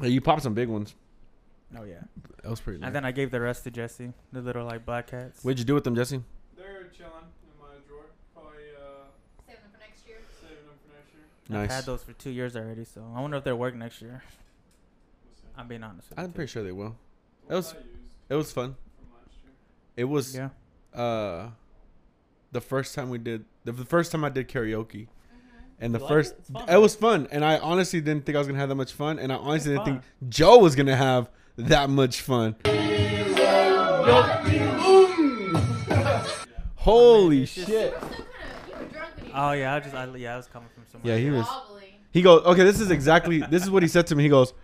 Hey, you popped some big ones. Oh yeah. That was pretty. And then I gave the rest to Jesse, the little like black cats. What'd you do with them, Jesse? They're chilling in my drawer. Probably uh, Save them for next year. saving them for next year. Nice. I've had those for two years already, so I wonder if they'll work next year. We'll see. I'm being honest. With I'm you. pretty sure they will. What was- It was fun. from last year. It was Yeah. uh the first time we did the, the first time I did karaoke. And the You like first it? Fun, it was fun and I honestly didn't think I was going to have that much fun and I honestly It's didn't think Joe was going to have that much fun. Holy it's just- shit. You were still kind of you were drunk when you. Oh yeah, I just I, yeah, I was coming from somewhere. Yeah, he was wobbly. He goes, "Okay, this is exactly this is what he said to me. He goes,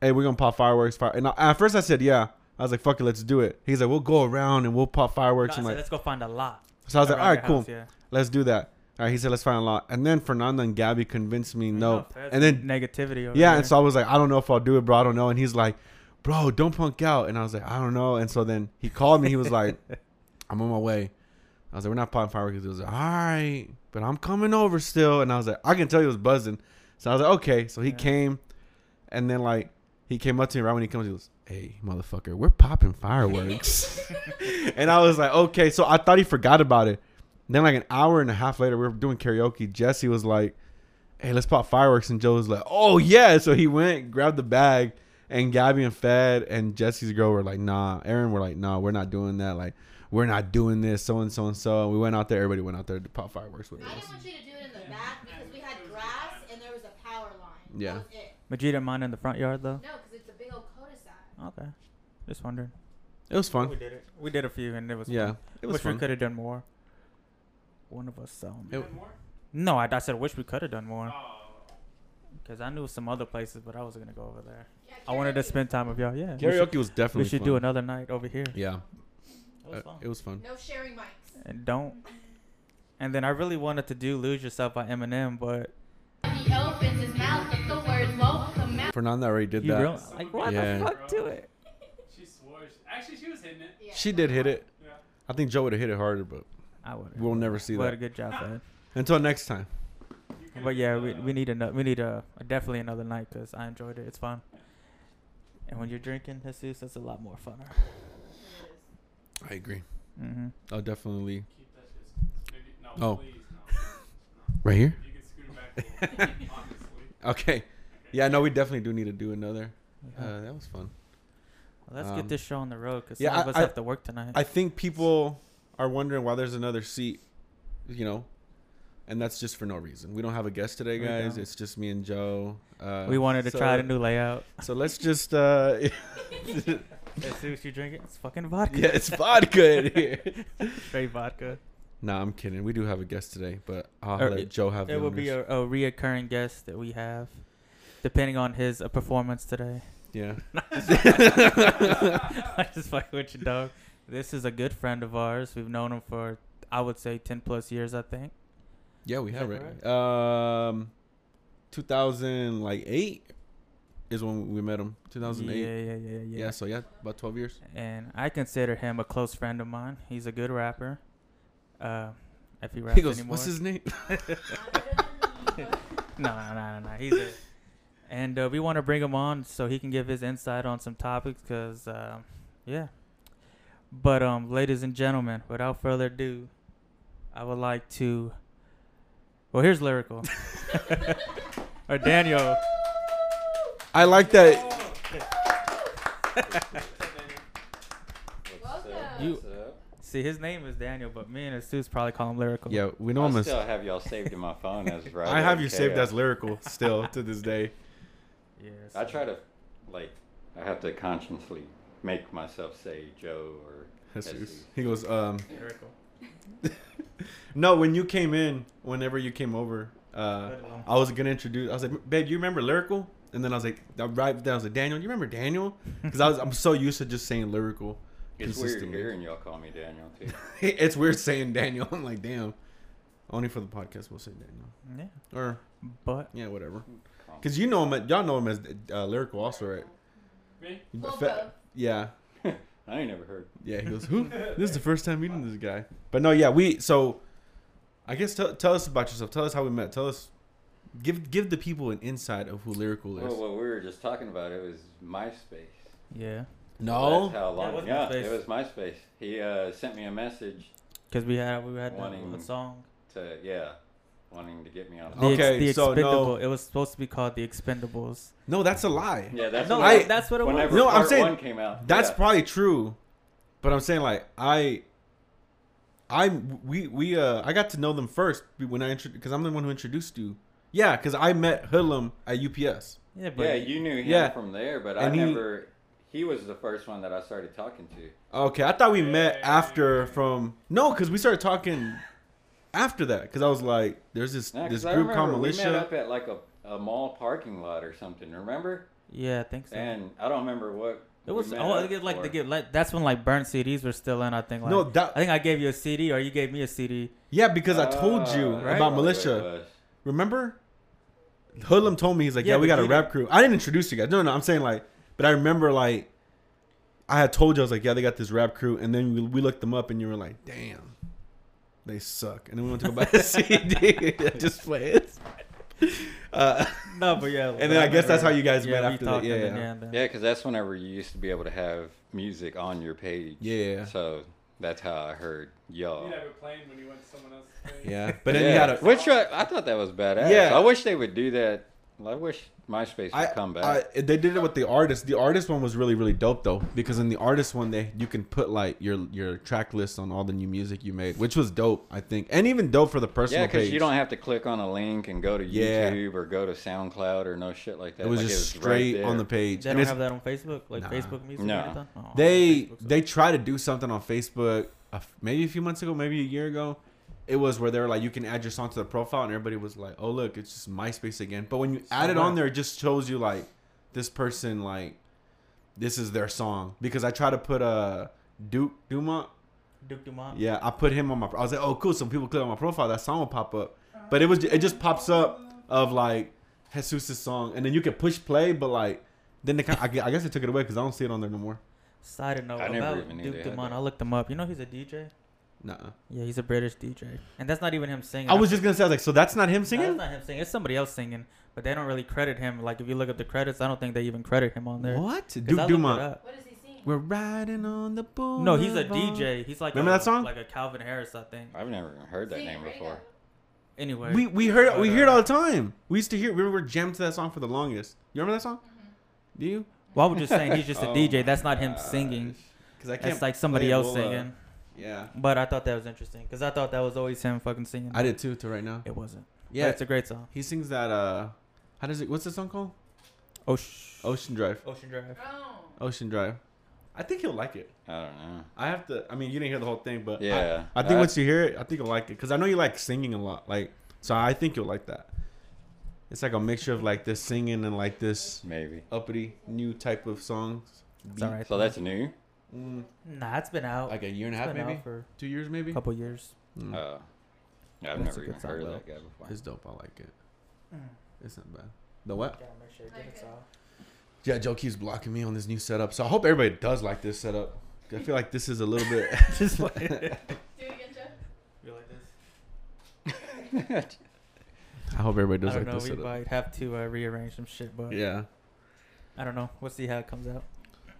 "Hey, we're going to pop fireworks." Fire. And I, at first I said, "Yeah." I was like, "Fuck it, let's do it." He's like, "We'll go around and we'll pop No, I fireworks." said, and like, let's go find a lot. so I was like, around "All your right, cool. house, yeah. Let's do that." All right, he said, "Let's find a lot." And then Fernando and Gabby convinced me no. And then negativity. Over yeah, there. and so I was like, "I don't know if I'll do it, bro. I don't know." And he's like, "Bro, don't punk out." And I was like, "I don't know." And so then he called me. He was like, "I'm on my way." I was like, "We're not popping fireworks." He was like, "All right, but I'm coming over still." And I was like, "I can tell he was buzzing." So I was like, "Okay." So he Yeah. came, and then like he came up to me right when he comes. He goes, "Hey, motherfucker, we're popping fireworks." and I was like, "Okay." So I thought he forgot about it. Then like an hour and a half later, we were doing karaoke. Jesse was like, "Hey, let's pop fireworks," and Joe was like, "Oh yeah!" So he went, grabbed the bag, and Gabby and Fed and Jesse's girl were like, "Nah." Aaron were like, "Nah, we're not doing that. Like, we're not doing this." So and so and so. And we went out there. Everybody went out there to pop fireworks with I us. didn't want you to do it in the back because we had grass and there was a power line. Yeah. That was it. But you didn't mind in the front yard though. No, because it's a big old cul-de-sac. Okay. Just wondering. It was fun. We did it. We did a few, and it was Yeah, Fun. it was wish we could have done more. One of us. Um, It- no, I, I said I wish we could have done more Oh. because I knew some other places, but I wasn't gonna go over there. Yeah, I wanted to spend time with y'all. Yeah. we should- Karaoke was definitely. We should fun. do another night over here. Yeah, That was uh, fun. it was fun. No sharing mics. and don't. And then I really wanted to do "Lose Yourself" by Eminem, but He opens his mouth, but the words won't come out. Fernanda already did you that. real like why Yeah. the fuck do it? She swore. she- Actually, she was hitting it. Yeah, She did hit it. Yeah. I think Joe would have hit it harder, but I would. we'll never see that. But a good job, Fed. until next time. But yeah, we, we need another. We need a, definitely another night because I enjoyed it. It's fun. And when you're drinking, Jesus, it's a lot more funner. I agree. Mm-hmm. I'll definitely Keep that shit. Maybe, no, Oh. please, no. right here. You can scoot it back a little. Okay. Yeah, no, we definitely do need to do another. Uh, that was fun. Well, let's um, get this show on the road because yeah, some of us I- have to work tonight. I think people are wondering why there's another seat, you know, and that's just for no reason. We don't have a guest today, guys. It's just me and Joe. Uh, we wanted to so- try the new layout. So let's just, uh, Let's see what you drinking. It's fucking vodka. yeah, it's vodka in here. Straight vodka. Nah, I'm kidding. We do have a guest today, but I'll Or let it- Joe have. It will be a, a reoccurring guest that we have, depending on his uh, performance today. yeah. I just fucking with you, dog. This is a good friend of ours. We've known him for, I would say, ten plus years. I think. Yeah, we Is have that it. Um, 2000 like eight is when we met him. 2008. Yeah, yeah, yeah, yeah. Yeah. so yeah, about 12 years. And I consider him a close friend of mine. He's a good rapper. Uh, if he raps He goes, anymore. "What's his name?" No, no, no, no, no. He's a. And uh, we want to bring him on so he can give his insight on some topics, cause um, yeah. But um, ladies and gentlemen, without further ado, I would like to. Well, here's lyrical. or Daniel. I like that. You See, his name is Daniel, but me and his Asus probably call him lyrical. Yeah, we know him I as. still have y'all saved in my phone as right. I have you saved as lyrical still to this day. Yeah. I try to, like, I have to consciously make myself say Joe or Jesus. Jesus. He goes, um, no, when you came in, whenever you came over, uh, I was gonna introduce. I was like, "Babe, you remember lyrical?" And then I was like, I right then I was like, "Daniel, you remember Daniel?" Because I was I'm so used to just saying lyrical. It's weird hearing y'all call me Daniel too. it's weird saying Daniel. I'm like, damn. Only for the podcast, we'll say Daniel. Yeah. Or But yeah, whatever. Because you know him, y'all know him as uh, lyrical also, right? Me? Well, Fe- both. Yeah, I ain't never heard. yeah. He goes, who? this is the first time meeting this guy. But no, yeah, we. So, I guess tell, tell us about yourself. Tell us how we met. Tell us, give give the people an insight of who lyrical is. Well, what we were just talking about, it was MySpace. yeah, no, That's how Yeah, it long. was Yeah, MySpace. it was MySpace. He uh, sent me a message because we had we had the, Wanting- the song. to, yeah, wanting to get me on. The, ex- Okay, the so no- expendable. It was supposed to be called the Expendables. no, that's a lie. Yeah, that's no, what I- that's what it Whenever was. No, I'm part saying one came out. That's yeah. probably true, but I'm saying like I, I we we uh I got to know them first when I introduced because I'm the one who introduced you. Yeah, because I met Hoodlum at UPS. Yeah, but Yeah, you knew him Yeah. from there, but And I he- never. He was the first one that I started talking to. Okay, I thought we met after from no, because we started talking after that. Because I was like, there's this Nah, 'cause this group called remember we met up at like a, a mall parking lot or something. Remember? yeah, I think so. And I don't remember what. it was. we met want up get like for. to get like that's when like burnt CDs were still in. I think. Like, No, that I think I gave you a CD or you gave me a CD. yeah, because I told you Ah, right? about that's what it Militia. Remember? Hoodlum told me he's like, yeah, Yeah, we got a rap crew. I didn't introduce you guys. No, no, I'm saying like, but I remember like, I had told you I was like, yeah, they got this rap crew, and then we, we looked them up, and you were like, damn, they suck, and then we went to go buy a CD. Just play it. Uh, No, but yeah. And then I guess that's how you guys met we after that. Yeah, and yeah. Yeah, because that's whenever you used to be able to have music on your page. yeah, So that's how I heard y'all. You have it playing when you went to someone else's place. yeah. But then yeah. you had a Which uh, I thought that was badass. Yeah. I wish they would do that. I wish MySpace would I, come back. I, they did it with the artist. The artist one was really really dope though because in the artist one they you can put like your your track list on all the new music you made, which was dope I think, and even dope for the personal yeah, because you don't have to click on a link and go to Yeah. YouTube or go to SoundCloud or no shit like that. It was Like, just right straight on the there. page. They And don't have that on Facebook, like Nah. Facebook Music. No. or anything? Oh, they Facebook, so- they tried to do something on Facebook a f- maybe a few months ago, maybe a year ago. It was where they were like, you can add your song to the profile, and everybody was like, oh look, it's just MySpace again. But when you add it on there, it just shows you like this person like this is their song. Because I try to put a uh, Duke Dumont. Duke Dumont. Yeah, I put him on my. I was like, oh cool. Some people click on my profile, that song will pop up. But it was it just pops up of like Jesus' song, and then you can push play, but like then they kind I I guess they took it away because I don't see it on there no more. Side note I never about even Duke had Dumont. I looked him up. You know he's a DJ. Nuh Yeah, he's a British DJ, and that's not even him singing. I was just gonna say I was like, so that's not him No, singing. That's not him singing. It's somebody else singing, but they don't really credit him. Like if you look at the credits, I don't think they even credit him on there. What? I Duke Dumont. What is he singing? We're riding on the boulevard. No, he's a DJ. He's like Remember a, that song? Like a Calvin Harris, I think. I've never heard that Sing it name before. Anyway, We we heard we But, hear it uh, all the time. We used to hear we were jammed to that song for the longest. You remember that song? Do you? well, I was just saying he's just a Oh DJ. That's not him singing. Because I can't. That's like somebody else We'll, uh, singing. Yeah, But I thought that was interesting because I thought that was always him fucking singing. I did too. To right now. It wasn't. Yeah, Yeah, it's a great song. he sings that. Uh, how does it? What's the song called? Ocean, Ocean Drive. Ocean Drive. Oh. Ocean Drive. I think he'll like it. I don't know. I have to. I mean, you didn't hear the whole thing, but Yeah. I, think I- once you hear it, I think you'll like it because I know you like singing a lot. Like, so I think you'll like that. It's like a mixture of like this singing and like this Maybe. uppity new type of songs. It's all right. So that's new. Mm, Nah, it's been out. like a year and a half, maybe for two years, maybe. a couple years. Mm. Uh, yeah, I've That's never even heard of that guy before. It's dope. I like it. Mm. It's not bad. The what? Gotta make sure it Like it. off. Yeah, Joe keeps blocking me on this new setup, so I hope everybody does like this setup. I feel like this is a little bit. Just like Do it again, Joe. You like this? I hope everybody does I don't like know. this We setup. might have to uh, rearrange some shit, but Yeah. I don't know. We'll see how it comes out.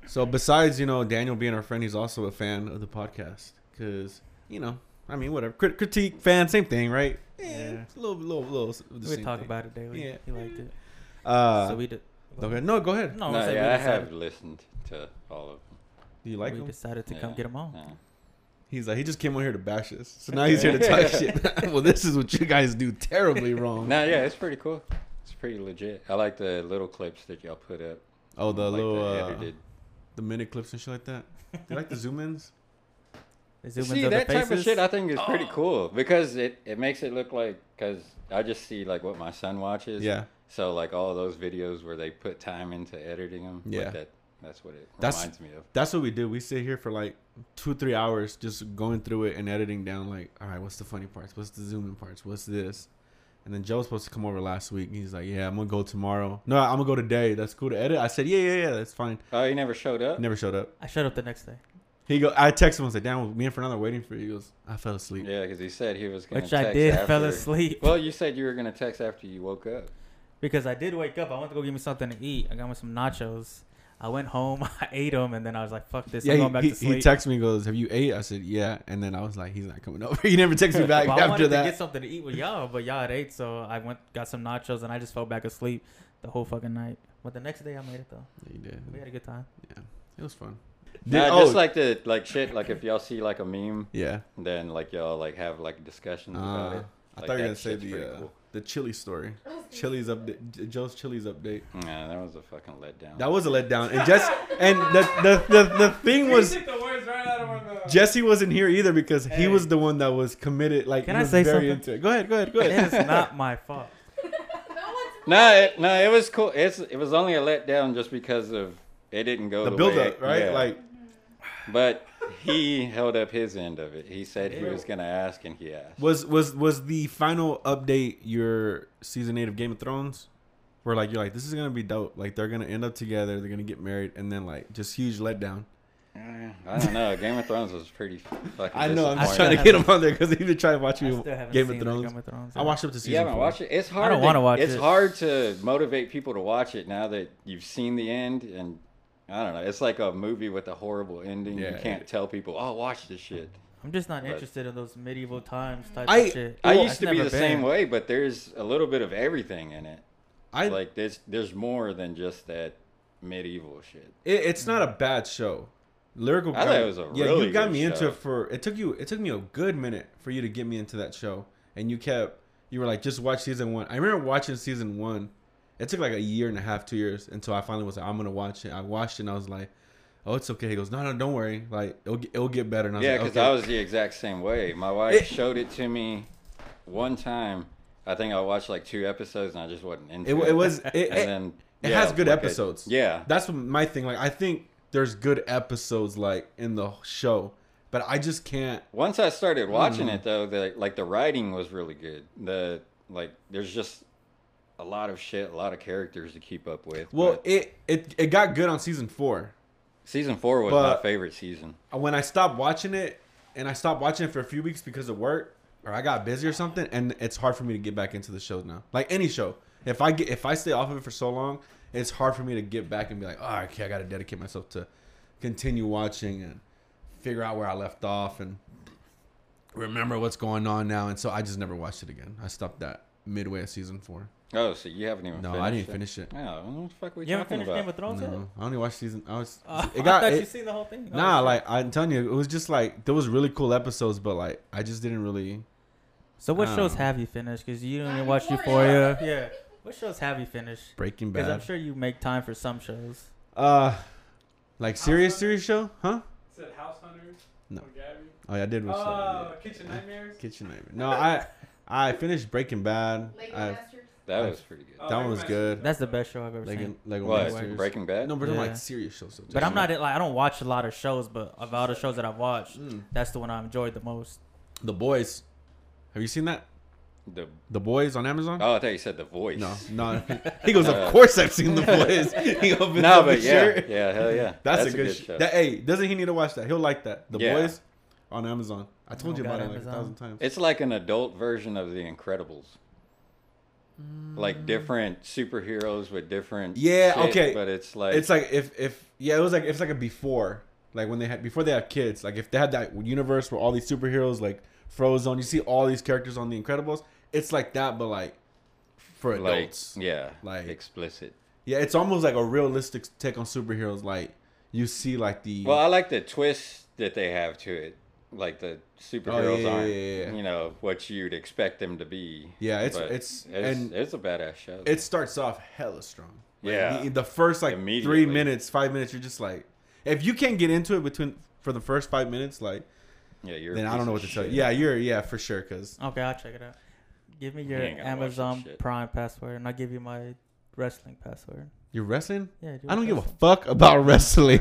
So besides, you know, Daniel being our friend, he's also a fan of the podcast because you know, I mean, whatever, Crit- critique, fan, same thing, right? Yeah. it's a little, little, little. the We same talk thing. about it daily. Yeah. He liked it. Uh, so we did. okay, no, go ahead. No, No, I said yeah, I have listened to all of them. Do you like we him? decided to come get him on. Yeah. He's like, he just came on here to bash us. So now he's here to talk shit. well, this is what you guys do terribly wrong. No, yeah, it's pretty cool. It's pretty legit. I like the little clips that y'all put up. Oh, the like little the uh, edited. The minute clips and shit like that. Do you like the zoom ins? The zoom See ins the that type of shit, I think is pretty Oh. cool because it it makes it look like because I just see like what my son watches. Yeah. So like all those videos where they put time into editing them. like, Yeah. that that's what it That's- reminds me of. That's what we do. We sit here for like two, three hours just going through it and editing down. Like, all right, what's the funny parts? What's the zoom in parts? What's this? And then Joe was supposed to come over last week. He's like, yeah, I'm gonna go tomorrow. No, I'm gonna go today. That's cool to edit. I said, yeah, yeah, yeah, that's fine. Oh, he never showed up. Never showed up. I showed up the next day, He go. I texted him. I was like, damn, me and Fernando are waiting for you. He goes, I fell asleep. Yeah, because he said he was gonna. which text I did. Fell after- asleep Well, you said you were gonna text after you woke up. because I did wake up. I went to go get me something to eat. I got me some nachos. I went home. I ate them, and then I was like, "Fuck this! Yeah, I'm he, going back he, to sleep. he texts me. He goes, have you ate? I said, yeah. And then I was like, he's not coming over. he never texts me back Well, I after wanted that. to get something to eat with y'all, but y'all had ate, so I went got some nachos, and I just fell back asleep the whole fucking night. But the next day, I made it though. Yeah, you did. We had a good time. Yeah, it was fun. Nah, Did- just oh, like the like shit. Like if y'all see like a meme, yeah. then like y'all like have like discussions about Uh, it. I thought you were gonna say the pretty uh, cool. The chili story. Chili's update. Joe's Chili's update. Yeah, that was a fucking letdown. That was a letdown. And Jess and the the the, the thing You was took the words right out of my mouth. Jesse wasn't here either because he was the one that was committed. Like Can he I say very something? into it. Go ahead. Go ahead. Go ahead. It's not my fault. No one's No, it, no, it was cool. It's it was only a letdown just because of it didn't go the the, build way up, right? yeah. Like but he held up his end of it. He said he was gonna ask, and he asked. was was was the final update your season eight of Game of Thrones? Where like you're like this is gonna be dope. Like they're gonna end up together. They're gonna get married, and then like just huge letdown. I don't know. Game of Thrones was pretty fucking. I know. I'm just trying to get him on there because he's been trying to watch I me Game of Thrones. Game of Thrones. I watched up to season. You haven't four. watched it. It's hard. don't wanna watch It's it. hard to motivate people to watch it now that you've seen the end, and I don't know. It's like a movie with a horrible ending. Yeah. You can't tell people, "Oh, watch this shit." I'm just not But- interested in those medieval times type I- of shit. I Well, used to be never the same way, but there's a little bit of everything in it. I like there's there's more than just that medieval shit. It, it's not a mm-hmm. bad show. Lyrical. I thought it was a yeah. really you got good me into it for. It took you. It took me a good minute for you to get me into that show, and you kept. You were like, just watch season one. I remember watching season one. It took like a year and a half, two years until I finally was like, I'm gonna watch it. I watched it, and I was like, Oh, it's okay. He goes, No, no, don't worry. Like it'll get, it'll get better. And I was Yeah, like, because okay. I was the exact same way. My wife It- showed it to me one time. I think I watched like two episodes, and I just wasn't into It, it. it was. It, and then it yeah, has good like a- episodes. yeah, That's my thing. Like I think there's good episodes like in the show, but I just can't. Once I started watching Mm. it though, the like the writing was really good. The like there's just a lot of shit, a lot of characters to keep up with. Well, it it it got good on season four. season four was but- my favorite season. when I stopped watching it, and I stopped watching it for a few weeks because of work, or I got busy or something, and it's hard for me to get back into the show now. Like any show, if I get if I stay off of it for so long, it's hard for me to get back and be like, oh, okay, I got to dedicate myself to continue watching and figure out where I left off and remember what's going on now. And so I just never watched it again. I stopped that midway of season four. Oh, so you haven't even. No, finished I didn't it? finish it. Oh, what the fuck are we You haven't talking finished about? Game of Thrones yet? No, I only watched season. I was. Uh, it got. I thought it- you seen the whole thing. Oh, Nah, shit. like I'm telling you, it was just like there was really cool episodes, but like I just didn't really. So what I shows have you finished? Because you didn't even watch Euphoria. Euphoria. Yeah. What shows have you finished? Breaking Bad. Because I'm sure you make time for some shows. Uh, like serious series show, huh? Said House Hunters. No. Gabby. Oh yeah, I did watch that. Oh, yeah. Kitchen Nightmares. Kitchen Nightmare. No, I I finished Breaking Bad. Lego I, Masters. That was pretty good. Oh, that one was good. That's the best show I've ever Lego, seen. Lego What? Masters. Breaking Bad? No, but I'm Yeah. like serious shows. So But I'm not like I don't watch a lot of shows, but of all the shows that I've watched, Mm. that's the one I enjoyed the most. The Boys. Have you seen that? The The Boys on Amazon? oh, I thought you said the voice. No, no. He goes, Uh, of course I've seen The Boys. He opens no, up but his yeah, shirt. yeah, hell yeah. That's, a good, sh- show. That, hey, doesn't he need to watch that? He'll like that. The Yeah. Boys on Amazon. I told Oh, you about God, it like a Amazon. thousand times. It's like an adult version of The Incredibles. Mm. Like different superheroes with different Yeah, shit, okay. but it's like it's like if if yeah, it was like it's like a before, like when they had before they had kids. Like if they had that universe where all these superheroes like Frozen you see all these characters on The Incredibles. It's like that, but like for like adults. yeah, Like- explicit. yeah, it's almost like a realistic take on superheroes. Like you see like the Well, I like the twist that they have to it. Like the oh, superheroes yeah, aren't, yeah, yeah, yeah. you know, what you'd expect them to be. Yeah, it's- But it's- it's and- it's a badass show. It starts off hella strong. Like, Yeah. the, the first like three minutes, five minutes, you're just like, if you can't get into it between for the first five minutes, like, yeah, you're. then I don't know what to tell you. Yeah, you're yeah for sure. Cause Okay, I'll check it out. Give me your ain't gonna watch that Amazon. Prime password, and I'll give you my wrestling password. you're wrestling. Yeah, do you I don't watch give a fuck about wrestling.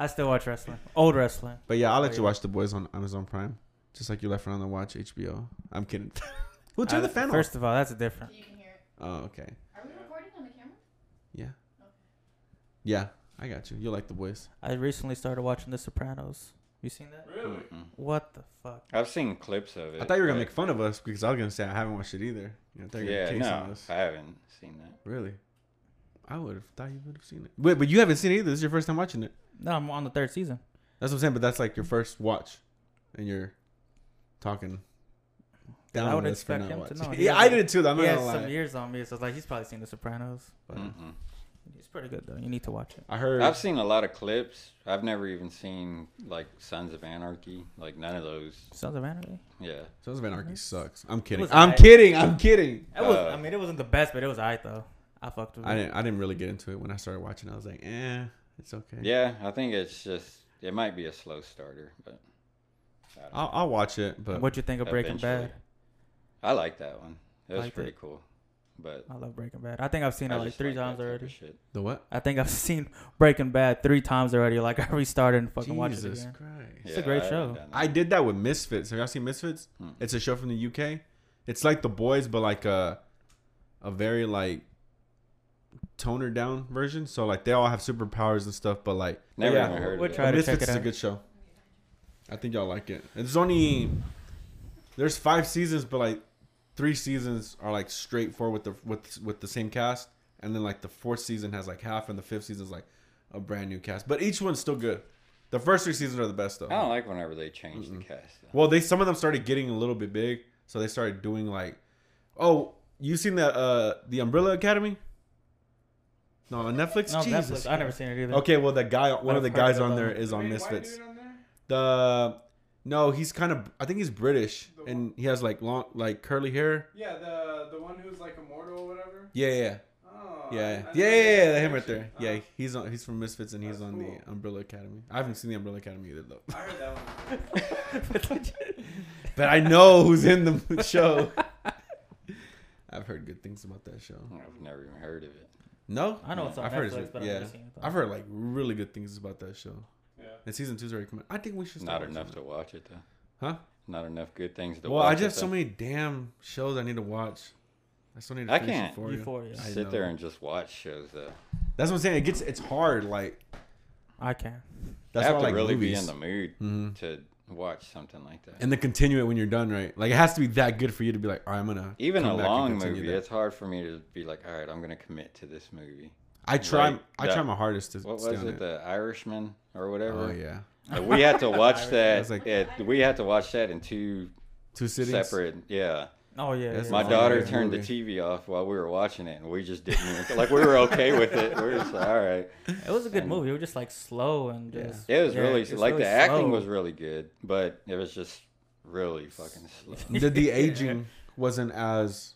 I still watch wrestling. Old wrestling. But yeah, I'll let you watch the boys on Amazon Prime, just like you left around to watch HBO. I'm kidding. Who Uh, turned the fan off? First of all, that's a different. You can hear it. Oh, okay. Are we recording on the camera? Yeah. Yeah, I got you. You like the boys. I recently started watching The Sopranos. You seen that? Really? Mm-mm. What the fuck? I've seen clips of it. I thought you were gonna but- make fun of us because I was gonna say I haven't watched it either. You know, I thought you were Yeah, gonna case on no, us. I haven't seen that. Really? I would have thought you would have seen it. Wait, but you haven't seen it either. This is your first time watching it. No, I'm on the third season. That's what I'm saying. But that's like your first watch, and you're talking down I on would us for expect not him to watching. know. He Yeah, has I a- did it too. Though. I'm he not has gonna some lie. years on me, so it's like he's probably seen The Sopranos. But Mm-mm. it's pretty good though. You need to watch it. I heard. I've seen a lot of clips. I've never even seen like Sons of Anarchy. Like none of those. Sons of Anarchy. Yeah. Sons of Anarchy sucks. I'm kidding. was I'm alright. kidding. I'm kidding. It was. Uh, I mean, it wasn't the best, but it was alright though. I fucked with I it. didn't. I didn't really get into it when I started watching. I was like, eh, it's okay. Yeah, I think it's just it might be a slow starter, but I don't I'll, I'll watch it. But What'd you think of Breaking Bad? I like that one. It was pretty it. cool. But I love Breaking Bad. I think I've seen it like three like times already. shit. the what? I think I've seen Breaking Bad three times already. Like I restarted and fucking watched it Jesus again. Christ. It's a great I show. haven't done that. I did that with Misfits. Have y'all seen Misfits? Hmm. It's a show from the UK. It's like The Boys, but like a a very like toner down version. So like they all have superpowers and stuff, but like Never yeah, heard we'll of try it. to Misfits check it is a good show. I think y'all like it. It's only there's five seasons, but like three seasons are like straightforward with the with with the same cast, and then like the fourth season has like half, and the fifth season is like a brand new cast. But each one's still good. The first three seasons are the best though. I don't like whenever they change the cast. though. Well, they some of them started getting a little bit big, so they started doing like, oh, you seen the uh the Umbrella Academy? No, on Netflix. No, Jesus. Netflix. I never seen it either. Okay, well, the guy, one of the guys of on there is on Misfits. dude on there? The no, he's kind of. I think he's British, The and he has like long, like curly hair. Yeah, the the one who's like immortal or whatever. Yeah, yeah, Oh, yeah, I- I yeah, never yeah, made yeah, that yeah, him right connection. there. Oh, Yeah, uh-huh. he's on. He's from Misfits, and he's That's on cool. the Umbrella Academy. I haven't seen the Umbrella Academy either, though. I heard that one. But I know who's in the show. I've heard good things about that show. I've never even heard of it. No, I know it's on I've heard it's- but I've yeah, never seen it. though. I've heard like really good things about that show. Yeah. And season two's already coming. I think we should. Not Start enough watching to watch it though. Huh? Not enough good things to Well, watch. I it, just have so many damn shows I need to watch. I still need to I finish can't. Euphoria. Euphoria. I sit know. there and just watch shows though. That's what I'm saying. It gets it's hard. Like I can. that's I why have I to like really movies. be in the mood Mhm. to watch something like that. and then continue it when you're done, right? Like it has to be that good for you to be like, all right, I'm gonna Even a come back and long continue movie, that." it's hard for me to be like, all right, I'm gonna commit to this movie. I try. like I that- try my hardest to. What stay was on it, The Irishman or whatever? Oh yeah, Uh, we had to watch that. Like- at- we had to watch that in two two cities. separate. Yeah, Oh yeah. Yeah. my daughter yeah. turned the TV off while we were watching it, and we just didn't even like we were okay with it. We were just like, all right. It was a good And- movie. It was just like slow and Yeah. It was yeah, really it's like really the acting was really good, but it was just really fucking slow. the the aging wasn't as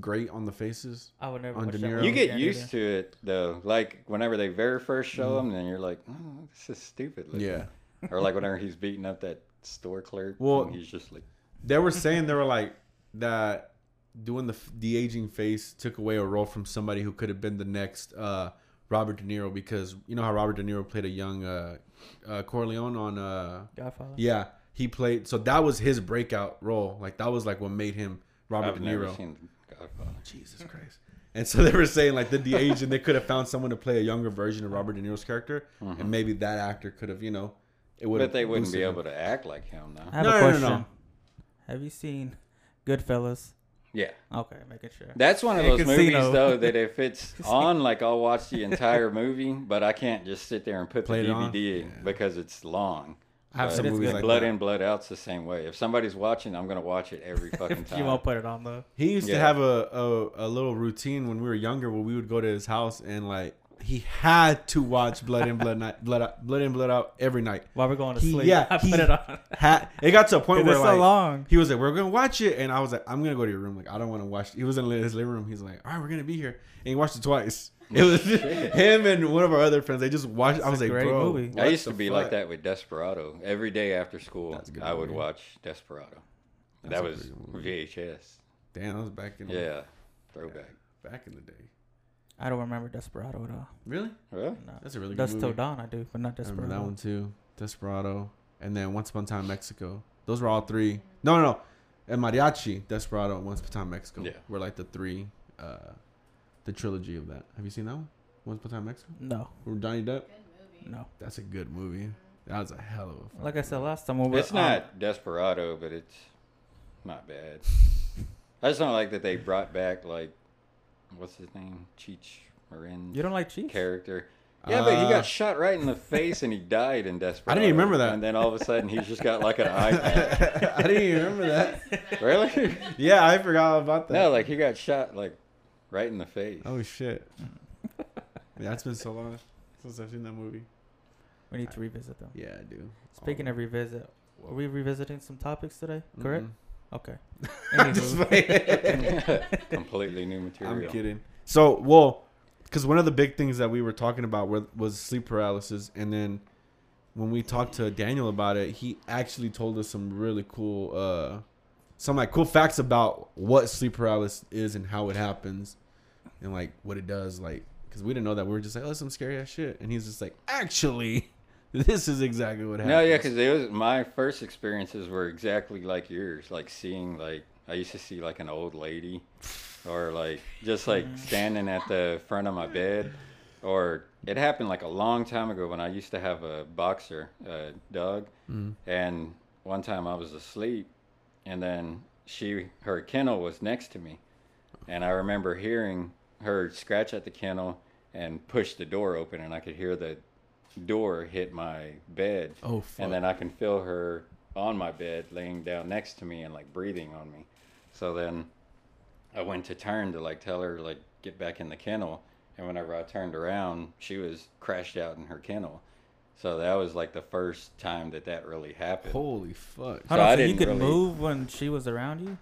great on the faces. I would never. on watch De that Niro. You get again used to it though. Like whenever they very first show Mm-hmm. him, then you're like, oh, this is stupid. looking." Yeah. Or like whenever he's beating up that store clerk, Well- and he's just like, They were saying they were like that doing the the aging face took away a role from somebody who could have been the next uh, Robert De Niro because you know how Robert De Niro played a young uh, uh, Corleone on uh, Godfather. yeah he played so that was his breakout role like that was like what made him Robert I've De never Niro. seen Godfather. Jesus Christ. And so they were saying like the de aging they could have found someone to play a younger version of Robert De Niro's character and maybe that actor could have you know it would But they wouldn't be able to act like him though. I have No, a no, no, no. Have you seen Goodfellas? Yeah, Okay, making sure. that's one of And those Casino. movies though that if it's on, like I'll watch the entire movie, but I can't just sit there and put Play the on? DVD Yeah. because it's long. I have But some movies like Blood that. in, blood out's the same way. If somebody's watching, I'm gonna watch it every fucking time. you won't put it on though. He used to have a, a, a little routine when we were younger where we would go to his house and like he had to watch Blood In Blood Night, Blood Out, Blood In Blood Out every night. While we're going to He- sleep, yeah, I put it on. Had it got to a point It's where so like long. he was like, "We're gonna watch it," and I was like, "I'm gonna go to your room. Like, I don't want to watch." He was in his living room. He's like, "All right, we're gonna be here," and he watched it twice. It was him and one of our other friends. They just watched. I was a like, great "Bro, movie. I used to be fuck?" like that with Desperado. Every day after school, That's a I would movie. watch Desperado. That's that was pretty good movie. VHS. Damn, that was back in Yeah, throwback. back in the day. I don't remember Desperado at all. Really? Well, No. That's a really good Dusk movie. Till Dawn, I do, but not I remember that one too. Desperado, and then Once Upon a Time in Mexico. Those were all three. No, no, no. And Mariachi, Desperado, and Once Upon a Time in Mexico. Yeah. Were like the three, uh, the trilogy of that. Have you seen that one? Once Upon a Time in Mexico. No, With Johnny Depp. no. That's a good movie. That was a hell of a. fucking Like I said last time, when we it's not Desperado, but it's not bad. I just don't like that they brought back like what's his name, Cheech Marin's you don't like Cheech? character. Ah. Yeah, but he got shot right in the face and he died in Desperado. I didn't even remember that. And then all of a sudden he's just got like an iPad. I didn't even remember that. really? Yeah, I forgot about that. No, like he got shot like right in the face. Oh shit. yeah, it's been so long since I've seen that movie. We need to revisit them. Yeah, I do. Speaking of revisit, are we revisiting some topics today? Mm-hmm. Correct. Mm-mm. Okay. Just Anywho, playing. Completely new material. I'm kidding. So, well, because one of the big things that we were talking about were, was sleep paralysis, and then when we talked to Daniel about it, he actually told us some really cool, uh, some like cool facts about what sleep paralysis is and how it happens, and like what it does. Like, because we didn't know that. We were just like, oh, that's some scary ass shit, and he's just like, actually, this is exactly what happened. No, yeah, because it was my first experiences were exactly like yours. Like seeing like I used to see like an old lady, or like just like standing at the front of my bed, or it happened like a long time ago when I used to have a boxer, uh, Doug, and one time I was asleep, and then she her kennel was next to me, and I remember hearing her scratch at the kennel and push the door open, and I could hear the door hit my bed. Oh, fuck. And then I can feel her on my bed, laying down next to me and like breathing on me. So then I went to turn to like tell her like get back in the kennel, and whenever I turned around, she was crashed out in her kennel. So that was like the first time that that really happened. Holy fuck. Hold So on, I so you didn't could really- move when she was around you?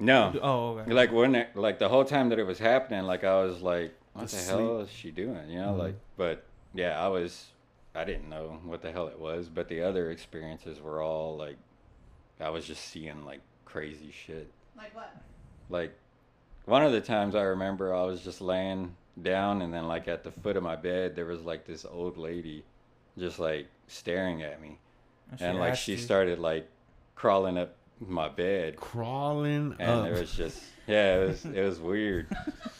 No, Oh, okay. like when it, like the whole time that it was happening, like I was like, what the Asleep. hell is she doing? You know, Mhm. like, but yeah, I was, I didn't know what the hell it was, but the other experiences were all like, I was just seeing like crazy shit. Like what? Like, one of the times I remember I was just laying down, and then like at the foot of my bed, there was like this old lady, just like staring at me, she and like she you- started like crawling up my bed Crawling and up. it was just yeah it was it was weird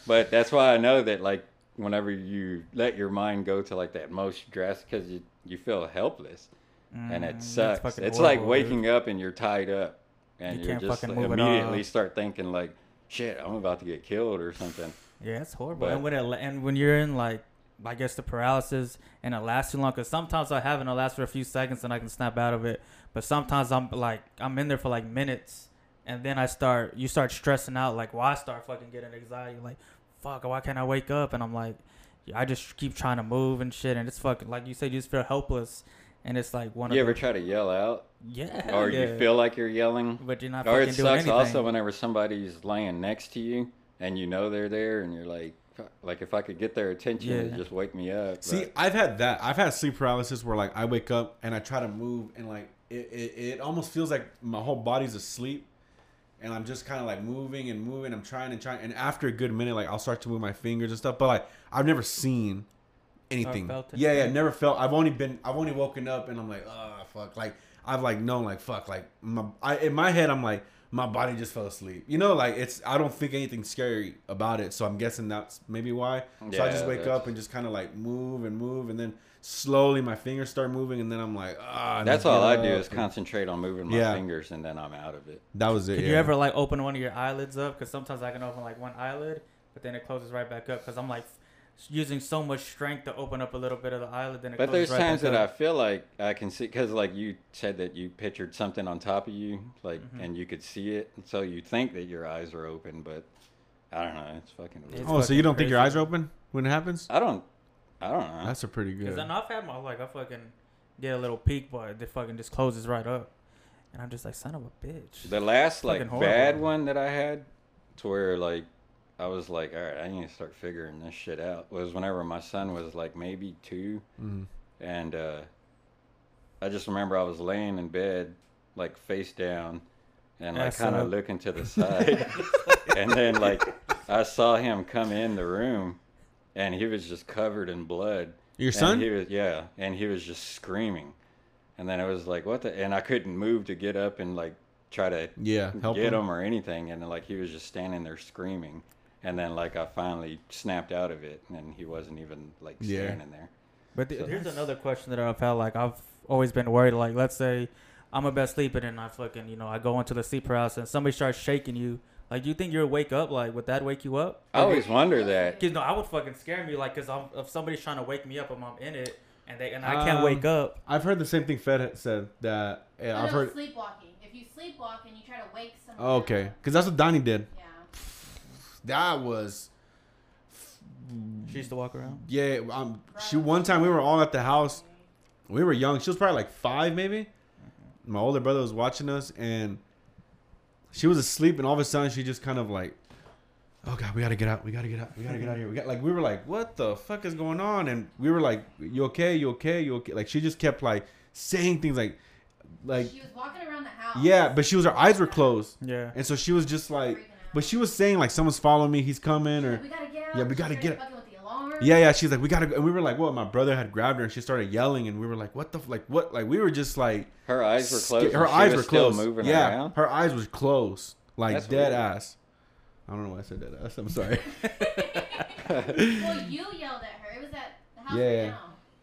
but that's why i know that like whenever you let your mind go to like that most drastic because you you feel helpless and Mm, it sucks fucking it's like horrible, dude. waking up and you're tied up and You are just like, immediately start thinking like shit i'm about to get killed or something Yeah, it's horrible. But- and when it, and when you're in like, I guess the paralysis and it lasts too long. Because sometimes I have it and it lasts for a few seconds and I can snap out of it. But sometimes I'm like, I'm in there for like minutes, and then I start, you start stressing out. Like, well, I start fucking getting anxiety. Like, fuck, why can't I wake up? And I'm like, I just keep trying to move and shit, and it's fucking like you said, you just feel helpless, and it's like one of you of ever the, try to yell out yeah, or yeah. you feel like you're yelling but you're not or fucking it sucks anything. also whenever somebody's laying next to you and you know they're there and you're like like if i could get their attention Yeah. it'd just wake me up See, but- I've had that. I've had sleep paralysis where like I wake up and I try to move and like it, it, it almost feels like my whole body's asleep and I'm just kind of like moving and moving. I'm trying and trying. And after a good minute, like I'll start to move my fingers and stuff. But like I've never seen anything. felt Yeah, yeah, never felt. I've only been. I've only woken up and I'm like, oh fuck. Like I've like known like fuck. Like my I, in my head I'm like my body just fell asleep. You know, like it's. I don't think anything scary about it. So I'm guessing that's maybe why. so I just wake that's- up and just kind of like move and move and then slowly my fingers start moving and then I'm like ah. and That's I all I do is concentrate on moving my Yeah. fingers, and then I'm out of it. That was it. Could yeah. you ever like open one of your eyelids up? Because sometimes I can open like one eyelid, but then it closes right back up. Because I'm like using so much strength to open up a little bit of the eyelid, then it But closes there's right times back that I feel like I can see because, like you said, that you pictured something on top of you, like, Mm-hmm. and you could see it, and so you think that your eyes are open, but I don't know. It's fucking weird. It's Oh, so you don't think your eyes are open when it happens? I don't. I don't know. That's a pretty good. Because good. I've had my like I fucking get a little peek, but it fucking just closes right up, and I'm just like son of a bitch. The last like horrible. bad one that I had, to where like I was like, all right, I need to start figuring this shit out. Was whenever my son was like maybe two, Mhm. and uh, I just remember I was laying in bed, like face down, and like kind of looking to the side, and then like I saw him come in the room, and he was just covered in blood. Your And son? he was yeah, and he was just screaming, and then I was like, "What the?" And I couldn't move to get up and like try to Yeah, help get him. him or anything, and like he was just standing there screaming, and then like I finally snapped out of it, and he wasn't even like Yeah. standing there. But th- So here's another question that I've had. Like I've always been worried. Like let's say I'm a best sleeping and I fucking you know I go into the sleep paralysis and somebody starts shaking you. Like do you think you'll wake up? Like would that wake you up? I always wonder that. Cause no, I would fucking scare me. Like cause I'm, if somebody's trying to wake me up and I'm in it and they and I can't Um, wake up. I've heard the same thing Fed said that. Yeah, No, I've no, heard. sleepwalking. If you sleepwalk and you try to wake someone. Oh, okay, because that's what Donnie did. Yeah. That was. She used to walk around. Yeah, um, she one time we were all at the house. We were young. She was probably like five, maybe. My older brother was watching us, and she was asleep, and all of a sudden she just kind of like, "Oh God, we gotta get out. We gotta get out. We gotta get out of here." We got like we were like, "What the fuck is going on?" And we were like, "You okay? You okay? You okay?" Like she just kept like saying things like, like she was walking around the house. yeah, but she was her eyes were closed, Yeah. and so she was just like, but she was saying like someone's following me, he's coming, or we gotta get out. Yeah, we gotta get- fucking with the alarm. Yeah, yeah. She's like, we gotta go. And we were like, what? My brother had grabbed her and she started yelling. And we were like, what the, f- like, what? Like, we were just like, Her eyes were sca- closed. Her she eyes was were still closed. moving yeah, around. her eyes was closed. Like, That's dead weird. ass. I don't know why I said dead ass. I'm sorry. well, you yelled at her. It was at the house Yeah. now.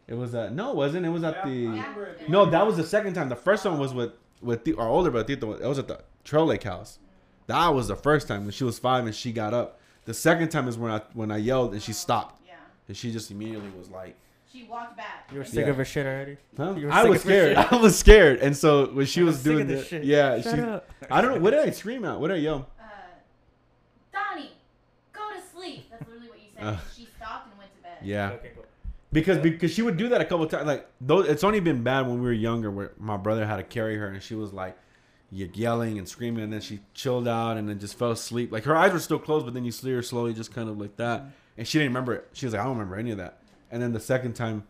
it was, uh, no, it wasn't. It was at Yeah, the, remember no, that was the second time. The first one was with, with the, our older brother. Tito. It was at the Trail Lake house. That was the first time when she was five and she got up. The second time is when I, when I yelled and she stopped. Yeah. And she just immediately was like, She walked back. You were sick Yeah. of her shit already. Huh? You were I was of her scared. shit. I was scared, and so when she I was was doing of the this shit. yeah, Shut she. up. I don't know what did I scream at? What did I yell? Uh, Donnie, go to sleep. That's literally what you said. Uh, she stopped and went to bed. Yeah, Okay, go. because because she would do that a couple times. Like those, it's only been bad when we were younger, where my brother had to carry her, and she was like yelling and screaming, and then she chilled out and then just fell asleep. Like her eyes were still closed, but then you see her slowly, just kind of like that, and she didn't remember it. She was like, I don't remember any of that. And then the second time,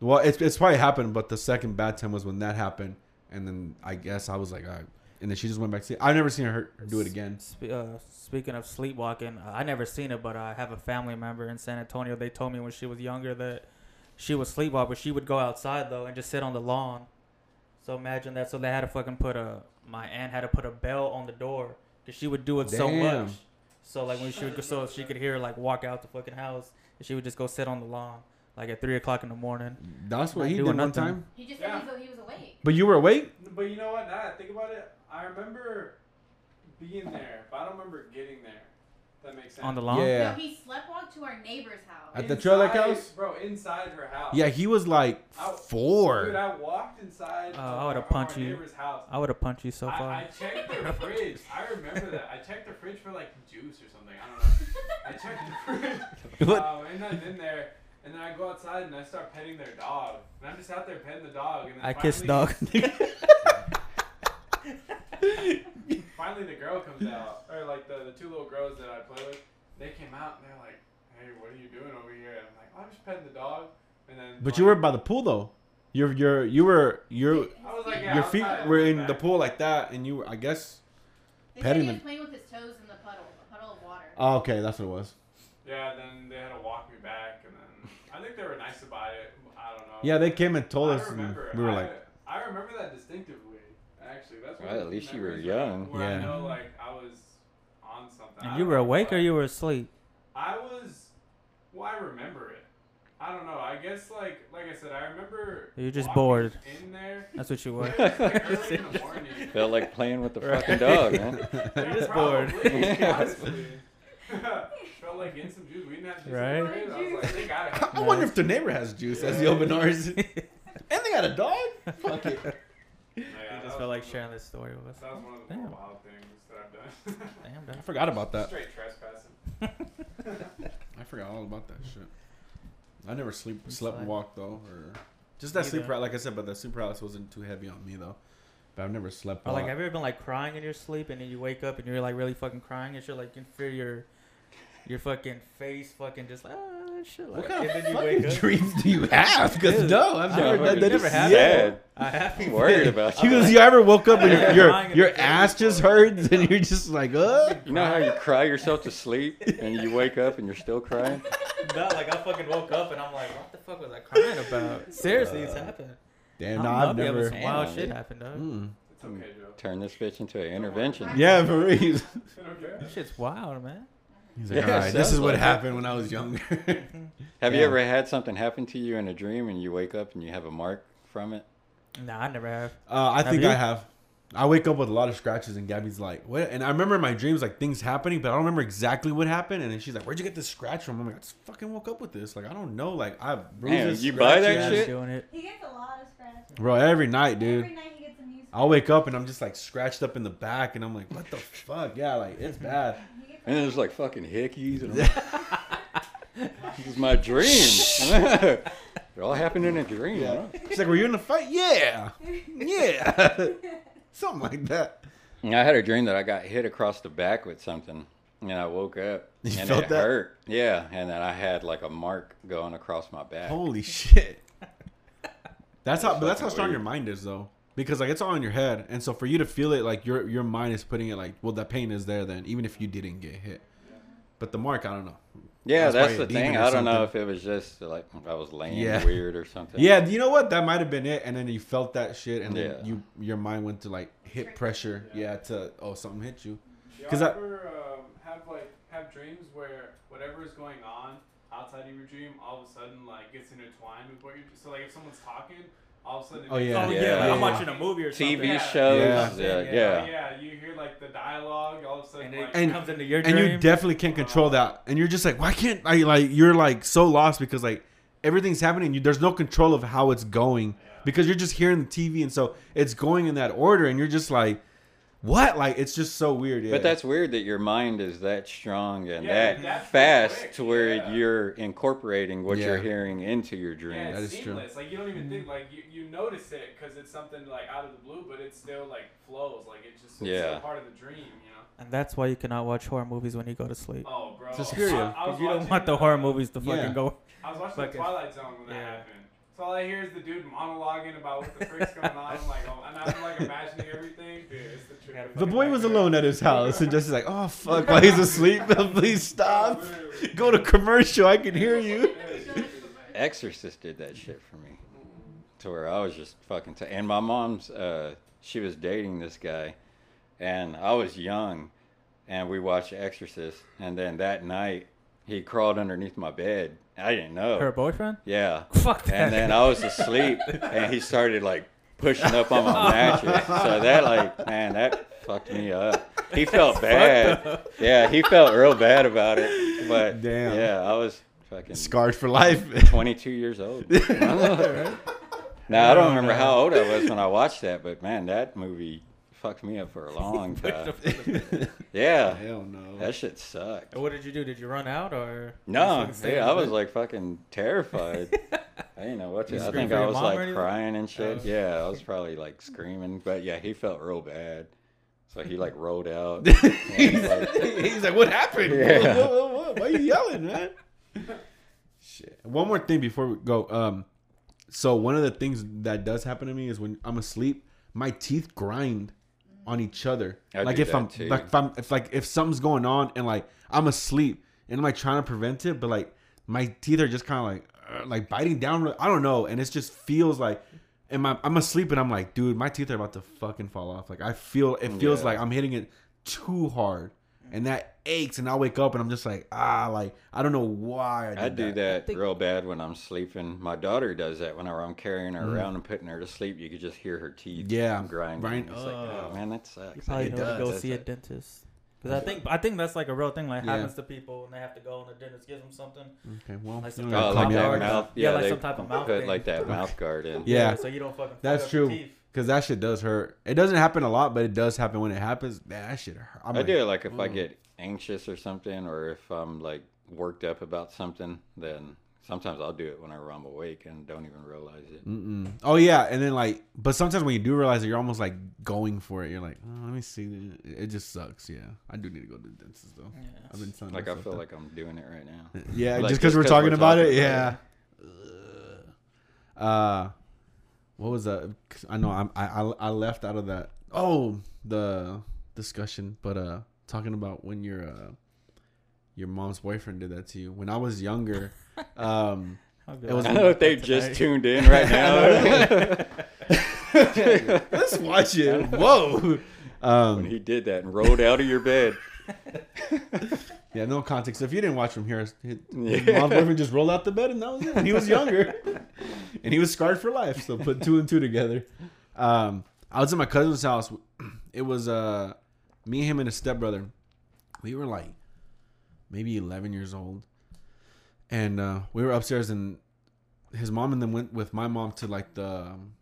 well, it's it's probably happened, but the second bad time was when that happened, and then I guess I was like, all right. and then she just went back to sleep. I've never seen her, her do it again. Spe- uh, speaking of sleepwalking, I never seen it, but I have a family member in San Antonio. They told me when she was younger that she would sleepwalk, but she would go outside though and just sit on the lawn. So imagine that. So they had to fucking put a. My aunt had to put a bell on the door because she would do it so much. So like when she would go, so she could hear like walk out the fucking house, and she would just go sit on the lawn like at three o'clock in the morning. That's what Not he did doing one nothing. time. He just Yeah. said he was, he was awake. But you were awake. But you know what? Now that I think about it, I remember being there, but I don't remember getting there. That makes sense. On the lawn? Yeah. No, he sleepwalked to our neighbor's house. At the trailer Lake Inside- house? bro. Inside her house. Yeah, he was like Out. four. Dude, I walked inside. Oh, of I would've our- of punched our you. Neighbor's house. I would have punched you so I, far. I checked the fridge. I remember that. I checked the fridge for like juice or something. I don't know. I checked the fridge. What? Um, and I'm in there, and then I go outside and I start petting their dog. And I'm just out there petting the dog. And then I kiss finally- dog. Finally, the girl comes out, or like the, the two little girls that I play with. They came out and they're like, "Hey, what are you doing over here?" And I'm like, oh, "I'm just petting the dog." And then, But you were by the pool though. You're you're you were your like, yeah, your feet were in in the the pool like that, and you were I guess. They petting said he them. was playing with his toes in the puddle, a puddle of water. Oh, okay, that's what it was. Yeah, then they had to walk me back, and then I think they were nice about it. I don't know. Yeah, they came and told I us, and we were I, like, I remember that distinctively. Actually, that's one Well, at least you were memories where- young. Where I Yeah. know, like I was on something. And you were awake or you were asleep? I was. Well, I remember it. I don't know. I guess like like I said, I remember. You're just bored. In there. That's what you were. like, early in the morning. Felt like playing with the Right. fucking dog, man. Yeah, just bored. honestly. Felt like getting some juice. We didn't have juice. in the Right? I was like, they gotta have I wonder if the neighbor has juice, as the open ours. and they got a dog. Fuck it. Yeah, You just felt like one of sharing this story with us. That was one of the Damn. wild things that I've done. Damn, I forgot about that. Straight trespassing. I forgot all about that shit. I never sleep You slept and slept? walked though, or just that sleep Neither. paralysis. Like I said, but that sleep paralysis wasn't too heavy on me though. But I've never slept. Or like, walk. have you ever been like crying in your sleep and then you wake up and you're like really fucking crying and shit? Like you can feel your your fucking face fucking just like ah shit. Like, What kind of fucking dreams do you have? Because no, I've never never- that. never It's had Sad. I have I'm worried about you. Because you ever woke up and your your, your ass just hurts and you're just like, uh. You know how you cry yourself to sleep and you wake up and you're still crying? No, like I fucking woke up and I'm like, what the fuck was I crying about? Seriously, it's happened. Damn, no, I've never. Some wild shit dude. happened, dog. Mm. It's okay, Joe. Turn this bitch into an intervention. Yeah, for real. Okay? This shit's wild, man. He's like, Yeah, all right, this is what like it. happened when I was younger. Have you ever had something happen to you in a dream and you wake up and you have a mark from it? No, I never have. Uh, I Have think you? I have. I wake up with a lot of scratches, and Gabby's like, "What?" And I remember in my dreams like things happening, but I don't remember exactly what happened. And then she's like, "Where'd you get this scratch from?" I'm like, "I just fucking woke up with this. Like, I don't know. Like, I have Man, bruises, you buy that scratches." shit? doing it. He gets a lot of scratches. bro? Every night, dude. Every night he gets a new scratch. I'll wake up and I'm just like scratched up in the back, and I'm like, "What the fuck?" Yeah, like it's bad. And there's like fucking hickeys. And this is my dream. it all happened in a dream. Yeah. huh? She's like, "Were you in a fight?" Yeah, yeah, something like that. And I had a dream that I got hit across the back with something. And I woke up You and felt it that? hurt. Yeah. And then I had like a mark going across my back. Holy shit. That's how, but that's how strong weird. your mind is, though, because like it's all in your head, and so for you to feel it, like your your mind is putting it like, well, that pain is there, then even if you didn't get hit. But the mark, I don't know. Yeah, That's that's, the thing. I don't know if it was just like I was laying Yeah. weird or something. Yeah, you know what? That might have been it, and then you felt that shit, and then Yeah. you your mind went to like hit pressure, yeah, to oh something hit you. Y'all 'Cause I- ever um, have like have dreams where whatever is going on outside of your dream all of a sudden like gets intertwined with what you're so like if someone's talking all of a sudden it Oh, yeah. Oh sense. yeah, like I'm watching a movie or something. TV Yeah. shows. Yeah. Yeah. Yeah. Yeah. Yeah, you hear like the dialogue all of a sudden and it like And- comes into your Dream. and you definitely can't control that, and you're just like, why can't I? Like you're like so lost because like everything's happening, you there's no control of how it's going because you're just hearing the TV, and so it's going in that order, and you're just like, what? Like it's just so weird. Yeah. But that's weird that your mind is that strong and Yeah, that fast quick, to where yeah. you're incorporating what you're hearing into your dream. yeah, dreams. That it's is true. seamless. Like you don't even think like you, you notice it because it's something like out of the blue, but it still like flows. Like it just it's Yeah. still part of the dream, you know. and that's why you cannot watch horror movies when you go to sleep. Oh, bro. It's a scary- I, I Because you don't want the horror uh, movies to fucking Yeah. go. I was watching Fucking- the Twilight Zone when that Yeah. happened. So all I hear is the dude monologuing about what the frick's going on. I'm like, oh, and I'm like imagining everything. Dude, it's the truth. The boy was alone at his house, and just like, oh fuck, while he's asleep, please stop. Go to commercial. I can hear you. Exorcist did that shit for me. To where I was just fucking. T- and my mom's, uh, she was dating this guy, and I was young, and we watched Exorcist, and then that night he crawled underneath my bed. I didn't know. Her boyfriend? Yeah. Fuck that. And then I was asleep, and he started like pushing up on my mattress. So that like, man, that fucked me up. He felt bad. Yeah, he felt real bad about it. But Damn. yeah, I was fucking Scarred for life. 22 years old. now I don't remember how old I was when I watched that, but man, that movie fucked me up for a long time. Yeah, Hell no. that shit sucked. what did you do? Did you run out or? No, you just stayed yeah, I was like fucking terrified. I didn't know what to. I think I was like crying and shit. Oh. Yeah, I was probably like screaming, but yeah, he felt real bad. So he like rolled out. he's, like- he's like, what happened? Yeah. Whoa, whoa, whoa, Why are you yelling, man? Shit. One more thing before we go. Um, so one of the things that does happen to me is when I'm asleep, my teeth grind on each other. I like if I'm too. like if I'm if like if something's going on and like I'm asleep and I'm like trying to prevent it, but like my teeth are just kind of like uh, like biting down. I don't know, and it just feels like. And my, I'm asleep and I'm like, dude, my teeth are about to fucking fall off. Like I feel, it feels Yeah. like I'm hitting it too hard, and that aches. And I wake up and I'm just like, ah, like I don't know why I, did I do that think- real bad when I'm sleeping. My daughter does that whenever I'm carrying her Mhm. around and putting her to sleep. You could just hear her teeth Yeah, grinding. grind- It's like, oh oh. man, that sucks. You probably need to go does see a dentist. Because I think I think that's like a real thing. Like Yeah. happens to people and they have to go and the dentist gives them something. Okay, well, Like you some don't Oh, gotta Mouth like call me that out. guard. mouth. Yeah, like some type of mouth put thing. like that mouth guard in. Yeah. So you don't fucking. That's fuck up true. Your teeth. Because that shit does hurt. It doesn't happen a lot, but it does happen when it happens. Man, that shit hurt. I'm I like, do it like if I get anxious or something, or if I'm like worked up about something, then Sometimes I'll do it whenever I'm awake and don't even realize it. Mm-mm. Oh yeah, and then like, but sometimes when you do realize it, you're almost like going for it. You're like, oh, let me see. It just sucks. Yeah, I do need to go to the dentist though. Yeah. I've been telling Like I feel that. like I'm doing it right now. Yeah, Like, just because we're, talking we're about talking it. about Yeah. Uh, what was that? I know I'm, I I I left out of that. Oh, the discussion, but uh, talking about when your uh, your mom's boyfriend did that to you. When I was younger, um, I'll be It was- I know if they tonight. just tuned in right now. let's watch it. Whoa. when Um, he did that and rolled out of your bed. yeah, no context. If you didn't watch from here, his, his Yeah. boyfriend just rolled out the bed and that was it. And he was younger, and he was scarred for life. So put two and two together. Um, I was at my cousin's house. It was uh, me, him, and his stepbrother. We were like maybe eleven years old, and uh, we were upstairs, and his mom and them went with my mom to like the um,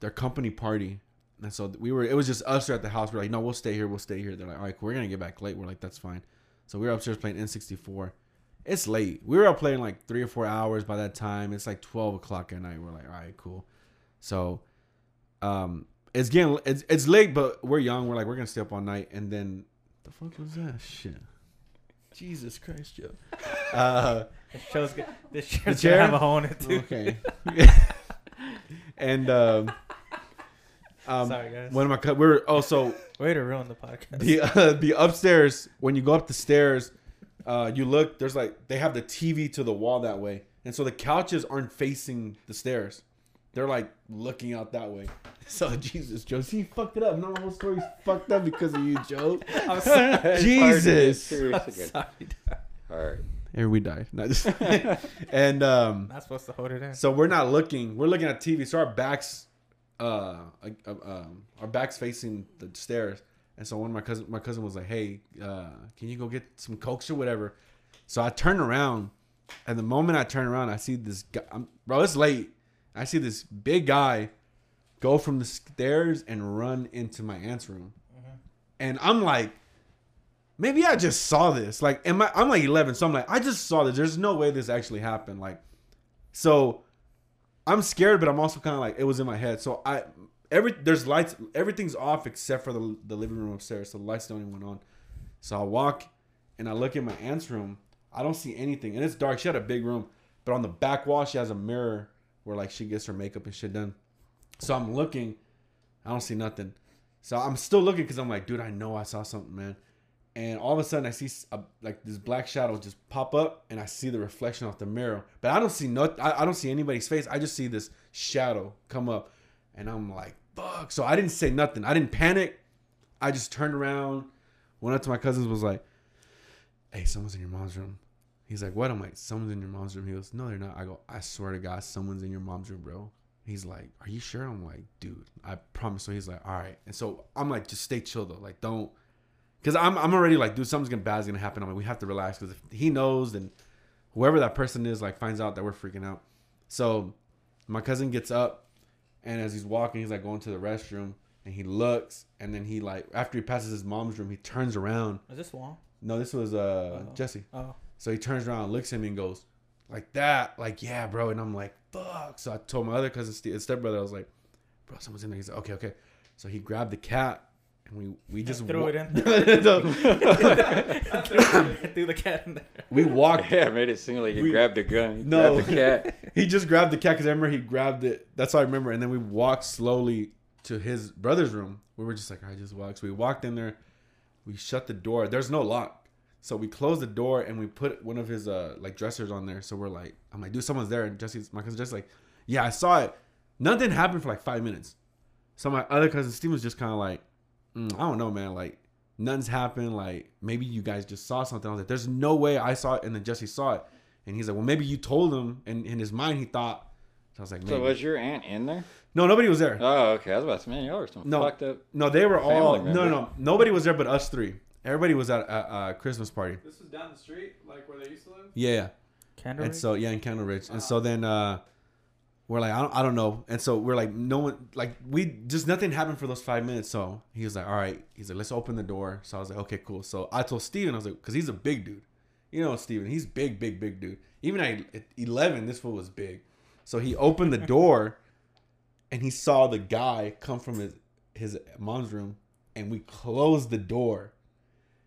their company party. And so we were. It was just us at the house. We're like, no, we'll stay here. We'll stay here. They're like, all right, we're gonna get back late. We're like, that's fine. So we were upstairs playing N64. It's late. We were up playing like three or four hours by that time. It's like twelve o'clock at night. We're like, all right, cool. So, um, it's getting it's it's late, but we're young. We're like, we're gonna stay up all night. And then the fuck was that shit? Jesus Christ, Joe. Uh, This show's go- this show's chair? gonna have a hole in it too. okay. and um, um, Sorry, guys. one of my co- we were also Way to ruin the podcast. the uh, the upstairs when you go up the stairs uh, you look there's like they have the tv to the wall that way and so the couches aren't facing the stairs they're like looking out that way so jesus joe see you fucked it up no my whole story's fucked up because of you joe I'm sorry. It's hard to get Jesus. serious I'm sorry. All right. and we died No, just- and um Not supposed to hold it in. So we're not looking. We're looking at TV. So our backs, uh, uh, um, our backs facing the stairs. And so one of my cousin, my cousin was like, "Hey, uh, can you go get some cokes or whatever?" So I turn around, and the moment I turn around, I see this guy. I'm, bro, it's late. I see this big guy go from the stairs and run into my aunt's room, and I'm like, maybe I just saw this. Like, am I? I'm like 11, so I'm like, I just saw this. There's no way this actually happened. Like, so I'm scared, but I'm also kind of like it was in my head. So I every there's lights, everything's off except for the the living room upstairs. So the lights don't even went on. So I walk and I look in my aunt's room. I don't see anything, and it's dark. She had a big room, but on the back wall she has a mirror where like she gets her makeup and shit done. So I'm looking, I don't see nothing. So I'm still looking because I'm like, dude, I know I saw something, man. And all of a sudden, I see a, like this black shadow just pop up, and I see the reflection off the mirror. But I don't see no, I, I don't see anybody's face. I just see this shadow come up, and I'm like, fuck. So I didn't say nothing. I didn't panic. I just turned around, went up to my cousins, was like, "Hey, someone's in your mom's room." He's like, "What?" I'm like, "Someone's in your mom's room." He goes, "No, they're not." I go, "I swear to God, someone's in your mom's room, bro." He's like, "Are you sure?" I'm like, "Dude, I promise." So he's like, "All right." And so I'm like, "Just stay chill though, like don't." Because I'm, I'm already like, dude, something's gonna bad's gonna happen. I'm like, we have to relax because if he knows, then whoever that person is like finds out that we're freaking out. So my cousin gets up, and as he's walking, he's like going to the restroom, and he looks, and then he like after he passes his mom's room, he turns around. Is this Wong? No, this was uh Oh. Jesse. Oh, So he turns around, looks at me, and goes like that, like yeah, bro. And I'm like, fuck. So I told my other cousin, stepbrother, I was like, bro, someone's in there. He's like, okay, okay. So he grabbed the cat, we we just threw wa- it in. Threw the cat in there. we walked. Yeah, made it seem like he We- grabbed a gun. He No. grabbed the cat. He just grabbed the cat because I remember he grabbed it. That's all I remember. And then we walked slowly to his brother's room. We were just like, I just walked. So we walked in there. We shut the door. There's no lock. So we closed the door and we put one of his uh like dressers on there. So we're like, I'm like, dude, someone's there. And Jesse's my cousin Jesse's like, yeah, I saw it. Nothing happened for like five minutes. So my other cousin Steve was just kind of like, mm, I don't know, man. Like nothing's happened. Like maybe you guys just saw something. I was like, there's no way I saw it. And then Jesse saw it. And he's like, well, maybe you told him. And in his mind, he thought. So I was like, maybe. So was your aunt in there? no, nobody was there. Oh, okay. I was about to say, man, y'all are some No. fucked up. No, they were all. Family No, member. no, nobody was there but us three. Everybody was at a, a Christmas party. This was down the street, like where they used to live. Yeah, yeah. Candle. And so yeah, in Candle Ridge. And so then uh we're like, I don't, I don't know. And so we're like, no one, like we just nothing happened for those five minutes. So he was like, all right. He's like, let's open the door. So I was like, okay, cool. So I told Steven, I was like, because he's a big dude. You know Steven, he's big, big, big dude. Even at at 11, this fool was big. So he opened the door and he saw the guy come from his, his mom's room and we closed the door.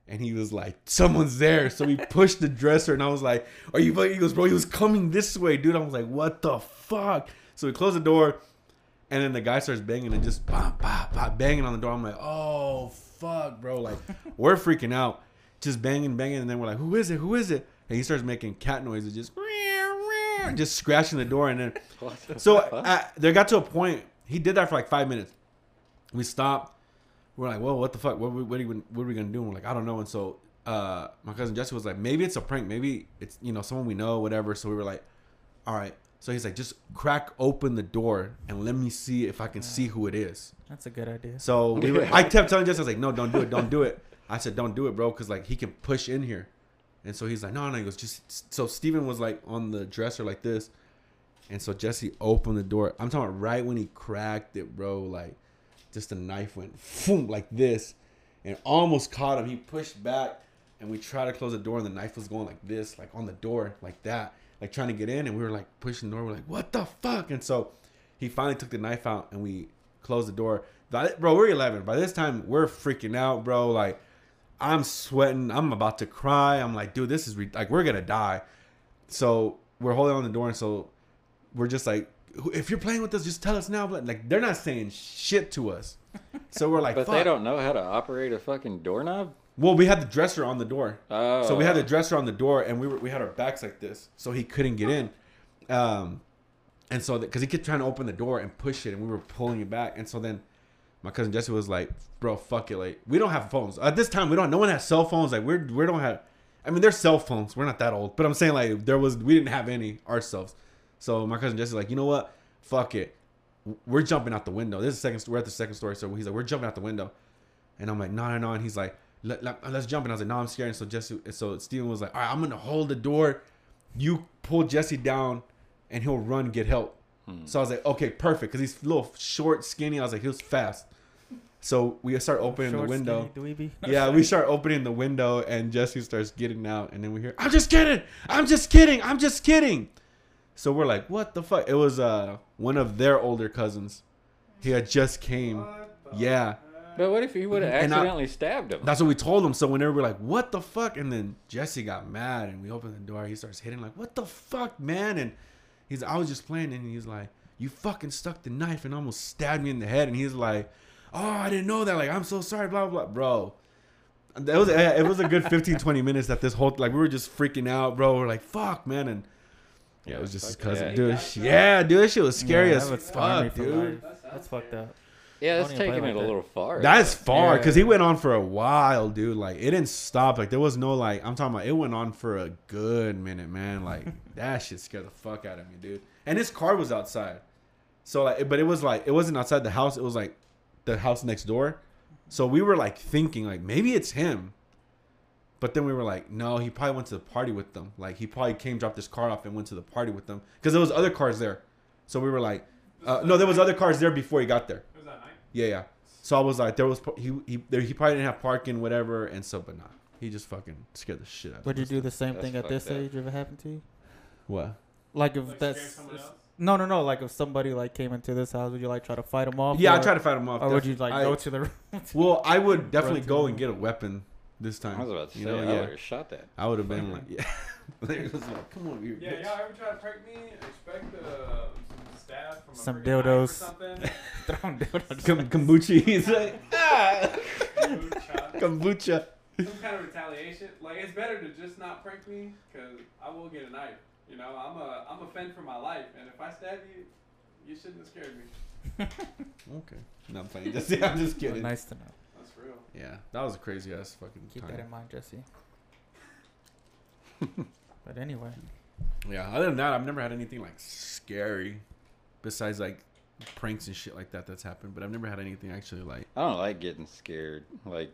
And he was like, someone's there. So we pushed the dresser and I was like, are you fucking? He goes, bro, he was coming this way, dude. I was like, what the fuck? So we closed the door and then the guy starts banging and just pop, pop, pop, banging on the door. I'm like, oh, fuck, bro. Like, we're freaking out. Just banging, banging. And then we're like, who is it? Who is it? And he starts making cat noises, just, just scratching the door. And then, the so fuck? uh, there got to a point, he did that for like five minutes. We stopped. We're like, well, what the fuck? What, what, what, are, we, what are we going to do? And we're like, I don't know. And so uh, my cousin Jesse was like, maybe it's a prank. Maybe it's, you know, someone we know, whatever. So we were like, all right. So he's like, just crack open the door and let me see if I can see who it is. That's a good idea. So we were, I kept telling Jesse, I was like, no, don't do it, don't do it. I said, don't do it, bro, because like he can push in here. And so he's like, no, no. He goes, just so Steven was like on the dresser like this. And so Jesse opened the door. I'm talking about right when he cracked it, bro. Like, just the knife went boom, like this, and almost caught him. He pushed back, and we tried to close the door, and the knife was going like this, like on the door, like that, like trying to get in. And we were like pushing the door. We're like, what the fuck? And so he finally took the knife out, and we closed the door. Bro, we're 11. By this time, we're freaking out, bro. Like, I'm sweating. I'm about to cry. I'm like, dude, this is re- like we're gonna die. So we're holding on the door, and so we're just like, if you're playing with us, just tell us now. Like, they're not saying shit to us. So we're like, but fuck. they don't know how to operate a fucking doorknob. Well, we had the dresser on the door. Oh, So we had the dresser on the door, and we were we had our backs like this, so he couldn't get in. Um, and so because he kept trying to open the door and push it, and we were pulling it back, and so then my cousin Jesse was like, "Bro, fuck it, like we don't have phones at this time. We don't. No one has cell phones. Like we're we don't have. I mean, there's cell phones. We're not that old, but I'm saying like there was we didn't have any ourselves. So my cousin Jesse's like, you know what? Fuck it. We're jumping out the window. This is the second. We're at the second story, so he's like, we're jumping out the window, and I'm like, no, no, no, and he's like, Let, let, us jump. And I was like, no, I'm scared. And so Jesse, so Steven was like, all right, I'm gonna hold the door. You pull Jesse down, and he'll run get help. Hmm. So I was like, okay, perfect, because he's a little short, skinny. I was like, he was fast. So we start opening Short, the window. skinny. Yeah, we start opening the window and Jesse starts getting out, and then we hear, "I'm just kidding, I'm just kidding, I'm just kidding." So we're like, "What the fuck?" It was uh one of their older cousins. He had just came. Yeah. But what if he would have And I- accidentally stabbed him? that's what we told him. So whenever we're like, "What the fuck," and then Jesse got mad, and we open the door. He starts hitting like, "What the fuck, man?" And he's, I was just playing, and he's like, "You fucking stuck the knife and almost stabbed me in the head." And he's like, "Oh, I didn't know that. Like, I'm so sorry." Blah blah, blah. bro. It was it was a good 15, 20 minutes that this whole like we were just freaking out, bro. We're like, "Fuck, man," and yeah, it was just his cousin, yeah. dude. Yeah, dude, that shit was scary Yeah, as that would scar me fuck, for dude. life. That's fucked up. yeah, that's Don't even play taking like it a that. little far. That's far Yeah. because he went on for a while, dude. Like it didn't stop. Like there was no like I'm talking about. It went on for a good minute, man. Like that shit scared the fuck out of me, dude. And his car was outside, so like, but it was like it wasn't outside the house. It was like the house next door. So we were like thinking like maybe it's him, but then we were like, no, he probably went to the party with them. Like he probably came, dropped his car off, and went to the party with them because there was other cars there. So we were like, uh, no, there was other cars there before he got there. It was that night. Yeah, yeah. So I was like, there was he he there, he probably didn't have parking, whatever, and so but nah, he just fucking scared the shit out. of Would you do the same thing at this up. age if it happened to you? what? Like if Like that's no, no, no. Like if somebody like came into this house, would you like try to fight them off? Yeah, I or, tried to fight them off. Or would you like I- go to the? Well, I would definitely go and get a weapon this time. I was about to say, you know, I yeah. would have shot that. I would have been like, yeah. Like, come on, you. Yeah, bitch." y'all ever try to prank me? Expect uh, some staff from Some a freaking or dildos. something. Throw 'em down. Kom- kombucha. He's like, ah, Kombucha. kombucha. Some kind of retaliation. Like it's better to just not prank me, cause I will get a knife. You know, I'm a I'm a fend for my life, and if I stab you, you shouldn't have scared me. Okay. No, I'm playing. Just, yeah, I'm just kidding. nice to know. That's real. Yeah, that was a crazy ass fucking Keep time. that in mind, Jesse. but anyway, Yeah, other than that, I've never had anything like scary besides like pranks and shit like that that's happened, but I've never had anything actually like I don't like getting scared. Like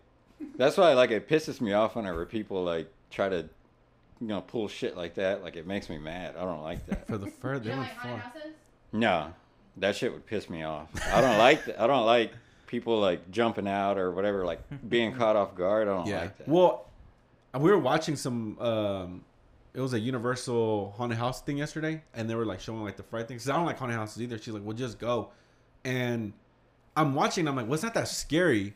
that's why like it pisses me off whenever people like try to you know pull shit like that. Like it makes me mad. I don't like that. for the fur. They don't went like haunted far. houses? no, that shit would piss me off. I don't like that. I don't like people like jumping out or whatever, like being caught off guard. I don't Yeah. like that. Well, we were watching some. Um, it was a Universal haunted house thing yesterday, and they were like showing like the fright things. 'Cause I don't like haunted houses either. She's like, "Well, just go," and I'm watching. I'm like, "Well, not that scary."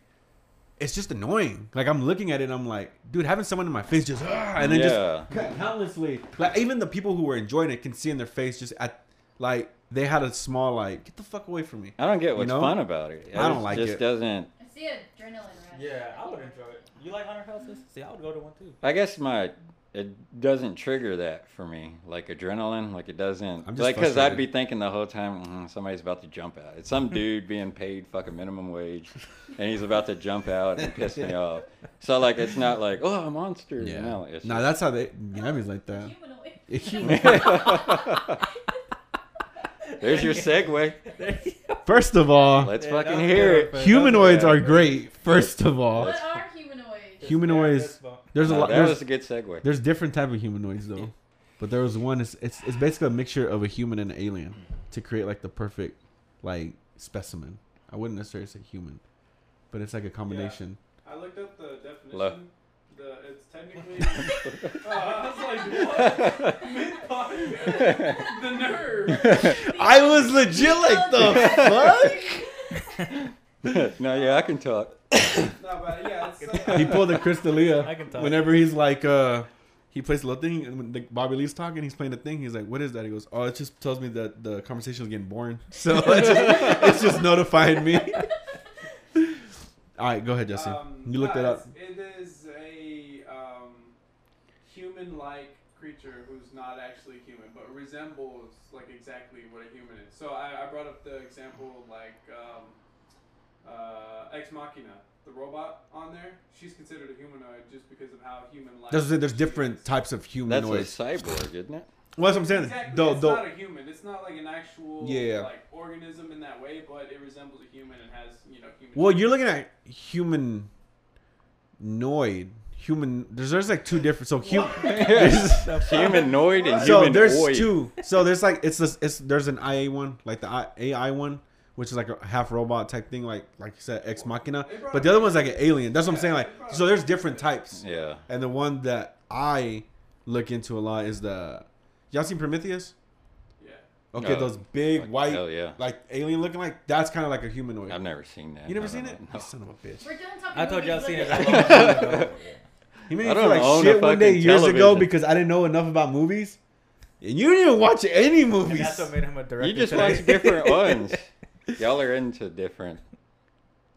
It's just annoying. Like I'm looking at it, and I'm like, dude, having someone in my face just, "Ah," and then Yeah. just countlessly. Like even the people who were enjoying it can see in their face just at like they had a small like, get the fuck away from me. I don't get You what's know? fun about it. I don't It like just it. Just doesn't. I see adrenaline rush. Yeah, I would enjoy it. You like haunted houses? See, I would go to one too. I guess my it doesn't trigger that for me, like adrenaline. Like it doesn't. I'm just like because I'd be thinking the whole time mm, somebody's about to jump out. It's some dude being paid fucking minimum wage, and he's about to jump out and piss me off. So like it's not like oh a monster. Yeah. No, it's nah, just- that's how they. Gabby's like that. Humanoid. There's your segue. First of all, Let's Yeah, fucking hear good, it. humanoids Yeah. are great. First of all, what are humanoids? humanoids. There's a No, lot. that There's, was a good segue. there's different type of humanoids though, but there was one. It's, it's it's basically a mixture of a human and an alien to create like the perfect like specimen. I wouldn't necessarily say human, but it's like a combination. I looked up the definition. Lo- The it's technically. oh, I was like, what? Mid part. the nerve. I was legit like the fuck. no, yeah, I can talk. No, but yeah, it's. Uh, he pulled the Crystalia. I can talk. Whenever he's like, uh, he plays the little thing, and when the Bobby Lee's talking, he's playing the thing. He's like, "What is that?" He goes, "Oh, it just tells me that the conversation is getting boring, so it's just, it's just notifying me." All right, go ahead, Jesse. Um, you looked no, it up. it's- It is a um, human-like creature who's not actually human, but resembles like exactly what a human is. So I, I brought up the example like um, uh, Ex Machina, the robot on there. She's considered a humanoid just because of how human-like. There's there's different is. types of That's a cyborg, isn't it? Well, that's what I'm saying. Exactly. Though, it's though, not a human. It's not like an actual Yeah. like organism in that way, but it resembles a human and has you know human. well, you're looking at humanoid. Human. There's there's like two different. So human. Humanoid and so humanoid. there's two. So there's like it's this. It's there's an IA one, like the AI one, which is like a half robot type thing, like like you said, ex machina. But the other one's like an alien. That's what I'm saying. Like so, there's different different types. Yeah. And the one that I look into a lot is the. Y'all seen Prometheus? Yeah. Okay, Oh, those big fuck, white, yeah. like alien looking like. That's kind of like a humanoid. I've never seen that. you never I seen don't it? know. You son of a bitch. We're done talking. I told y'all seen it at a long time ago. He made I me feel like shit one day fucking years ago because I didn't know enough about movies. And you didn't even watch any And movies. that's what made him a director. You just today. watch different ones. Y'all are into different.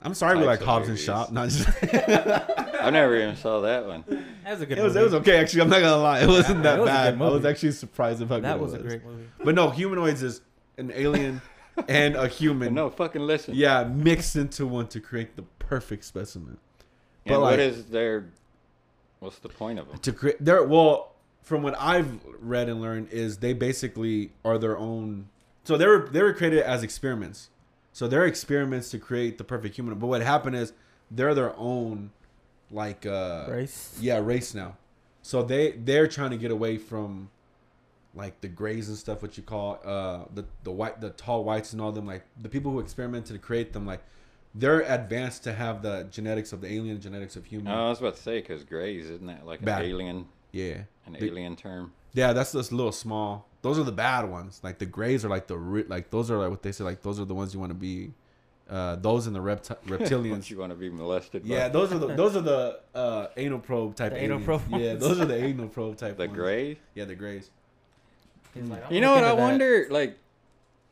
I'm sorry we like types of Hobbs and movies. Shaw. Not just, I never even saw that one. That was a good it was it was okay actually. I'm not gonna lie, it wasn't that it was bad. I was actually surprised of how That good was it a great movie. But no, humanoids is an alien and a human. No, fucking listen. Yeah, mixed into one to create the perfect specimen. But what like- is their? What's the point of them? To create there, well, from what I've read and learned, is they basically are their own. So they were they were created as experiments. So they're experiments to create the perfect human. But what happened is they're their own, like uh, Race. Yeah, race now. So they they're trying to get away from like the grays and stuff, what you call uh the the white the tall whites and all them like the people who experimented to create them like they're advanced to have the genetics of the alien genetics of human. Oh, I was about to say because Grays isn't that like an alien, yeah. an The- alien term? Yeah, that's just little small. Those are the bad ones. Like the grays are like the ri- like those are like what they say like those are the ones you want to be. Uh, those and the repti- reptilians. you want to be molested? by yeah, those are the those are the uh, anal probe type. The anal aliens. probe Yeah, those are the anal probe type. the ones. Gray. Yeah, the grays. Like, You know what? I that. wonder. Like,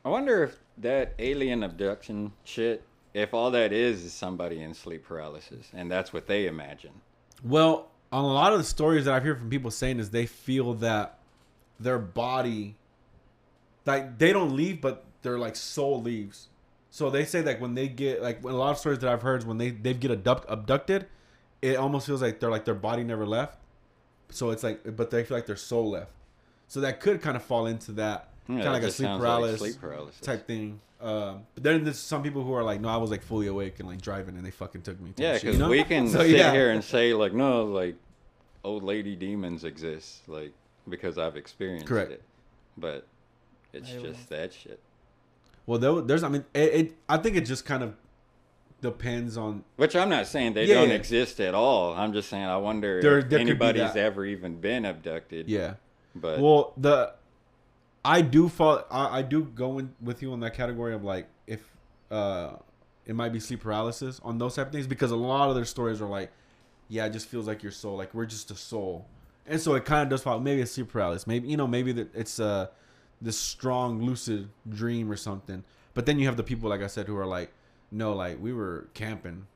I wonder if that alien abduction shit. If all that is is somebody in sleep paralysis, and that's what they imagine. Well, on a lot of the stories that I've heard from people saying is they feel that their body, like they don't leave, but their like soul leaves. So they say like when they get like when a lot of stories that I've heard is when they they get abduct, abducted, it almost feels like they're like their body never left. So it's like, but they feel like their soul left. So that could kind of fall into that Yeah, kind of like a sleep paralysis, sleep paralysis. type thing. Um, but then there's some people who are like, no, I was like fully awake and like driving, and they fucking took me. to Yeah, because you know? we can So, sit yeah. here and say like, no, like old lady demons exist, like because I've experienced Correct. it. But it's Aliens. just that shit. Well, there, there's, I mean, it, it. I think it just kind of depends on Which I'm not saying they Yeah, don't yeah. exist at all. I'm just saying I wonder There- if there anybody's ever even been abducted. yeah. But Well, the I do fall. I, I do go in with you on that category of like if uh it might be sleep paralysis on those type of things because a lot of their stories are like, yeah, it just feels like your soul, like we're just a soul, and so it kind of does fall. Maybe it's sleep paralysis. Maybe you know, maybe that it's uh this strong lucid dream or something. But then you have the people like I said who are like, no, like we were camping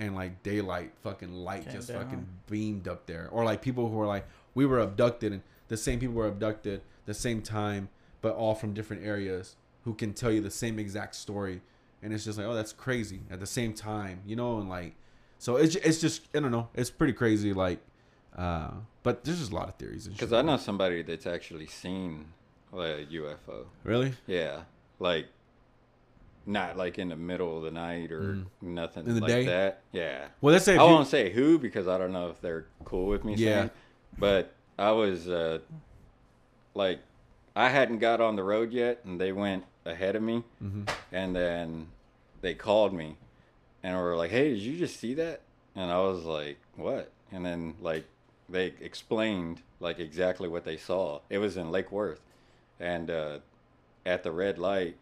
and like daylight fucking light just down. fucking beamed up there or like people who are like we were abducted and the same people were abducted the same time but all from different areas who can tell you the same exact story and it's just like oh that's crazy at the same time you know and like so it's, it's just i don't know it's pretty crazy like uh but there's just a lot of theories and because. I know somebody that's actually seen a UFO. really Yeah, like not like in the middle of the night or Mm. nothing In the like day? that. Yeah. well let's say I you- won't say who because I don't know if they're cool with me Yeah. saying. But I was uh, like, I hadn't got on the road yet, and they went ahead of me, Mhm. and then they called me, and were like, "Hey, did you just see that?" And I was like, "What?" And then like they explained like exactly what they saw. It was in Lake Worth, and uh, at the red light,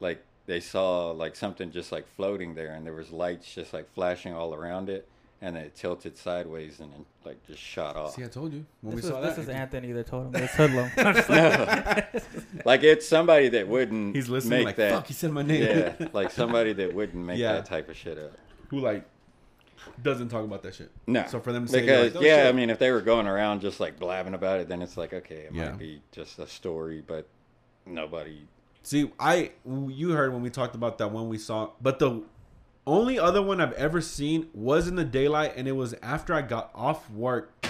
like they saw like something just like floating there, and there was lights just like flashing all around it, and then it tilted sideways and then like just shot off. see i told you when This we is, saw this that is Anthony that told him this hoodlum. No. like it's somebody that wouldn't he's listening make like that. fuck he said my name yeah, like somebody that wouldn't make Yeah. that type of shit up. who like doesn't talk about that shit No. so for them to say because like, oh, yeah, shit. I mean, if they were going around just like blabbing about it, then it's like okay, it Yeah. might be just a story, but nobody. See, I you heard when we talked about that one we saw, but the only other one I've ever seen was in the daylight, and it was after I got off work,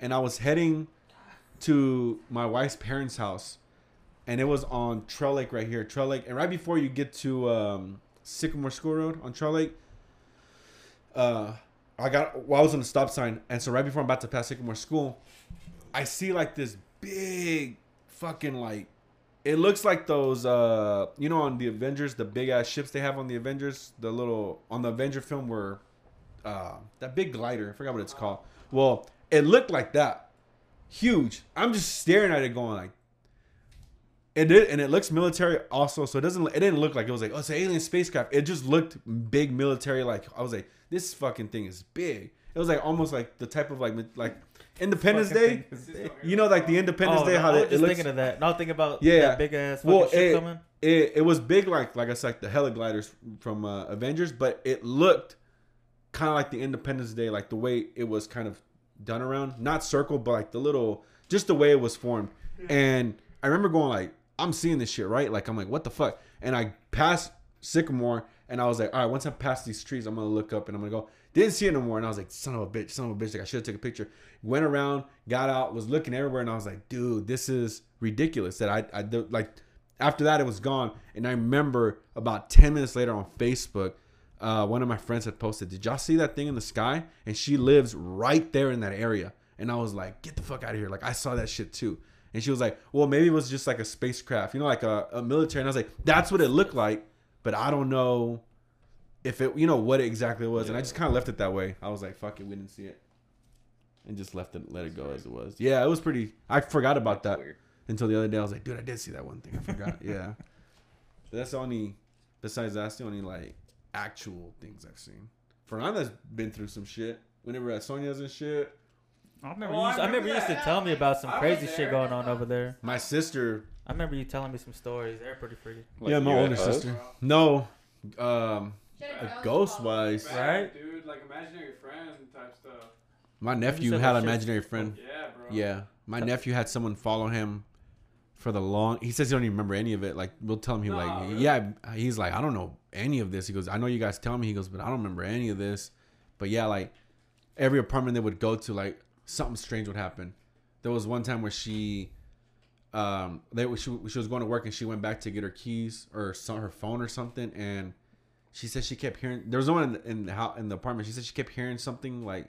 and I was heading to my wife's parents' house, and it was on Trail Lake right here, Trail Lake, and right before you get to um, Sycamore School Road on Trail Lake. Uh, I got well, I was on the stop sign, and so right before I'm about to pass Sycamore School, I see like this big fucking like it looks like those uh you know on the Avengers, the big ass ships they have on the Avengers, the little on the Avenger film where uh that big glider, I forgot what it's called. Well, it looked like that. Huge. I'm just staring at it going like it did, and it looks military also, so it doesn't. It didn't look like it was like oh, it's an alien spacecraft. It just looked big military. Like I was like, this fucking thing is big. It was like almost like the type of like like Independence Day. thing is big. You know, like the Independence oh, Day, no, how I they, was it just looks. thinking of that. Not thinking about Yeah. that big ass Well, ship it, coming. it it was big like like I said, like the heligliders from uh, Avengers, but it looked kind of like the Independence Day, like the way it was kind of done around, not circle, but like the little, just the way it was formed. And I remember going like, I'm seeing this shit, right? Like I'm like, what the fuck? And I passed Sycamore, and I was like, all right, once I pass these trees, I'm gonna look up and I'm gonna go. Didn't see it no more, and I was like, son of a bitch, son of a bitch. Like I should have took a picture. Went around, got out, was looking everywhere, and I was like, dude, this is ridiculous. That I, I like. After that, it was gone, and I remember about ten minutes later on Facebook, uh, one of my friends had posted, "Did y'all see that thing in the sky?" And she lives right there in that area, and I was like, "Get the fuck out of here!" Like I saw that shit too. And she was like, "Well, maybe it was just like a spacecraft, you know, like a, a military." And I was like, "That's what it looked like, but I don't know if it, you know, what it exactly was." And I just kind of left it that way. I was like, "Fuck it, we didn't see it," and just left it, let it go as it was. Yeah, it was pretty. I forgot about that Weird. until the other day. I was like, "Dude, I did see that one thing. I forgot." yeah, but that's the only. Besides, that's the only like actual things I've seen. Fernanda's been through some shit. Whenever at Sonia's and shit. I remember, Oh, you, I used, I remember remember you used to tell me about some I crazy shit going on over there. My sister I remember you telling me some stories. They're pretty freaky. Like yeah, my older sister. No, um, Should've ghost so wise, Bad, Right? dude. Like imaginary friend type stuff. my nephew had that an shit- imaginary friend. Yeah, bro. Yeah, my nephew had someone follow him for the long. He says he don't even remember any of it. Like we'll tell him he Nah, like really? yeah. He's like I don't know any of this. He goes I know you guys tell me. He goes but I don't remember any of this. But yeah, like every apartment they would go to, like something strange would happen. There was one time where she, um, they she, she was going to work and she went back to get her keys or some, her phone or something, and she said she kept hearing. There was no one in the, in the house in the apartment. She said she kept hearing something like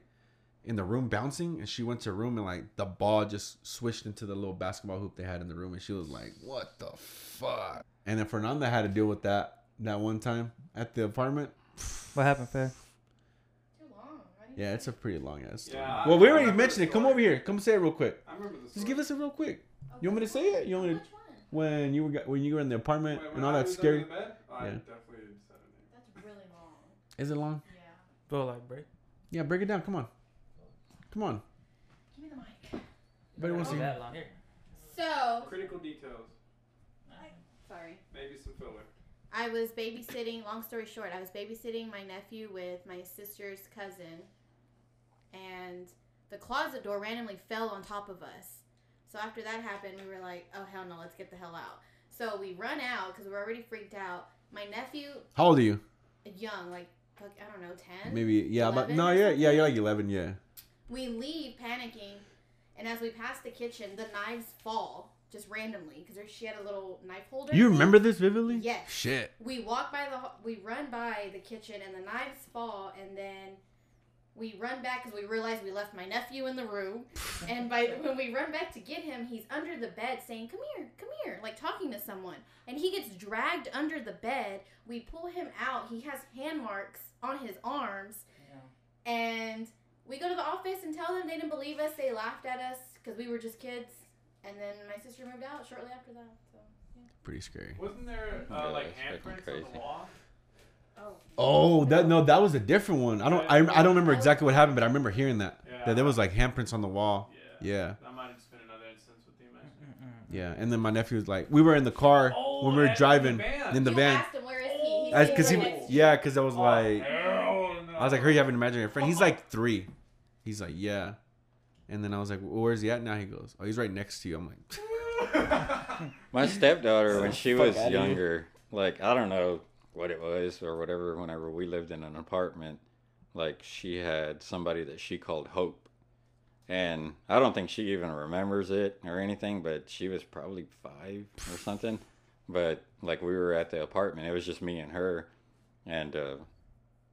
in the room bouncing, and she went to a room and like the ball just swished into the little basketball hoop they had in the room, and she was like, "What the fuck?" And then Fernanda had to deal with that that one time at the apartment. What happened, Fair? Too long. I didn't Yeah, it's a pretty long ass story. Yeah, well, we already mentioned it. Come over here. Come say it real quick. I remember the story. Just give us it real quick. it. You want me to say it? You want me to? Which one? When you were when you were in the apartment Wait, and all I that scary. under the bed? I Yeah. definitely said it. That's really long. Is it long? Yeah. Go like break. Yeah, break it down. Come on. Come on. Give me the mic. Everybody wants to hear. that long. Here. So, Critical details. sorry. Maybe some filler. I was babysitting, long story short, I was babysitting my nephew with my sister's cousin, and the closet door randomly fell on top of us. So after that happened, we were like, oh, hell no, let's get the hell out. So we run out because we're already freaked out. My nephew, How old are you? young, like, fuck, I don't know, 10? Maybe yeah, but 11 no, yeah, yeah, you're like eleven, yeah. We leave panicking, and as we pass the kitchen, the knives fall just randomly because she had a little knife holder. You remember this vividly? Yes. Shit. We walk by the, we run by the kitchen, and the knives fall, and then we run back because we realize we left my nephew in the room. and by when we run back to get him, he's under the bed saying, "Come here, come here," like talking to someone. And he gets dragged under the bed. We pull him out. He has hand marks on his arms, and we go to the office and tell them they didn't believe us. They laughed at us because we were just kids. And then my sister moved out shortly after that. So. yeah. Pretty scary. Wasn't there Yeah, uh, like that's fucking handprints on the wall? Oh. Oh, that no, that was a different one. I don't, I, I don't remember exactly what happened, but I remember hearing that. Yeah. That there was like handprints on the wall. Yeah. Yeah, That might have just been another instance with you mentioning. yeah. And then my nephew was like, we were in the car Oh, when we were and driving the van. in the you van. asked him where is he? He oh. As, cause he, right next to you. yeah, cause I was Oh, like, hell no. I was like, heard you have an imaginary friend. He's like three. He's like, yeah. And then I was like, well, where's he at now? He goes, oh, he's right next to you. I'm like, My stepdaughter, when she was younger, like I don't know what it was or whatever. Whenever we lived in an apartment, like she had somebody that she called Hope, and I don't think she even remembers it or anything. But she was probably five or something. But like we were at the apartment, it was just me and her, and uh,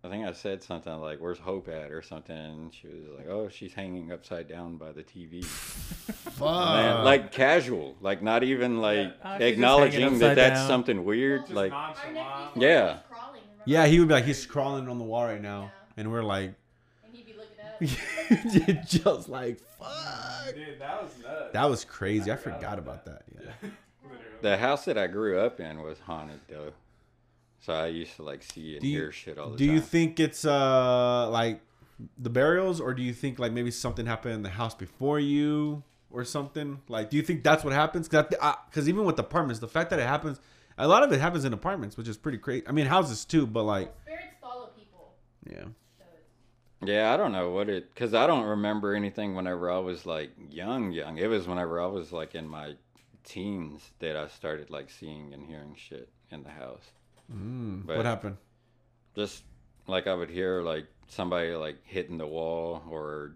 I think I said something like, "Where's Hope at?" or something. She was like, "Oh, she's hanging upside down by the TV." fuck. Man, like casual, like not even like Ah, she's just hanging acknowledging that that's down. something weird. Just like, Our nonchalant. nephew Yeah. was crawling. remember? yeah, he would be like, he's crawling on the wall right now. Yeah. And we're like, And he'd be looking up. just like, fuck. Dude, that was nuts. That was crazy. I forgot about that. Yeah. Literally. the house that I grew up in was haunted though, so I used to like see and Do you- hear shit all the Do time. Do you think it's uh like the burials, or do you think like maybe something happened in the house before you, or something? Like, do you think that's what happens? Because even with apartments, the fact that it happens, a lot of it happens in apartments, which is pretty crazy. I mean, houses too, but like, Spirits follow people. yeah, Yeah, I don't know what it because I don't remember anything whenever I was like young, young. It was whenever I was like in my teens that I started like seeing and hearing shit in the house. Mm, what happened? just like I would hear like somebody like hitting the wall or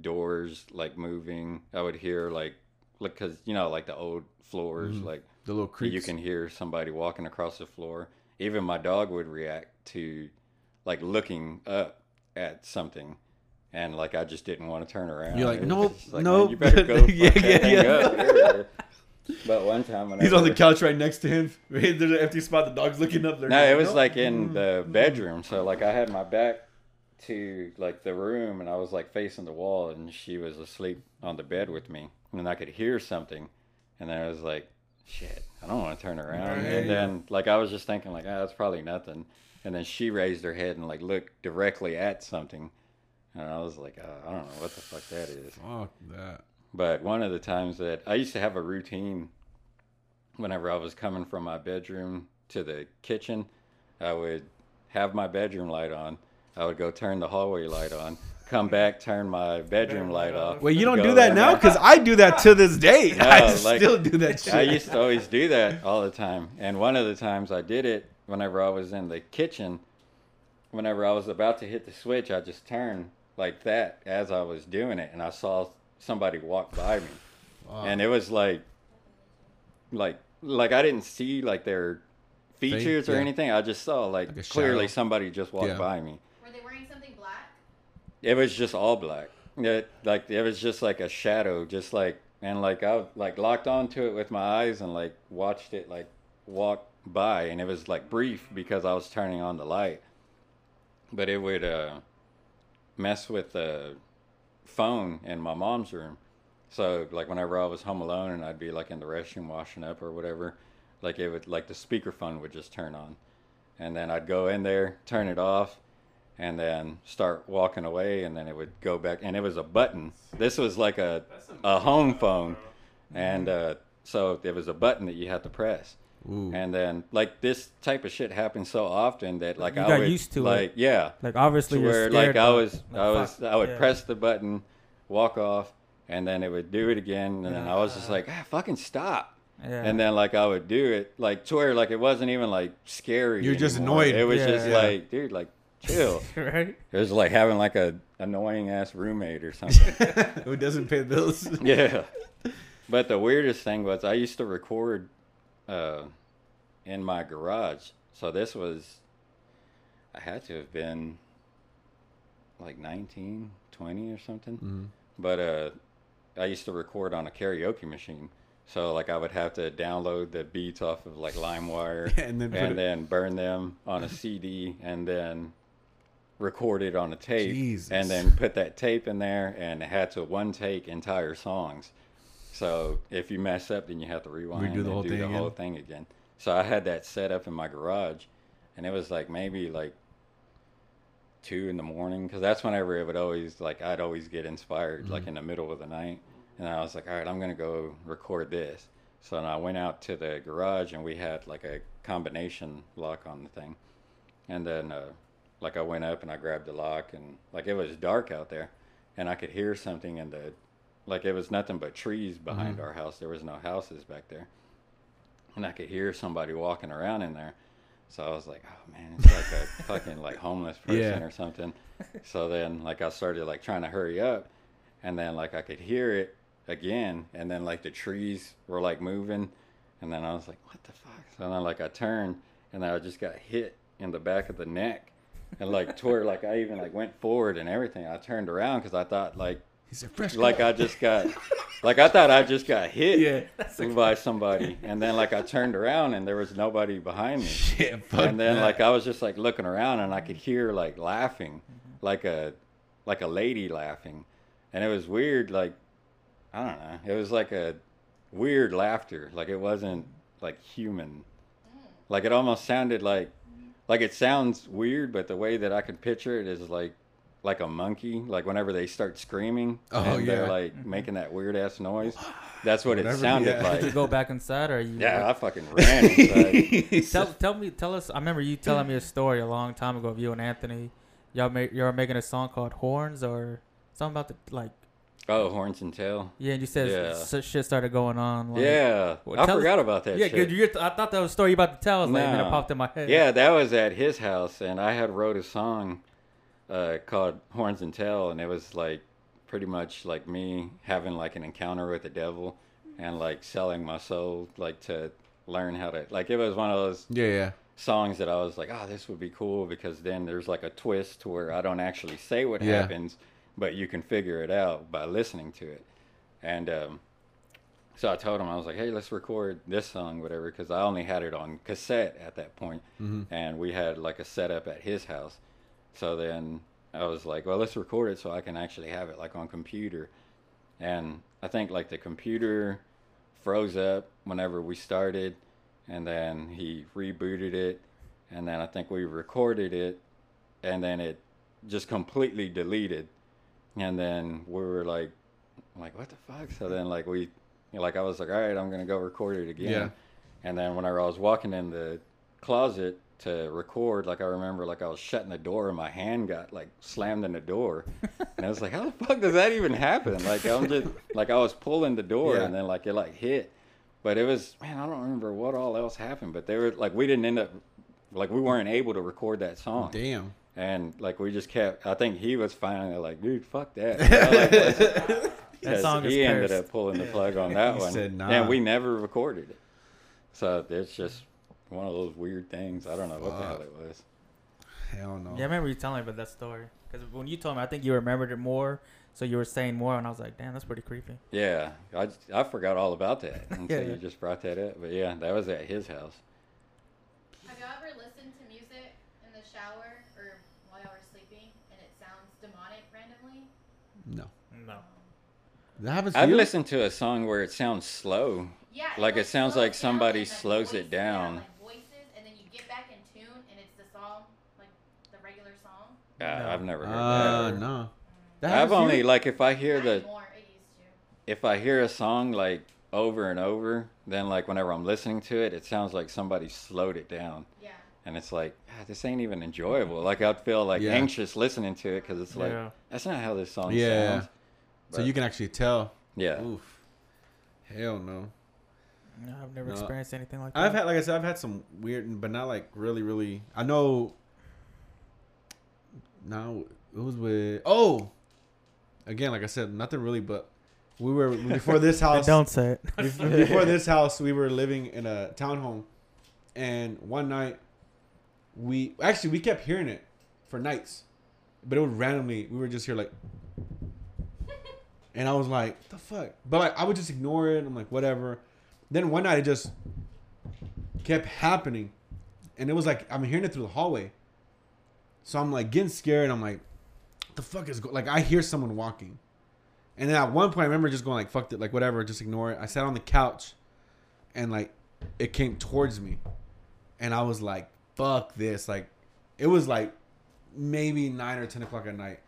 doors like moving. I would hear like like because you know like the old floors Mhm. like The little creaks. you can hear somebody walking across the floor. Even my dog would react to like looking up at something. And like I just didn't want to turn around. You're like, nope, like, nope. You better go. Yeah, yeah, yeah. Up. But one time when He's on the couch right next to him. There's an empty spot. The dog's looking up there. No, it was Nope. like in the bedroom. So like I had my back to like the room and I was like facing the wall and she was asleep on the bed with me and I could hear something and then I was like, shit, I don't want to turn around. Right. And then like I was just thinking like, ah, that's probably nothing. And then she raised her head and like looked directly at something. And I was like, uh, I don't know what the fuck that is. Fuck that. But one of the times that I used to have a routine whenever I was coming from my bedroom to the kitchen, I would have my bedroom light on. I would go turn the hallway light on, come back, turn my bedroom light off. Well, you don't do that now? Because I do that to this day. No, I like, still do that shit. I used to always do that all the time. And one of the times I did it whenever I was in the kitchen, whenever I was about to hit the switch, I just turned like that as I was doing it and I saw somebody walked by me. Fuck. And it was like like like I didn't see like their features or yeah. anything. I just saw like, Like clearly shadow. somebody just walked Yeah. by me. were they wearing something black? It was just all black. It, like it was just like a shadow, just like and like I like locked onto it with my eyes and like watched it like walk by, and it was like brief because I was turning on the light, but it would uh, mess with the phone in my mom's room. So like whenever I was home alone and I'd be like in the restroom washing up or whatever, like it would like the speakerphone would just turn on, and then I'd go in there, turn it off, and then start walking away, and then it would go back, and it was a button. This was like a a home phone, and uh, so there was a button that you had to press. Ooh. And then like this type of shit happens so often that like You I got would used to it. like yeah Like obviously to where like I was like, I was fuck, I would yeah. press the button, walk off, and then it would do it again, and then I was just like ah fucking stop. Yeah. And then like I would do it like to where like it wasn't even like scary. You're just annoyed. It was Yeah. just Yeah. like dude like chill. right. it was like having like a annoying ass roommate or something. Who doesn't pay the bills? yeah. But the weirdest thing was I used to record uh, in my garage. So this was, I had to have been like 19, 20 or something. Mhm. But uh, I used to record on a karaoke machine. So like I would have to download the beats off of like LimeWire and then and then burn them on a CD and then record it on a tape Jesus. and then put that tape in there and it had to one take entire songs. So if you mess up, then you have to rewind Redo the and whole do thing the again? whole thing again. So I had that set up in my garage, and it was like maybe like two in the morning because that's whenever it would always like I'd always get inspired Mm-hmm. like in the middle of the night, and I was like, all right, I'm gonna go record this. So I went out to the garage and we had like a combination lock on the thing, and then uh, like I went up and I grabbed the lock and like it was dark out there, and I could hear something in the like it was nothing but trees behind Mhm. our house. There was no houses back there, and I could hear somebody walking around in there. So I was like, oh man, it's like a fucking like homeless person Yeah. or something. So then like I started like trying to hurry up, and then like I could hear it again, and then like the trees were like moving, and then I was like, what the fuck? So then like I turned, and I just got hit in the back of the neck, and like tore like I even like went forward and everything. I turned around because I thought like he said, fresh like cut." I just got like I thought I just got hit Yeah. by somebody, and then like I turned around and there was nobody behind me. Shit, fuck and then that. like I was just like looking around and I could hear like laughing, mm-hmm. like a like a lady laughing, and it was weird. Like I don't know, it was like a weird laughter. Like it wasn't like human. Mm. Like it almost sounded like like it sounds weird, but the way that I could picture it is like like a monkey. Like whenever they start screaming, Oh, and they're like mm-hmm. making that weird ass noise. That's what Whatever, it sounded yeah. Did you like. go back inside or you? Yeah, I fucking ran inside. He Tell, tell me, tell us. I remember you telling me a story a long time ago of you and Anthony. Y'all make y'all were making a song called Horns or something about the like. oh, horns and tail. Yeah, and you said Yeah. shit started going on. Like, yeah, Well, I tell us- forgot about that. yeah. shit. Good. I thought that was a story you about to tell. I was like, man, it popped in my head. Yeah, that was at his house, and I had wrote a song uh, called "Horns and Tail," and it was like pretty much like me having like an encounter with the devil, and like selling my soul, like to learn how to like. It was one of those yeah, yeah. songs that I was like, oh, this would be cool because then there's like a twist where I don't actually say what Yeah. happens, but you can figure it out by listening to it. And um, so I told him, I was like, hey, let's record this song, whatever, because I only had it on cassette at that point, Mhm. and we had like a setup at his house. So then I was like, well, let's record it so I can actually have it like on computer. And I think like the computer froze up whenever we started, and then he rebooted it, and then I think we recorded it, and then it just completely deleted, and then we were like, like what the fuck? So then like we, like I was like, all right, I'm gonna go record it again, Yeah. and then whenever I was walking in the closet to record, like I remember like I was shutting the door and my hand got like slammed in the door, and I was like, how the fuck does that even happen? Like I'm just like I was pulling the door Yeah. and then like it like hit, but it was man I don't remember what all else happened, but they were like we didn't end up like we weren't able to record that song. Damn. And like we just kept, I think he was finally like, dude, fuck that. Like, That song is he ended cursed. up pulling the plug on that He one. said, "Nah." And we never recorded it. So it's just one of those weird things. I don't know what the hell it was. Hell no. Yeah, I remember you telling me about that story. Because when you told me, I think you remembered it more. So you were saying more, and I was like, damn, that's pretty creepy. Yeah, I, I forgot all about that until Yeah. you just brought that up. But yeah, that was at his house. Have y'all ever listened to music in the shower or while y'all were sleeping and it sounds demonic randomly? No, No. that happens. I've you? listened to a song where it sounds slow. Yeah, Like, it like, sounds like somebody slows it voices- yeah, down. like voices, and then you get back in tune, and it's the song, like the regular song. Uh, No. I've never heard Uh, that. no. That I've only you? like if I hear the anymore, it used to. if I hear a song like over and over, then like whenever I'm listening to it, it sounds like somebody slowed it down, Yeah. and it's like ah, this ain't even enjoyable. Like I'd feel like Yeah. anxious listening to it because it's like Yeah. that's not how this song Yeah. sounds. So you can actually tell. Yeah. Oof. Hell no. No, I've never No. experienced anything like that. I've had, like I said, I've had some weird, but not like really, really. I know. Now it was with oh, again, like I said, nothing really, but we were before this house. Don't say it. before, before this house, we were living in a townhome, and one night, we actually we kept hearing it for nights, but it would randomly. We were just here like, and I was like, "The fuck," but like I would just ignore it. I'm like, whatever. Then one night it just kept happening, and it was like I'm hearing it through the hallway. So I'm like getting scared. I'm like, "The fuck is go-? like?" I hear someone walking. And then at one point, I remember just going like, "Fuck it," like whatever, just ignore it. I sat on the couch, and like, it came towards me, and I was like, "Fuck this!" Like, it was like maybe nine or ten o'clock at night.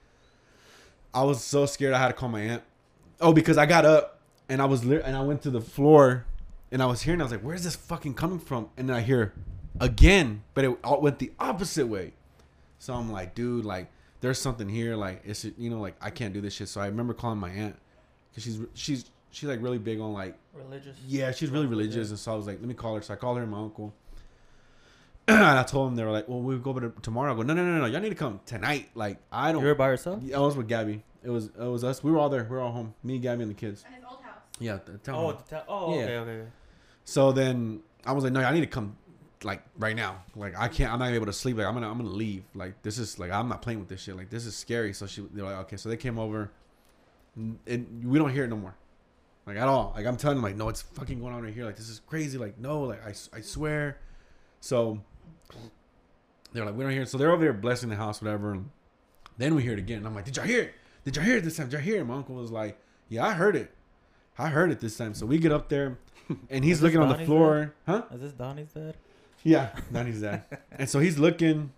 I was so scared. I had to call my aunt. Oh, because I got up and I was lit and I went to the floor, and I was hearing. I was like, "Where's this fucking coming from?" And then I hear again, but it all went the opposite way. So I'm like, dude, like there's something here. Like it's you know like I can't do this shit. So I remember calling my aunt because she's she's she's like really big on like Religious. yeah she's really religious and so I was like let me call her. So I called her and my uncle. and I told them they were like, well we'll go over to- tomorrow. I go no no no no y'all need to come tonight. Like I don't. You were by yourself? I was with Gabby. It was it was us. We were all there. We were all home. Me, Gabby, and the kids. At his old house. Yeah. The town Oh, hall. the ta- oh, Yeah. okay, okay. okay. So then I was like, no, I need to come like right now. Like I can't. I'm not able to sleep. Like I'm gonna I'm gonna leave. Like this is like I'm not playing with this shit. Like this is scary. So she they're like, okay. So they came over, and- we don't hear it no more, like at all. Like I'm telling them like, no, it's fucking going on right here. Like this is crazy. Like no, like I I swear. So they're like, we don't hear it. So they're over there blessing the house, whatever. And then we hear it again. And I'm like, did y'all hear it? Did y'all hear it this time? Did y'all hear it? My uncle was like, yeah, I heard it. I heard it this time. So we get up there, and he's looking on the Donnie's floor. Huh? Is this Donnie's dad? Yeah, Donnie's dad. and so he's looking,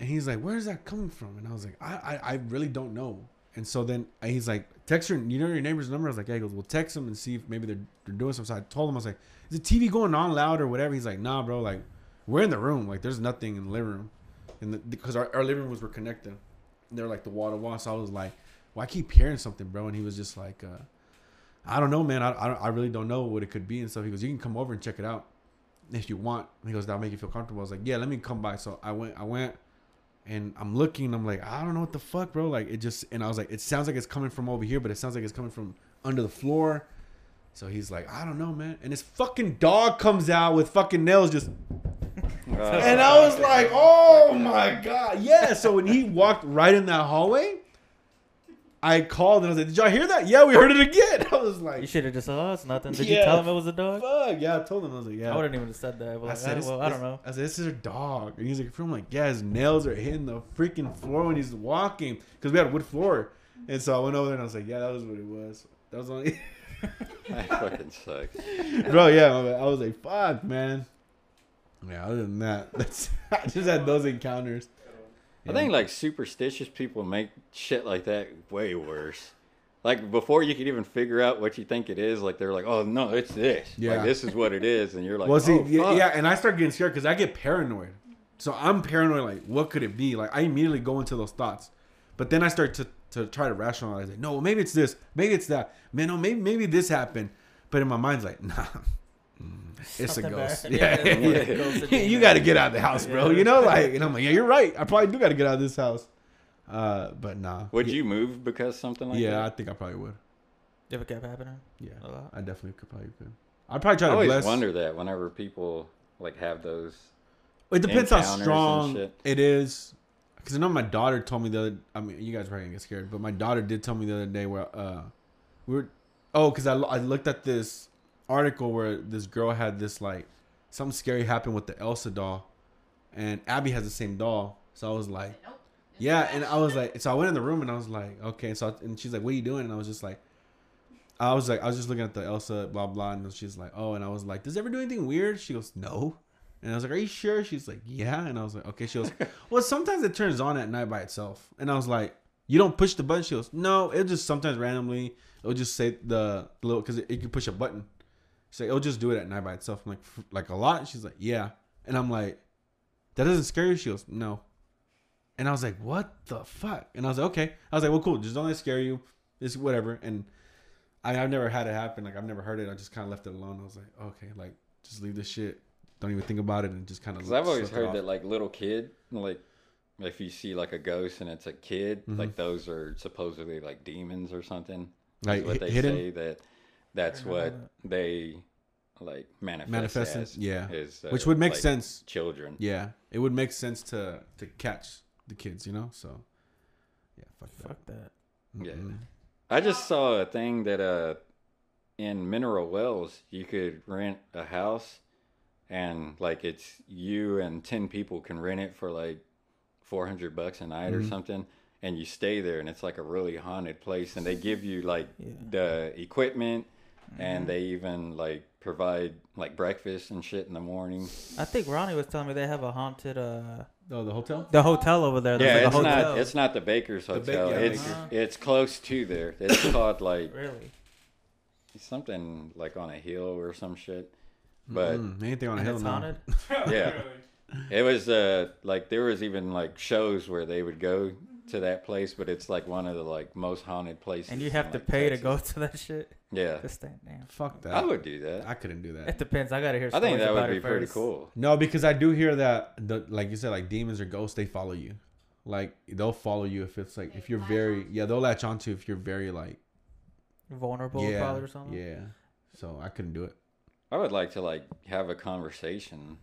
and he's like, "Where's that coming from?" And I was like, "I, I, I really don't know." And so then he's like, "Text her. You know your neighbor's number?" I was like, "Yeah." He goes, "Well, text him and see if maybe they're they're doing something." So I told him, I was like, "Is the TV going on loud or whatever?" He's like, "Nah, bro. Like, we're in the room. Like, there's nothing in the living room, and because our, our living rooms were connected, they're like the wall to wall." So I was like, "Well, I keep hearing something, bro." And he was just like, uh, "I don't know, man. I, I, I really don't know what it could be and stuff." He goes, "You can come over and check it out." If you want. He goes, that'll make you feel comfortable. I was like, yeah, let me come by. So I went, I went, and I'm looking. I'm like, I don't know what the fuck, bro. Like it just, and I was like, it sounds like it's coming from over here, but it sounds like it's coming from under the floor. So he's like, I don't know, man. And his fucking dog comes out with fucking nails, just, and I was like, oh my god, yeah. So when he walked right in that hallway, I called and I was like, did y'all hear that? Yeah, we heard it again. I was like, You should have just said, oh, it's nothing. Did Yeah. you tell him it was a dog? fuck, yeah. I told him I was like, yeah. I wouldn't even have said that. But I like, said, ah, I, well, I don't know. I said, this is a dog. And he's like, I'm like, yeah, his nails are hitting the freaking floor when he's walking. Because we had wood floor. And so I went over there and I was like, yeah, that was what it was. That was only. that fucking sucks. Bro, yeah. I was like, fuck, man. Yeah, other than that, that's I just had those encounters. I think like superstitious people make shit like that way worse. Like before you could even figure out what you think it is, like they're like, "Oh no, it's this. Yeah. Like this is what it is," and you're like, well, see, "Oh, yeah, fuck." yeah, and I start getting scared because I get paranoid. So I'm paranoid, like, what could it be? Like, I immediately go into those thoughts. But then I start to, to try to rationalize it. No, maybe it's this. Maybe it's that. Man, no, maybe maybe this happened. But in my mind's like, nah, it's Something a ghost. bad. Yeah, Yeah, it's yeah, ghost you got to get out of the house, bro. You know, like, and I'm like, yeah, you're right. I probably do got to get out of this house. Uh, but nah. Would yeah, you move because something like that? Yeah, I think I probably would. If it kept happening, Yeah, a lot. I definitely could probably could. I'd probably try I to always bless. wonder that whenever people like have those. It depends how strong it is. Because I know my daughter told me the other. I mean, you guys are probably gonna get scared, but my daughter did tell me the other day where uh, we were. Oh, because I, I looked at this article where this girl had this like something scary happened with the Elsa doll, and Abby has the same doll. So I was like. Yeah, and I was like, so I went in the room and I was like, okay. So I, and she's like, what are you doing? And I was just like, I was like, I was just looking at the Elsa, blah blah, and she's like, oh, and I was like, does it ever do anything weird? She goes, no. And I was like, are you sure? She's like, yeah. And I was like, okay. She goes, well, sometimes it turns on at night by itself. And I was like, you don't push the button. She goes, no, it just sometimes randomly it'll just say the little because it, it can push a button. She's like, it'll just do it at night by itself. I'm like, like a lot. She's like, yeah. And I'm like, that doesn't scare you. She goes, no. And I was like, what the fuck? And I was like, okay. I was like, well, cool. Just don't let it scare you. It's whatever. And I, I've never had it happen. Like, I've never heard it. I just kind of left it alone. I was like, okay, like, just leave this shit. Don't even think about it and just kind of. Because I've always heard that like little kid, like if you see like a ghost and it's a kid, Mhm. like those are supposedly like demons or something. Like, what they hidden? say that that's I don't know what that. they like manifest, Manifesting, as, yeah. is, uh, Which would make like, sense. Children. Yeah. It would make sense to to catch the kids, you know? So, yeah, fuck that. Fuck that. Yeah. I just saw a thing that uh in Mineral Wells you could rent a house and like it's you and 10 people can rent it for like 400 bucks a night or Mhm. something and you stay there and it's like a really haunted place and they give you like Yeah. the equipment Mm-hmm. and they even like provide like breakfast and shit in the morning. I think Ronnie was telling me they have a haunted uh Oh, the hotel? the hotel over there. There's Yeah, like it's a hotel. not it's not the Baker's The Ba- Hotel. yeah, it's Baker's. it's close to there. It's called like really. something like on a hill or some shit. But Mm, anything on a hill it's now. haunted. Yeah. it was uh like there was even like shows where they would go to that place, but it's like one of the like most haunted places. And you have in, to like, pay to go to that shit. Yeah, This thing, damn. Fuck that. I would do that. I couldn't do that. It depends. I gotta hear. I think that would be pretty first. cool. No, because I do hear that, the, like you said, like demons or ghosts, they follow you. Like they'll follow you if it's like if you're very yeah they'll latch onto if you're very like Vulnerable, yeah probably or something. yeah. So I couldn't do it. I would like to like have a conversation.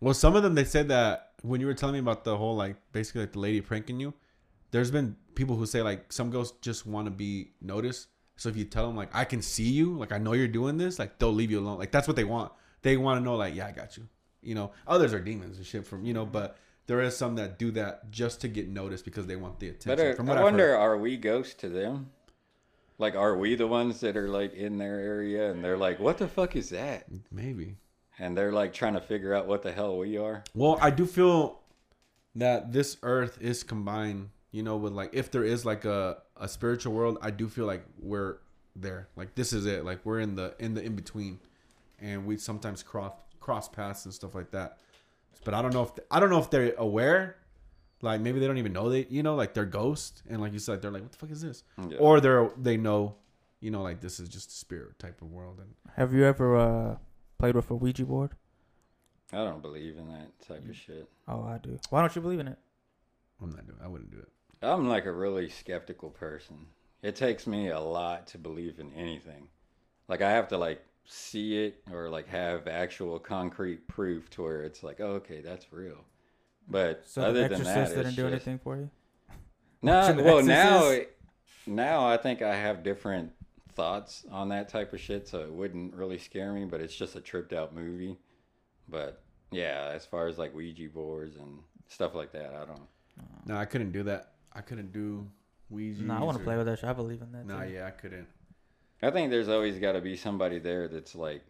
Well, some of them they said that when you were telling me about the whole like basically like the lady pranking you, there's been people who say like some ghosts just want to be noticed. So if you tell them like I can see you, like I know you're doing this, like they'll leave you alone. Like that's what they want. They want to know like yeah I got you. You know, others are demons and shit from you know, but there is some that do that just to get noticed because they want the attention. But uh, from what I I've wonder, heard. are we ghosts to them? Like, are we the ones that are like in their area and they're like, "What the fuck is that?" maybe. And they're like trying to figure out what the hell we are. Well, I do feel that this earth is combined, you know, with like if there is like a, a spiritual world, I do feel like we're there. Like this is it. Like we're in the in the in between. And we sometimes cross cross paths and stuff like that. But I don't know if I don't know if they're aware. Like maybe they don't even know they you know, like they're ghosts and like you said, they're like, What the fuck is this? Yeah. Or they're they know, you know, like this is just a spirit type of world and Have you ever uh, played with a Ouija board? I don't believe in that type of shit. Oh, I do. Why don't you believe in it? I'm not doing I wouldn't do it. I'm like a really skeptical person. It takes me a lot to believe in anything. Like I have to like see it or like have actual concrete proof to where it's like, oh, okay, that's real. But So other the than Exorcist that, didn't do just- anything for you. No, Watching well now, now I think I have different thoughts on that type of shit, so it wouldn't really scare me. But it's just a tripped out movie. But yeah, as far as like Ouija boards and stuff like that, I don't. No, I couldn't do that. I couldn't do Ouija. No, I want to play with that. Shit. I believe in that. Nah, yeah, I couldn't. I think there's always got to be somebody there that's like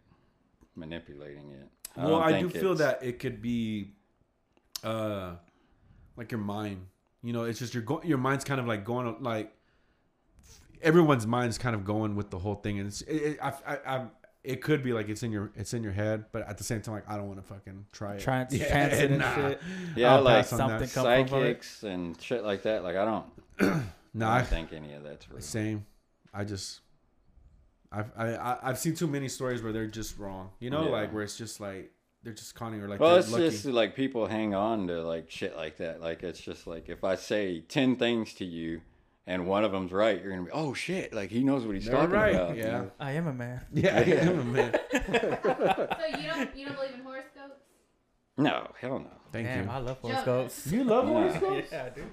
manipulating it. well, I do think feel that it could be, uh, like your mind. You know, it's just your go- your mind's kind of like going like everyone's mind's kind of going with the whole thing, and it's it, it, I, I, I, it could be like it's in your it's in your head, but at the same time, like I don't want to fucking try it. Try and chance it and shit. Yeah, I'll like something that. come from it. psychics and shit like that. Like I don't. No, I I don't think any of that's real. same. I just. I've I, I- I've seen too many stories where they're just wrong, you know, Yeah. like where it's just like they're just conning or like Well, they're it's lucky. just like people hang on to like shit like that. Like it's just like if I say ten things to you and one of them's right, you're gonna be, oh shit, like he knows what he's They're talking right, about. yeah. I am a man. yeah, I am, a man. So you don't you don't believe in horoscopes? No, hell no. Thank Damn, you. I love Joe- horoscopes. You love Yeah. horoscopes? yeah, I do.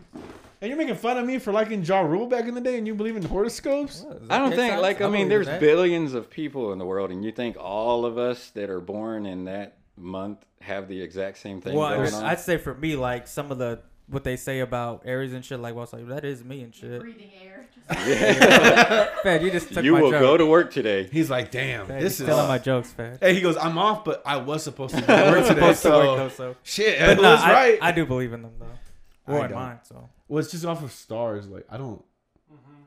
And you're making fun of me for liking Ja Rule back in the day, and you believe in horoscopes? I don't think like I mean there's that. billions of people in the world and you think all of us that are born in that month have the exact same thing Well, going on. I'd say for me, like some of the what they say about Aries and shit. Like, well, it's like that is me and You're shit. breathing air. Fed, you just took you my will joke. go to work today. He's like, damn, Fed, this you is. stealing my jokes, Fed. Hey, he goes, I'm off, but I was supposed to go to work today. Supposed to work So though, so. shit, But nah, was I, right. I do believe in them though. I Or in mine, so. well, it's just off of stars. Like I don't,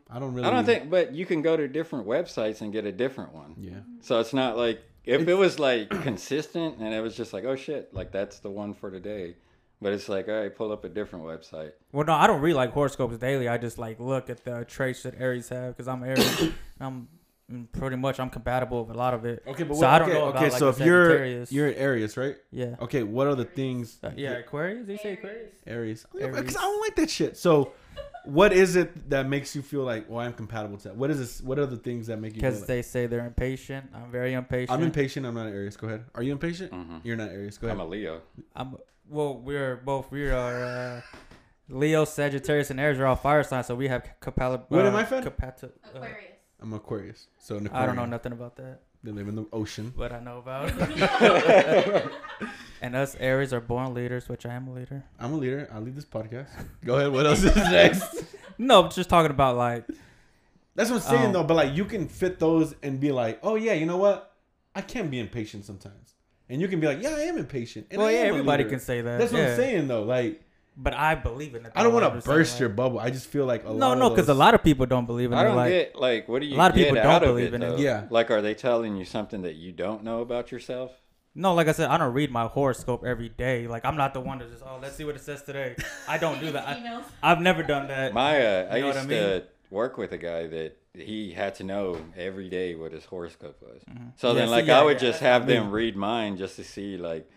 I don't really. I don't think, but you can go to different websites and get a different one. Yeah. So it's not like if it was like consistent and it was just like, oh shit, like that's the one for today. But it's like, all right, pull up a different website. Well, no, I don't read like horoscopes daily. I just like look at the traits that Aries have because I'm Aries. and I'm mm, pretty much I'm compatible with a lot of it. Okay, but So what, I don't okay, know about, okay. like, so if you're Sagittarius. you're an Aries, right? Yeah. Okay, what are the things? Uh, yeah, Aquarius. Did you say Aquarius? Aries. Aries. Because I don't like that shit. So, what is it that makes you feel like, well, I'm compatible to that? What is this? What are the things that make you? Feel Because like, they say they're impatient. I'm very impatient. I'm impatient. I'm not an Aries. Go ahead. Are you impatient? Mhm. You're not Aries. Go ahead. I'm a Leo. I'm well. We're both. We are uh, Leo, Sagittarius, and Aries are all fire signs, so we have compatible. What am I, Fed? Compati- uh, Aquarius. I'm Aquarius. So an I don't know nothing about that, They live in the ocean. What I know about. and us Aries are born leaders, which I am a leader. I'm a leader. I lead this podcast. Go ahead. What else is next? No, just talking about like That's what I'm saying Um, though. But like, you can fit those and be like, oh yeah, you know what? I can be impatient sometimes, and you can be like, yeah, I am impatient. And well, I yeah, everybody can say that. That's what yeah. I'm saying though. Like, But I believe in it. I don't want to burst your bubble. I just feel like a No, lot no, of because a lot of people don't believe in I it. don't Like, get like what do you a lot of people don't of believe it, in it. Yeah. Like, are they telling you something that you don't know about yourself? no, like I said, I don't read my horoscope every day. Like I'm not the one to just oh, let's see what it says today. I don't do that. I, I've never done that. My, uh, I You know what used I mean? to work with a guy that he had to know every day what his horoscope was. So Yeah, then, see, like, yeah, I would yeah, just have them read mine just to see, like,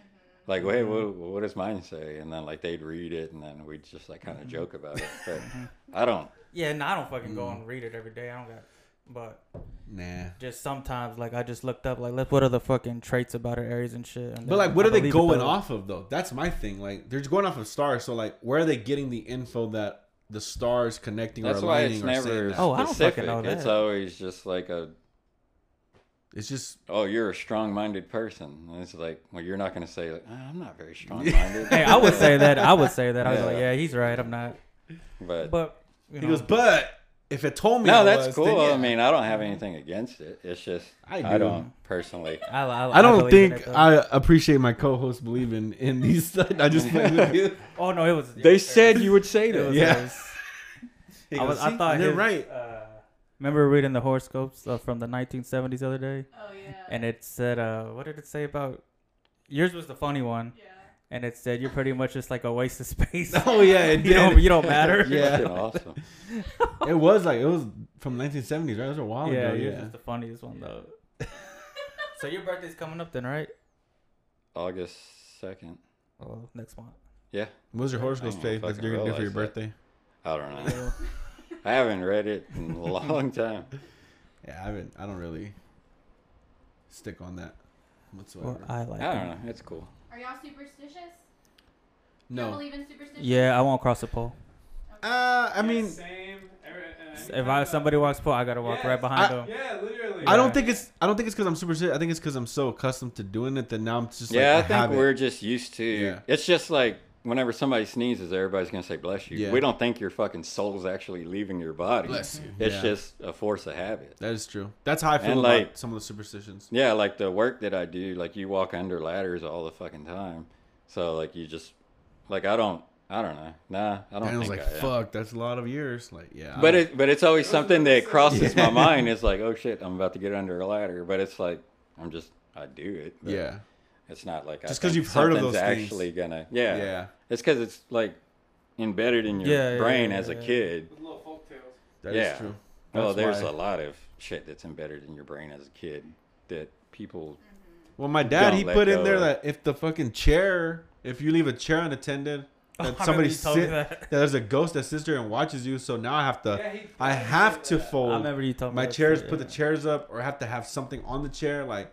like, wait, what, mm-hmm. what does mine say? And then, like, they'd read it, and then we'd just like kind of mm-hmm. joke about it. But mm-hmm. I don't. Yeah, no, I don't fucking go mm. and read it every day. I don't got. But Nah. just sometimes, like I just looked up, like, let what are the fucking traits about her Aries and shit. And But like, what I are they going off of though? That's my thing. Like, they're just going off of stars. So like, where are they getting the info that the stars connecting That's or why aligning it's or saying never that? Oh, I don't specific. fucking know It's that. always just like a, It's just oh, you're a strong-minded person. And it's like, well, you're not going to say, like, "Ah, I'm not very strong-minded. Hey, I would say that. I would say that. I was Yeah. like, yeah, he's right. I'm not. but But you he goes, but if it told me, no, I that's was, cool. then yeah. I mean, I don't have anything against it. It's just I I, do. don't personally. I, I, I don't believe in think it. I appreciate my co-host believing in these. I just with you. Oh no, it was. They said you would say It that. Yeah. was- I, was, I thought they're his, right. Uh, remember reading the horoscopes uh, from the 1970s the other day, Oh yeah. and it said, uh, what did it say about? Yours was the funny one, yeah. and it said you're pretty much just like a waste of space. Oh yeah, it you don't, you don't matter. Yeah. Fucking awesome. It was like it was from 1970s, right? It was a while yeah, ago. yours Yeah. was the funniest one though. so your birthday's coming up then, right? August second. Oh, next month. Yeah, What was your horoscope I don't say that you're gonna do for your realize that. birthday? I don't know. I haven't read it in a long time. Yeah, I haven't. I don't really stick on that whatsoever. Well, I like. I don't know. It's cool. Are y'all superstitious? You don't no. believe in superstition? Yeah, I won't cross the pole. Uh, I mean, same. every- uh, If I somebody walks pole, I gotta walk Yes. right behind I- them. Yeah, literally. I don't think it's. I don't think it's because I'm super. I think it's because I'm so accustomed to doing it that now I'm just. yeah, like, I think have we're just used to. Yeah. It's just like whenever somebody sneezes, everybody's gonna say "bless you." Yeah. We don't think your fucking soul's actually leaving your body. Bless you. It's Yeah. just a force of habit. That is true. That's how I feel And, about like- some of the superstitions. Yeah, like the work that I do, like you walk under ladders all the fucking time. So like you just, like I don't, I don't know. Nah, I don't And I was think like, I am. "Fuck, that's a lot of years." Like, yeah. But it, but it's always something that crosses Yeah. my mind. It's like, oh shit, I'm about to get under a ladder. But it's like, I'm just, I do it. but yeah, It's not like I Just 'cause think you've heard of something's those things. actually gonna. Yeah. yeah, It's because it's like embedded in your Yeah, yeah, brain yeah, as a yeah. kid. With little folk tales. that is Yeah. true. Well, That's there's why- a lot of shit that's embedded in your brain as a kid that people. Mm-hmm. Well, my dad Don't he let put in go there of. that if the fucking chair, if you leave a chair unattended, oh, I that remember somebody you told me sit, that. that there's a ghost that sits there and watches you. So now I have to, Yeah, he- I he have said to that. I fold remember you told me my that chairs, shit, put the yeah. chairs up, or have to have something on the chair, like.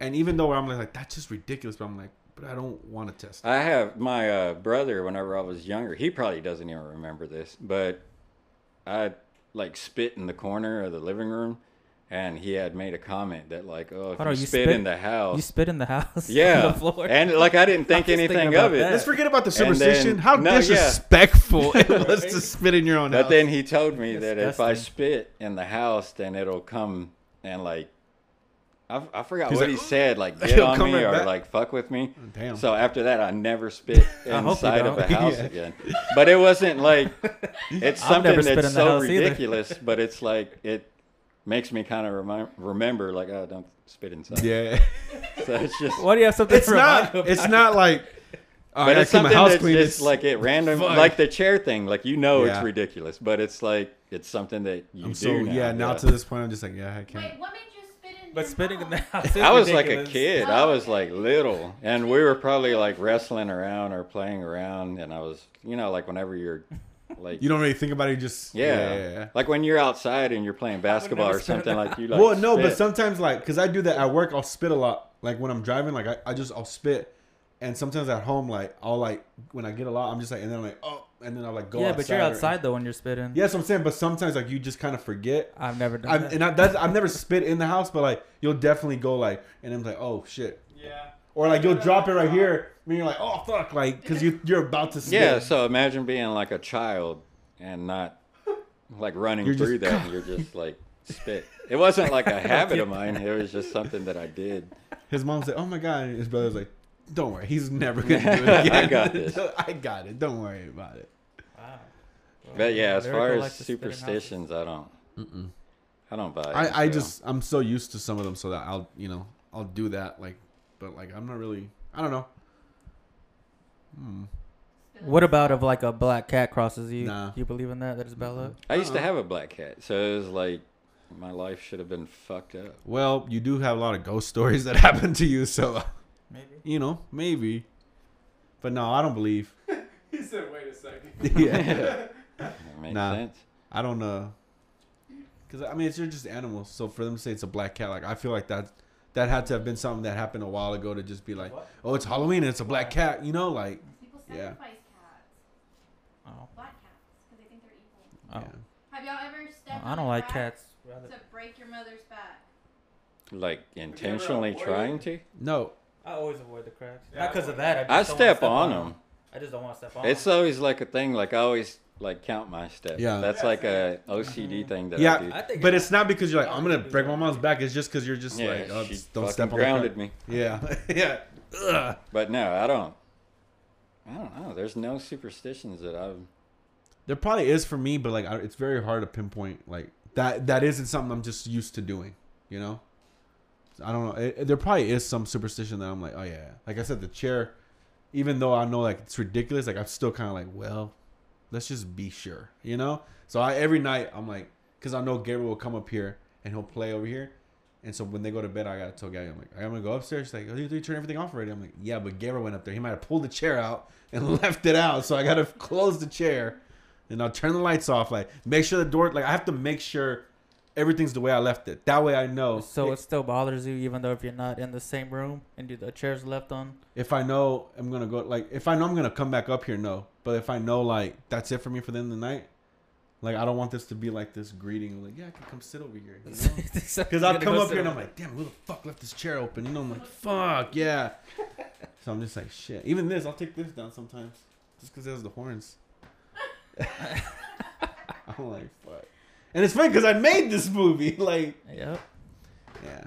And even though I'm like, that's just ridiculous, but I'm like, but I don't want to test. it. I have my uh, brother. Whenever I was younger, he probably doesn't even remember this, but I like spit in the corner of the living room, and he had made a comment that like, oh, if Hold you, on, you spit, spit- in the house, You spit in the house. yeah, On the floor. and like I didn't think anything of it. that. Let's forget about the And then- superstition. How no, yeah. disrespectful it was to spit in your own But house. But then he told me that if I spit in the house, then it'll come and like, I, I forgot He's what like, he said, like get on me right or back. like fuck with me. Oh, damn. So after that, I never spit I hope you inside of a house Yeah. again. But it wasn't like it's something that's so house either. ridiculous, but it's like it makes me kind of remi- remember like oh don't spit inside. yeah, So it's just. Why do you have something it's to not. It's not like. Oh, But it's something house that's just like it random, Fuck. like the chair thing. Like you know Yeah. it's ridiculous, but it's like it's something that you I'm do. so now. yeah. Now to this point, I'm just like yeah, I can't. Wait, But your spitting in the house. Is I was like a kid. I was like little, and we were probably like wrestling around or playing around, and I was, you know, like whenever you're, like, You don't really think about it. You just yeah, yeah. yeah, yeah. like when you're outside and you're playing basketball or something like you. Like, well, no, but sometimes like because I do that at work, I'll spit a lot. Like when I'm driving, like I, I just I'll spit, and sometimes at home, like I'll like when I get a lot, I'm just like, and then I'm like oh, and then I'll like go. Outside. Yeah, but you're or- outside though when you're spitting. Yeah, that's I'm saying. But sometimes like you just kind of forget. I've never done I've, that. and I, that's, I've never spit in the house, but like you'll definitely go like, and I'm like, oh shit, Yeah. or like you'll drop it right here, when you're like, oh fuck, like because you you're about to spit. yeah. So imagine being like a child and not like running You're just- through that, and you're just like spit. It wasn't like a habit of mine. It was just something that I did. His mom said, oh my god, and his brother's like, don't worry, he's never gonna do it again. I got this. I got it. Don't worry about it. Wow. But yeah, as far as to spit in houses. superstitions, I don't. I don't buy. it, I, I so. just I'm so used to some of them so that I'll you know I'll do that like but like I'm not really I don't know. Hmm. What about if like a black cat crosses you? Nah. You believe in that? That is bad luck. I used to Uh-uh. have a black cat, so it was like my life should have been fucked up. Well, you do have a lot of ghost stories that happen to you, so Maybe. you know maybe. But no, I don't believe. He said, wait a second. yeah, makes Nah. sense. I don't uh, because I mean it's just animals. So for them to say it's a black cat, like I feel like that that had to have been something that happened a while ago to just be like, oh, it's Halloween and it's a black cat, you know, like People Yeah. sacrifice cats, Oh. black cats, because they think they're evil. Oh. yeah. Have y'all ever stepped I don't like cats. To break your mother's back? Like intentionally trying to. No, I always avoid the cracks. Yeah, Not because of that. I just don't step on on them. I just don't want to step on. It's 'em. always like a thing. Like I always like count my steps. Yeah. that's Yeah, like a Mm-hmm. OCD thing that I yeah, do. I think but it's not because you're like I'm gonna break my mom's back. It's just because you're just yeah, like oh, she just don't step on grounded me. Yeah, yeah. Ugh. But no, I don't. I don't know. There's no superstitions that I've. There probably is for me, but like I, it's very hard to pinpoint like that. That isn't something I'm just used to doing. You know, I don't know. It, there probably is some superstition that I'm like, oh yeah. Like I said, the chair. Even though I know like it's ridiculous, like I'm still kind of like, well, let's just be sure. You know. So I every night I'm like, because I know Gabriel will come up here and he'll play over here. And so when they go to bed, I gotta tell Gabby, I'm like, I'm gonna go upstairs. She's like, oh, you, you turn everything off already. I'm like, yeah, but Gabriel went up there. He might have pulled the chair out and left it out. So I gotta close the chair and I'll turn the lights off. Like, make sure the door, like, I have to make sure everything's the way I left it. That way I know. So it still bothers you, even though if you're not in the same room and the chair's left on. if I know I'm gonna go, like, if I know I'm gonna come back up here, no. But if I know, like, that's it for me for the end of the night, like, I don't want this to be like this greeting. Like, yeah, I can come sit over here. You know? Because I'll come up here and I'm like, damn, who the fuck left this chair open? You know, I'm like, fuck, yeah. So I'm just like, shit. Even this, I'll take this down sometimes. Just because it has the horns. I'm like, fuck. And it's funny because I made this movie. Like, Yep. yeah.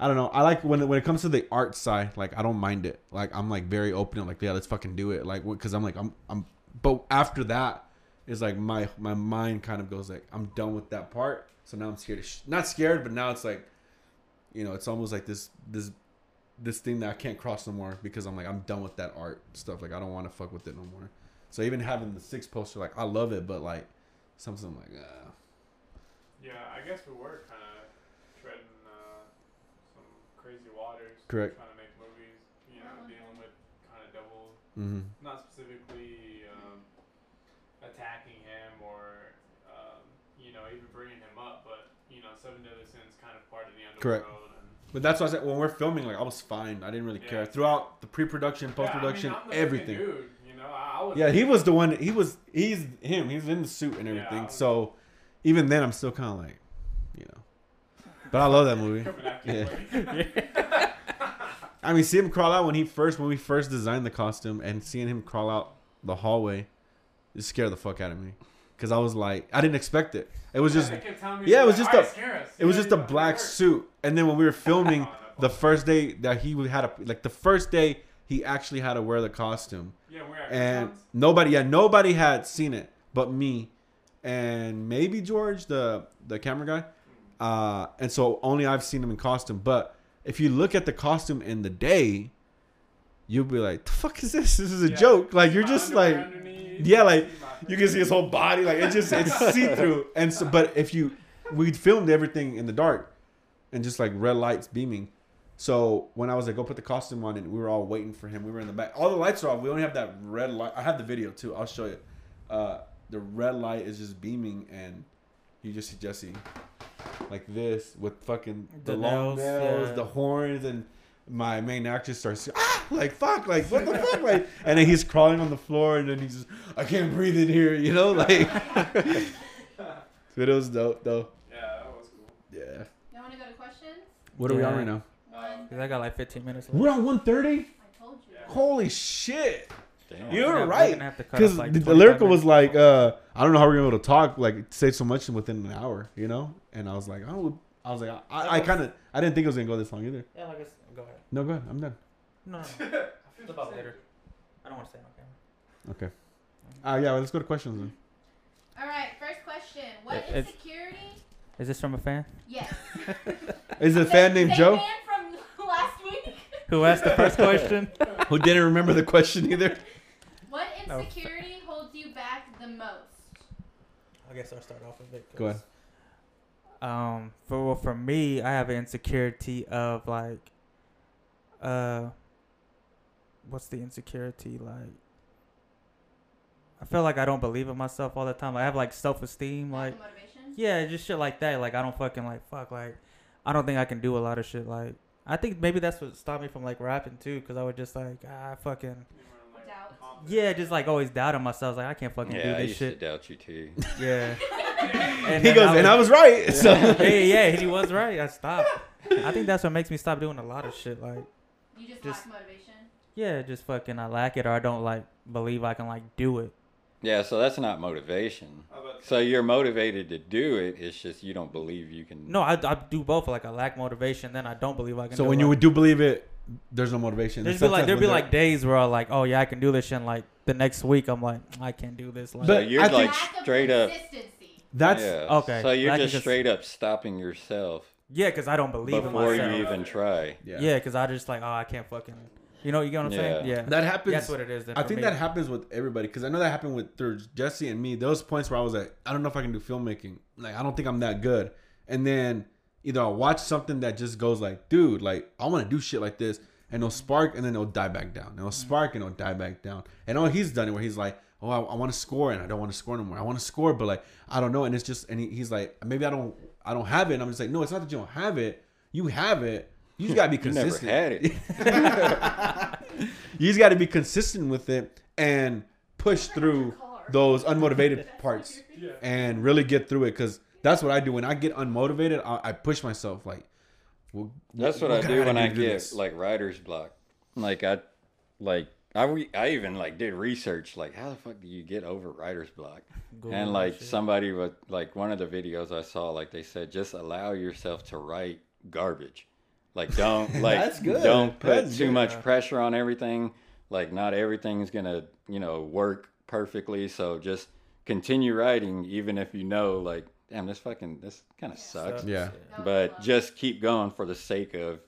I don't know. I like when it, when it comes to the art side. Like I don't mind it. Like I'm like very open. and like yeah, let's fucking do it. Like because I'm like I'm I'm. But after that is like my my mind kind of goes like I'm done with that part. So now I'm scared. Of sh- not scared, but now it's like, you know, it's almost like this this this thing that I can't cross no more because I'm like I'm done with that art stuff. Like I don't want to fuck with it no more. So even having the six poster, like I love it, but like something I'm like, uh, Yeah, I guess we were kind of treading uh, some crazy waters. Correct. Trying to make movies, you know, Mhm. dealing with kind of double, mm-hmm. not specifically um, attacking him or, um, you know, even bringing him up, but, you know, Seven Deadly Sins kind of part of the Correct. underworld. And, But that's why I said when we're filming, like I was fine. I didn't really care throughout the pre-production, post-production, yeah, I mean, I'm the everything. Dude, you know, I, I was Yeah, he was the one. He was. He's him. He's in the suit and Yeah, everything. I was- so even then, I'm still kind of like, you know. But I love that movie. Yeah. I mean, see him crawl out when he first when we first designed the costume, and seeing him crawl out the hallway, it scared the fuck out of me. Cause I was like, I didn't expect it. It was just, They kept telling me, yeah, it was just a- it was just a black suit. And then when we were filming Oh, the first day that he had a like the first day he actually had to wear the costume, Yeah, we're and nobody, yeah, nobody had seen it but me, and maybe George, the the camera guy. Uh, and so only I've seen him in costume. But if you look at the costume in the day, you'll be like, "The fuck is this? This is a Yeah. joke." Like you're just like, underneath, yeah, like you can see his whole body, like it just it's see through. And so, but if you we filmed everything in the dark and just like red lights beaming. So when I was like, go put the costume on, and we were all waiting for him. We were in the back. All the lights are off. We only have that red light. I have the video too. I'll show you. Uh, the red light is just beaming, and you just see Jesse like this with fucking the, The long nails, nails, yeah. the horns, and my main actress starts ah, like fuck, like what the fuck, like, and then he's crawling on the floor, and then he's just I can't breathe in here, you know, like. but it was dope, though. Yeah, that was cool. Yeah. You want to go to questions? What are we on right now? One. 'Cause I got like 15 minutes. left. We're on 130. I told you. Holy shit! Damn. You We're were right. gonna have to cut Because like, the, the 25 lyrical was like, uh, I don't know how we're gonna be able to talk, like say so much within an hour, you know. And I was like, oh, I was like, I, I kind of, I didn't think it was gonna go this long either. Yeah, like it's, go ahead. No, go ahead. I'm done. No, no, no. It's about later. I don't want to say it on camera. Okay. Uh, yeah, well, let's go to questions then. All right. First question. What It- insecurity? Is this from a fan? Yes. Is it a fan named Joe fan from last week. Who asked the first question? who didn't remember the question either? What No. insecurity holds you back the most? I guess I'll start off with it. Go ahead. Um, for well, for me, I have an insecurity of like, uh, what's the insecurity like? I feel like I don't believe in myself all the time. Like, I have like self esteem, Lack like of motivation. yeah, just shit like that. Like I don't fucking like fuck. Like I don't think I can do a lot of shit. Like I think maybe that's what stopped me from like rapping too, because I was just like ah fucking yeah, just like always doubting myself. Like I can't fucking Yeah, I do this used shit. to doubt you too. Yeah. he then goes, and I was right. So yeah, yeah, he was right. I stopped. I think that's what makes me stop doing a lot of shit. Like, You just, Just- lack motivation. yeah, just fucking I lack it or I don't like believe I can like do it. Yeah, so that's not motivation. So you're motivated to do it. It's just you don't believe you can. No, I, I do both. Like I lack motivation, then I don't believe I can. So do when it. you do believe it, there's no motivation. there's be like there'd be like days where I'm like, oh yeah, I can do this shit. And like the next week, I'm like, I can't do this. Like, But you're I like Lack straight up. that's yeah. Okay, So you're just just- straight up stopping yourself yeah, because I don't believe in before you myself. even try. yeah. Yeah, because I just like, oh, I can't fucking. You know, you get what I'm saying? Yeah. Yeah, That happens. that's what it is. I think me. that happens with everybody because I know that happened with through Jesse and me. Those points where I was like, I don't know if I can do filmmaking. Like, I don't think I'm that good. And then either I'll watch something that just goes like, dude, like I want to do shit like this, and it'll spark, and then it'll die back down. And it'll spark, and it'll die back down. And all he's done it where he's like, oh, I, I want to score, and I don't want to score no more. I want to score, but like I don't know. And it's just, and he, he's like, maybe I don't, I don't have it. And I'm just like, no, it's not that you don't have it. You have it. You just gotta be You never consistent. had it. you just got to be consistent with it and push through those unmotivated parts Yeah. and really get through it because that's what I do when I get unmotivated. I, I push myself like. Well, That's what what I can I do when do I do get this? like writer's block. Like I, like I, re- I even like did research. Like how the fuck do you get over writer's block? Google and like shit. somebody would like one of the videos I saw. Like they said, just allow yourself to write garbage. Like don't like That's good. don't put That's too good. much pressure on everything. Like not everything's gonna you know work perfectly. So just continue writing, even if you know like damn this fucking this kind of sucks. Sucks. Yeah. But just keep going for the sake of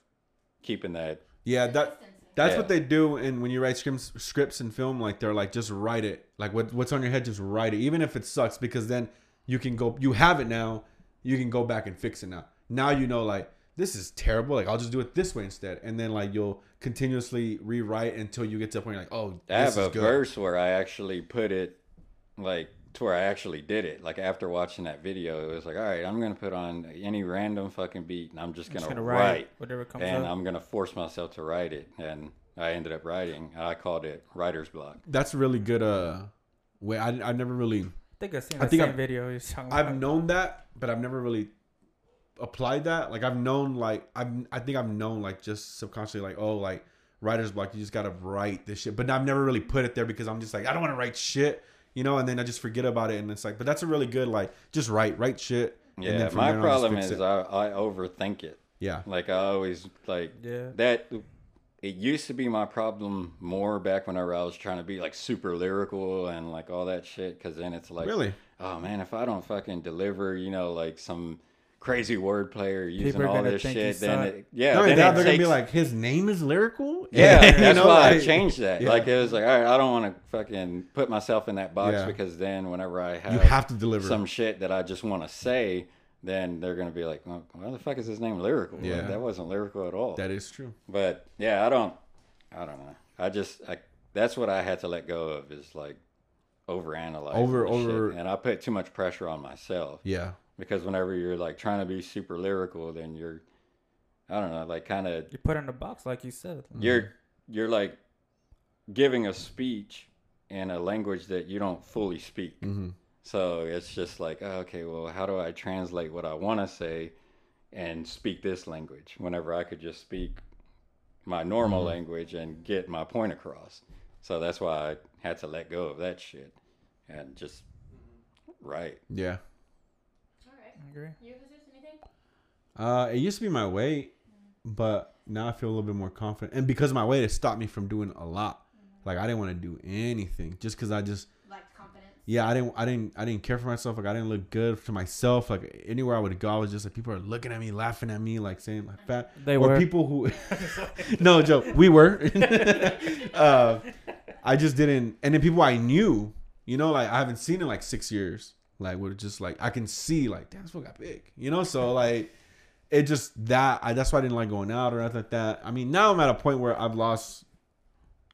keeping that. Yeah, that that's Yeah. what they do. And when you write scripts, scripts and film, like they're like just write it. Like what what's on your head, just write it, even if it sucks, because then you can go. You have it now. You can go back and fix it now. Now you know like this is terrible. Like I'll just do it this way instead, and then like you'll continuously rewrite until you get to a point you're like, oh, I have is a good. verse where I actually put it like to where I actually did it. Like after watching that video, it was like, all right, I'm gonna put on any random fucking beat and I'm just I'm gonna, just gonna write, write whatever comes out and up. I'm gonna force myself to write it. And I ended up writing. I called it writer's block. That's a really good. Uh, way I I never really. I think I've seen I that think same I've- video. He's talking I've about. known that, but I've never really applied that. Like I've known, like I've I think I've known, like just subconsciously, like oh, like writer's block. You just gotta write this shit. But I've never really put it there because I'm just like I don't want to write shit, you know. And then I just forget about it, and it's like, but that's a really good like just write, write shit. and Yeah, then my there on, problem is. I, I overthink it. yeah, Like I always like Yeah. that. It used to be my problem more back whenever I was trying to be like super lyrical and like all that shit. Because then it's like, really. oh man, if I don't fucking deliver, you know, like some crazy wordplay or using People are all this think shit, then it, yeah, Not only then that, they're gonna be like, his name is lyrical. Yeah, You that's know, why I changed that. Yeah. Like it was like, all right, I don't want to fucking put myself in that box Yeah. because then whenever I have, You have to deliver. some shit that I just want to say, then they're gonna be like, well, why the fuck is his name lyrical? Like, Yeah. that wasn't lyrical at all. that is true. But yeah, I don't, I don't know. I just, I, that's what I had to let go of is like overanalyze Over- the shit. over- and I put too much pressure on myself Yeah, because whenever you're like trying to be super lyrical, then you're, I don't know, like kind of You put in a box, like you said. you're you're like giving a speech in a language that you don't fully speak. hmm So it's just like, oh, okay, well, how do I translate what I want to say and speak this language whenever I could just speak my normal Mm-hmm. language and get my point across? So that's why I had to let go of that shit and just write. yeah. All right. I agree. You, Jesus, anything? Uh, it used to be my weight, but now I feel a little bit more confident. And because of my weight, it stopped me from doing a lot. Like I didn't want to do anything just because I just Like confidence. yeah I didn't I didn't I didn't care for myself. Like I didn't look good to myself. Like anywhere I would go, I was just like people are looking at me, laughing at me, like saying like fat. They or were. people who no joke we were. uh, I just didn't. And then people I knew, you know, like I haven't seen in like six years. Like we're just like I can see like damn this fool got big, you know. So like it just that I that's why I didn't like going out or nothing like that. I mean now I'm at a point where I've lost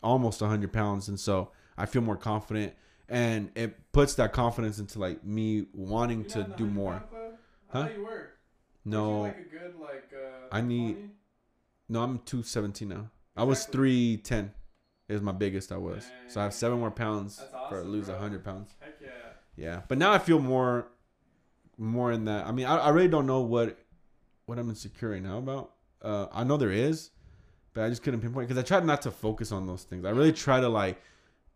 almost 100 pounds and so I feel more confident and it puts that confidence into like me wanting to do more. pound club? I Huh? you were. Weren't you No, like a good like. Uh, I need- 20? no, I'm 217 now. I was 310 is my biggest I was. So I have seven more pounds That's for lose. 100 pounds. Yeah, but now I feel more, more in that. I mean, I, I really don't know what, what I'm insecure right now about. Uh, I know there is, but I just couldn't pinpoint because I tried not to focus on those things. I really try to like,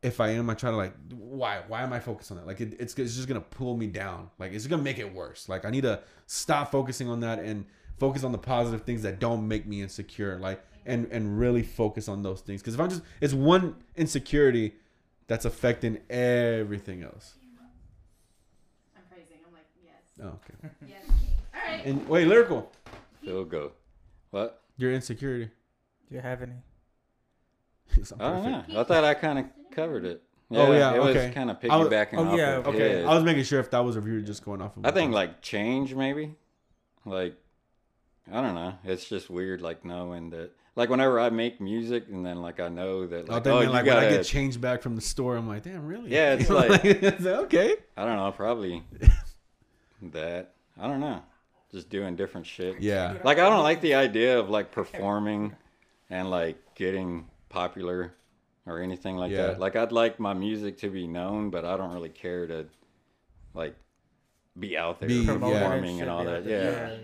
if I am, I try to like, why, why am I focused on that? Like, it, it's it's just gonna pull me down. Like, it's gonna make it worse. Like, I need to stop focusing on that and focus on the positive things that don't make me insecure. Like, and and really focus on those things. Because if I'm just, it's one insecurity that's affecting everything else. I'm praising. I'm like, yes. Oh, okay. Yes, king. All right. And wait, lyrical. Phil go. What? Your insecurity. Do you have any? Yes, I'm I don't know. I thought I kind of covered it. Oh, yeah, it okay. was kind of I was- piggybacking oh, off yeah, of Okay, his. I was making sure if that was a you just going off of. I think like change maybe. Like I don't know. It's just weird like knowing that like whenever I make music and then like I know that oh, like think oh man, you like gotta I get change back from the store, I'm like, damn, really? Yeah, it's like- it's like, okay. I don't know, probably that. I don't know. Just doing different shit. Yeah, Like I don't like the idea of like performing and like getting popular or anything like Yeah. that. Like I'd like my music to be known, but I don't really care to like be out there Be- yeah. performing and all that. Yeah. Yeah.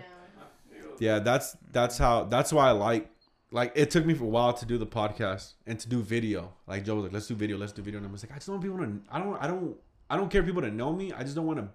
Yeah. That's that's how that's why I like like it took me for a while to do the podcast and to do video. Like Joe was like, let's do video, let's do video, and I was like, I just don't want people to. I don't. I don't. I don't care people to know me. I just don't want to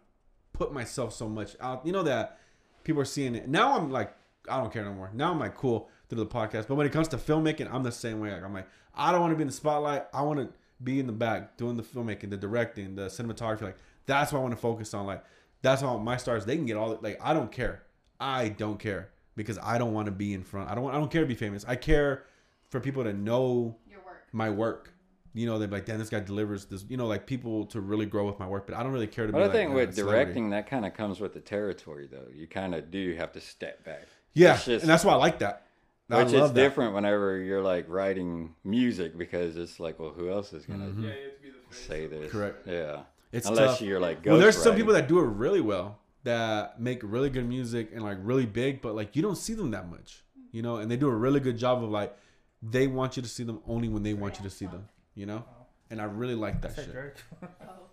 put myself so much out. You know that people are seeing it. Now I'm like, I don't care no more. Now I'm like, cool through the podcast. But when it comes to filmmaking, I'm the same way. Like I'm like, I don't want to be in the spotlight. I want to be in the back doing the filmmaking, the directing, the cinematography. Like that's what I want to focus on. Like that's how my stars they can get all. Like I don't care. I don't care because I don't want to be in front. I don't. Want, I don't care to be famous. I care for people to know Your work. my work. You know, they're like, damn, this guy delivers this. You know, like people to really grow with my work. But I don't really care to But be. I like, think with a directing, that kind of comes with the territory, though. You kind of do have to step back. yeah, just- and that's why I like that. I Which is that. different whenever you're like writing music because it's like, well, who else is gonna Mm-hmm. Yeah, you have to be the face. say this? Correct. Yeah. It's Unless tough. you're like, well, there's some people that do it really well that make really good music and like really big, but like you don't see them that much, you know. And they do a really good job of like they want you to see them only when they want you to see them, you know. And I really like that Said shit. Drake. Oh.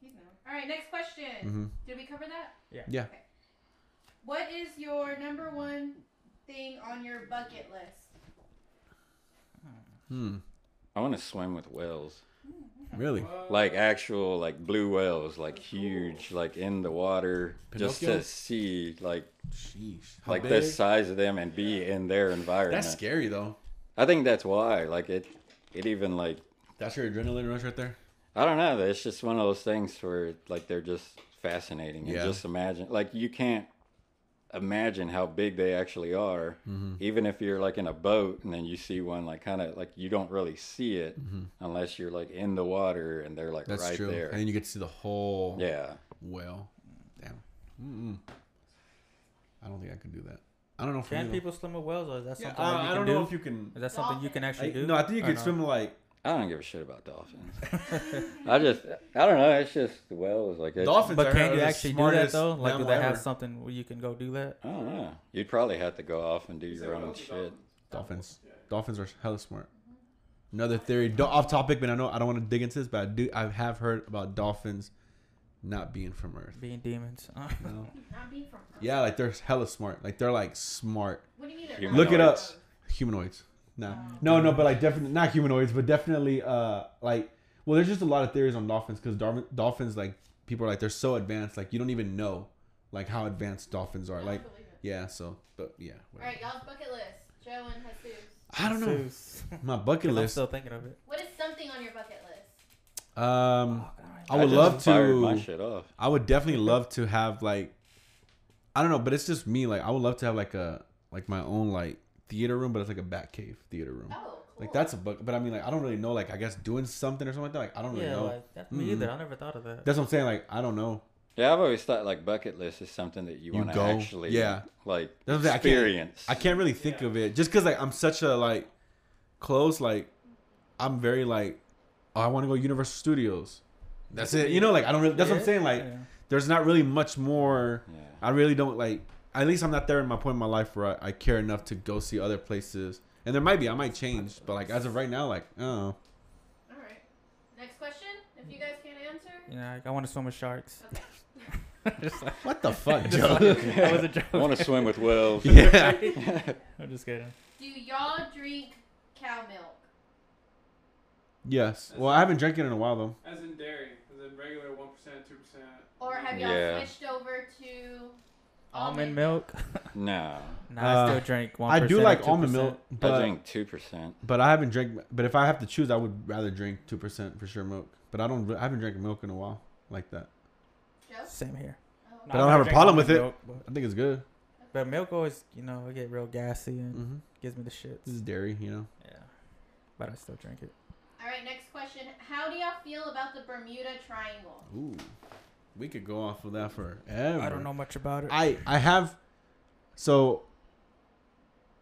He's known. All right, next question. Mhm. Did we cover that? Yeah. yeah What is your number one thing on your bucket list? Hmm. I want to swim with whales. Really? Like actual like blue whales, like huge, like in the water, just Pinocchio? to see like Sheesh. How like big? the size of them and be in their environment. That's scary though. I think that's why. Like it, it even like That's your adrenaline rush right there. I don't know. It's just one of those things where like they're just fascinating. And Yeah. just imagine, like you can't imagine how big they actually are. Mm-hmm. Even if you're like in a boat and then you see one, like kind of like you don't really see it unless you're like in the water and they're like Mm-hmm. That's right true. there. And then you get to see the whole yeah. whale. Damn. Mm-mm. I don't think I could do that. I don't know. For Can me, people swim with whales, or is that Yeah, something that you I, I can don't do? know if you can. Is that something you can actually I, do? no, I think you can no? swim like I don't give a shit about dolphins. I just, I don't know. It's just the whales. Like it's, dolphins. But I can you actually do that though? Like, do mammal they have something where you can go do that? I don't know. You'd probably have to go off and do your own Dolphins. shit. Dolphins. Dolphins are hella smart. Another theory, do- off topic, but I know I don't want to dig into this, but I do. I have heard about dolphins not being from Earth. Being demons. No. Not being from Earth. Yeah, like they're hella smart. Like they're like smart What do you mean? they're Humanoids. Look it up. Humanoids. No, no, no, but like definitely not humanoids, but definitely uh like well, there's just a lot of theories on dolphins because dolphins like people are like they're so advanced like you don't even know like how advanced dolphins are I like believe it. yeah so but yeah All whatever. right, y'all's bucket list. Joe and Jesus. I don't know Zeus. my bucket 'Cause I'm list still thinking of it. What is something on your bucket list? um I would just love fired my to shit off. I would definitely love to have like I don't know but it's just me like I would love to have like a like my own like theater room but it's like a bat cave theater room Oh, cool. like that's a book but I mean like I don't really know like I guess doing something or something like that like I don't really Yeah, know like that's me Mm. either. I never thought of that. That's what I'm saying. Like I don't know. Yeah, I've always thought like bucket list is something that you, You want to actually, yeah. like That's what I'm saying, I can't- experience. I can't really think of it just because like I'm such a like close. Like I'm very like oh, I want to go Universal Studios. That's it. You know, like I don't really. That's what I'm saying. Like yeah. there's not really much more. Yeah. I really don't like. At least I'm not there in my point in my life where I, I care enough to go see other places. And there might be. I might change, but like as of right now, like oh, All right. Next question. If you guys can't answer. Yeah, I want to swim with sharks. Okay. Just like- what the fuck, just Joe? like- that was a joke. I want to swim with whales. yeah. I'm just kidding. Do y'all drink cow milk? yes. Well, I haven't drank it in a while though. As in dairy, as in regular one percent, two percent. Or have y'all Yeah. switched over to Almond milk. No, Nah, I still Uh, drink one. I do like almond milk, but I drink two percent. But I haven't drank. But if I have to choose, I would rather drink two percent for sure milk. But I don't. I haven't drank milk in a while like that. Joe? Same here. Oh. But I don't have a problem with it. Milk, but, I think it's good. but milk always, you know, I get real gassy and hmm gives me the shits. This is dairy, you know. Yeah, but I still drink it. All right. Next question. How do y'all feel about the Bermuda Triangle? Ooh, we could go off of that forever. I don't know much about it. I I have. So.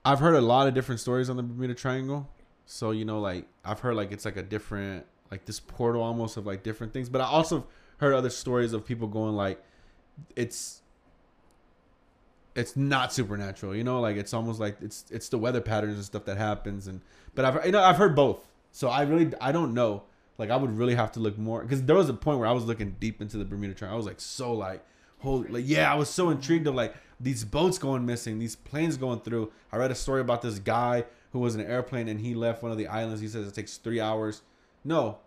I've heard a lot of different stories on the Bermuda Triangle. So you know, like I've heard like it's like a different like this portal almost of like different things. But I also heard other stories of people going like, it's it's not supernatural, you know, like it's almost like it's it's the weather patterns and stuff that happens. And but I've you know I've heard both, so I really I don't know. Like I would really have to look more because there was a point where I was looking deep into the Bermuda Triangle. I was like so like holy like yeah I was so intrigued of like these boats going missing, these planes going through. I read a story about this guy who was in an airplane and he left one of the islands. He says it takes three hours. No,